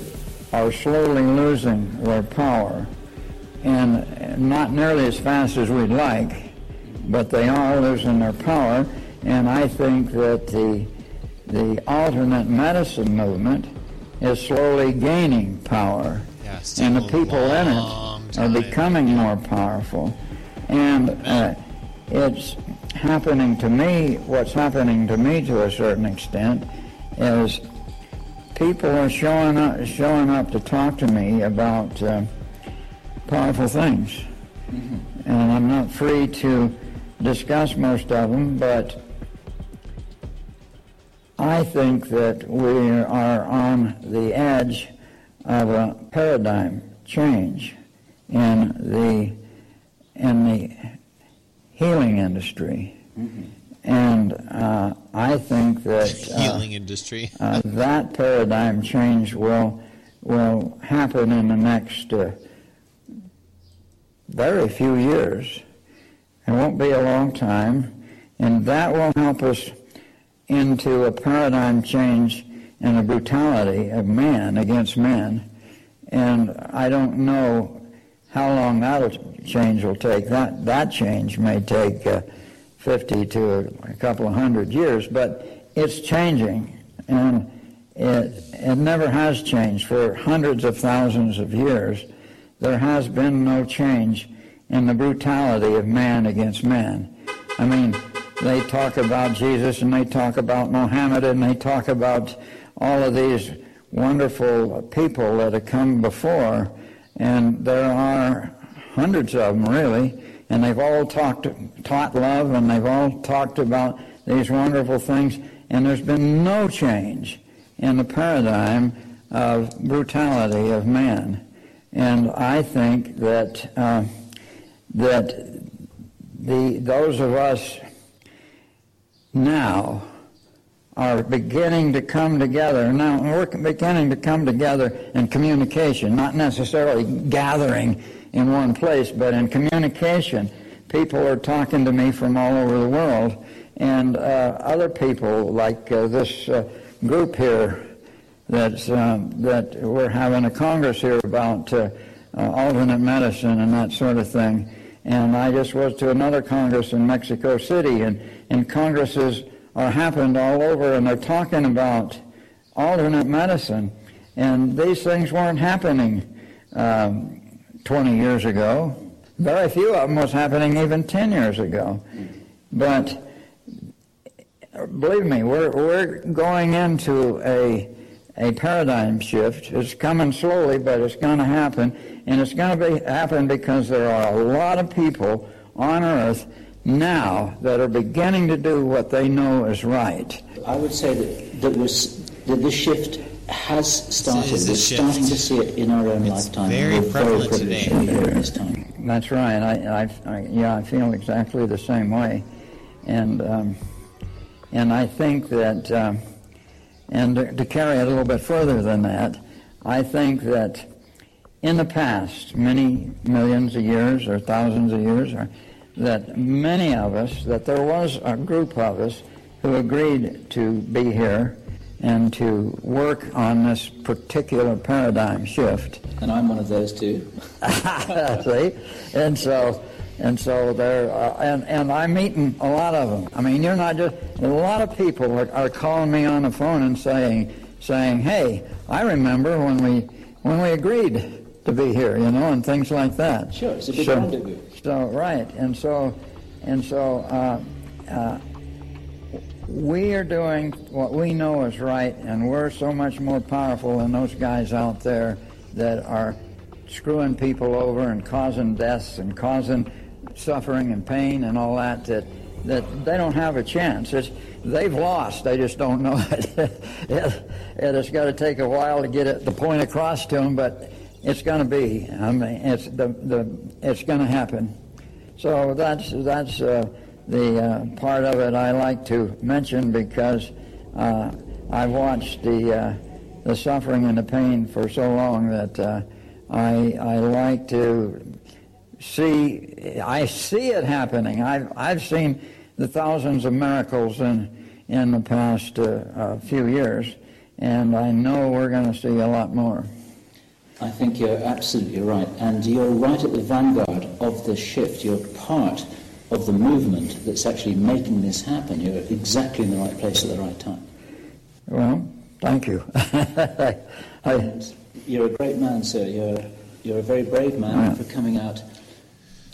are slowly losing their power, and not nearly as fast as we'd like, but they are losing their power. And I think that the the alternate medicine movement is slowly gaining power, Yeah, and the people in it are becoming more powerful. And uh, it's happening to me. What's happening to me, to a certain extent, is people are showing up, showing up to talk to me about uh, powerful things, and I'm not free to discuss most of them, but I think that we are on the edge of a paradigm change in the in the healing industry, and uh, I think that uh, Healing industry. uh, that paradigm change will will happen in the next uh, very few years. It won't be a long time, and that will help us into a paradigm change in the brutality of man against man. And I don't know how long that change will take. That that change may take uh, 50 to a, a couple of hundred years, but it's changing, and it it never has changed for hundreds of thousands of years. There has been no change in the brutality of man against man. I mean, they talk about Jesus and they talk about Mohammed and they talk about all of these wonderful people that have come before, and there are hundreds of them really, and they've all talked, taught love, and they've all talked about these wonderful things, and there's been no change in the paradigm of brutality of man, and I think that uh, that the those of us now are beginning to come together. Now, we're beginning to come together in communication, not necessarily gathering in one place, but in communication. People are talking to me from all over the world, and uh, other people, like uh, this uh, group here, that's, um, that we're having a congress here about uh, uh, alternate medicine and that sort of thing. And I just was to another congress in Mexico City, and, and congresses are happened all over, and they're talking about alternate medicine. And these things weren't happening um, 20 years ago. Very few of them was happening even 10 years ago. But believe me, we're, we're going into a, a paradigm shift. It's coming slowly, but it's going to happen. And it's going to be, happen because there are a lot of people on earth now that are beginning to do what they know is right. I would say that, that, was, that this shift has started. is a We're shift. starting to see it in our own It's lifetime. very We're prevalent privileged today. to be here at this time. That's right. I, I, I yeah, I feel exactly the same way, and um, and I think that, um, and to, to carry it a little bit further than that, I think that in the past, many millions of years or thousands of years, or that many of us, that there was a group of us who agreed to be here and to work on this particular paradigm shift. And I'm one of those too. See, and so, and so there, uh, and and I'm meeting a lot of them. I mean, you're not just a lot of people are, are calling me on the phone and saying, saying, hey, I remember when we when we agreed to be here, you know, and things like that. Sure, it's a big so, rendezvous. So right, and so, and so. Uh, uh, we are doing what we know is right, and we're so much more powerful than those guys out there that are screwing people over and causing deaths and causing suffering and pain and all that that that they don't have a chance. It's, they've lost. They just don't know it. it, it's got to take a while to get it, the point across to them, but it's going to be. I mean, it's the the it's going to happen. So that's that's uh, the uh, part of it I like to mention because uh, I've watched the uh, the suffering and the pain for so long that uh, I I like to see I see it happening. I've I've seen the thousands of miracles in in the past uh, few years, and I know we're going to see a lot more. I think you're absolutely right, and you're right at the vanguard of the shift. You're part of the movement that's actually making this happen. You're exactly in the right place at the right time. Well, thank you. I, you're a great man, sir. You're you're a very brave man for coming out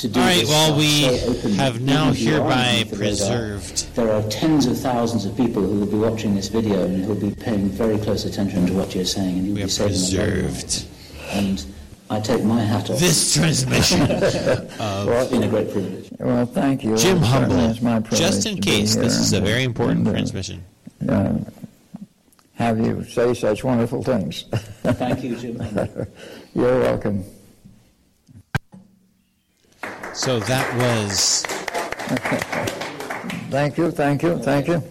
to do All right, this well, we so have now Even if you are hereby underneath radar, preserved. There are tens of thousands of people who will be watching this video and who will be paying very close attention to what you're saying, and you'll We be have saving a lot of preserved. And I take my hat off. this transmission Well, it's been a great privilege. Well, thank you. Jim It Humble. is my Just in case, this is a very important and, uh, transmission. uh, have you say such wonderful things. Thank you, Jim. You're welcome. So that was Thank you, thank you, thank you.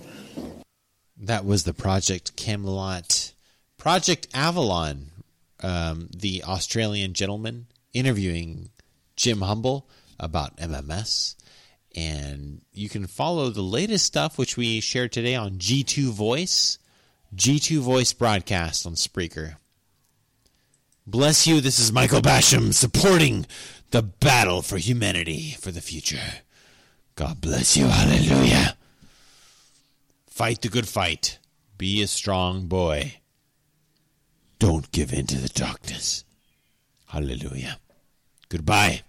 that was the Project Camelot, Project Avalon, um, the Australian gentleman interviewing Jim Humble about MMS. And you can follow the latest stuff, which we shared today on G2 Voice, G2 Voice broadcast on Spreaker. Bless you. This is Michael Basham supporting the battle for humanity for the future. God bless you. Hallelujah. Fight the good fight. Be a strong boy. Don't give in to the darkness. Hallelujah. Goodbye.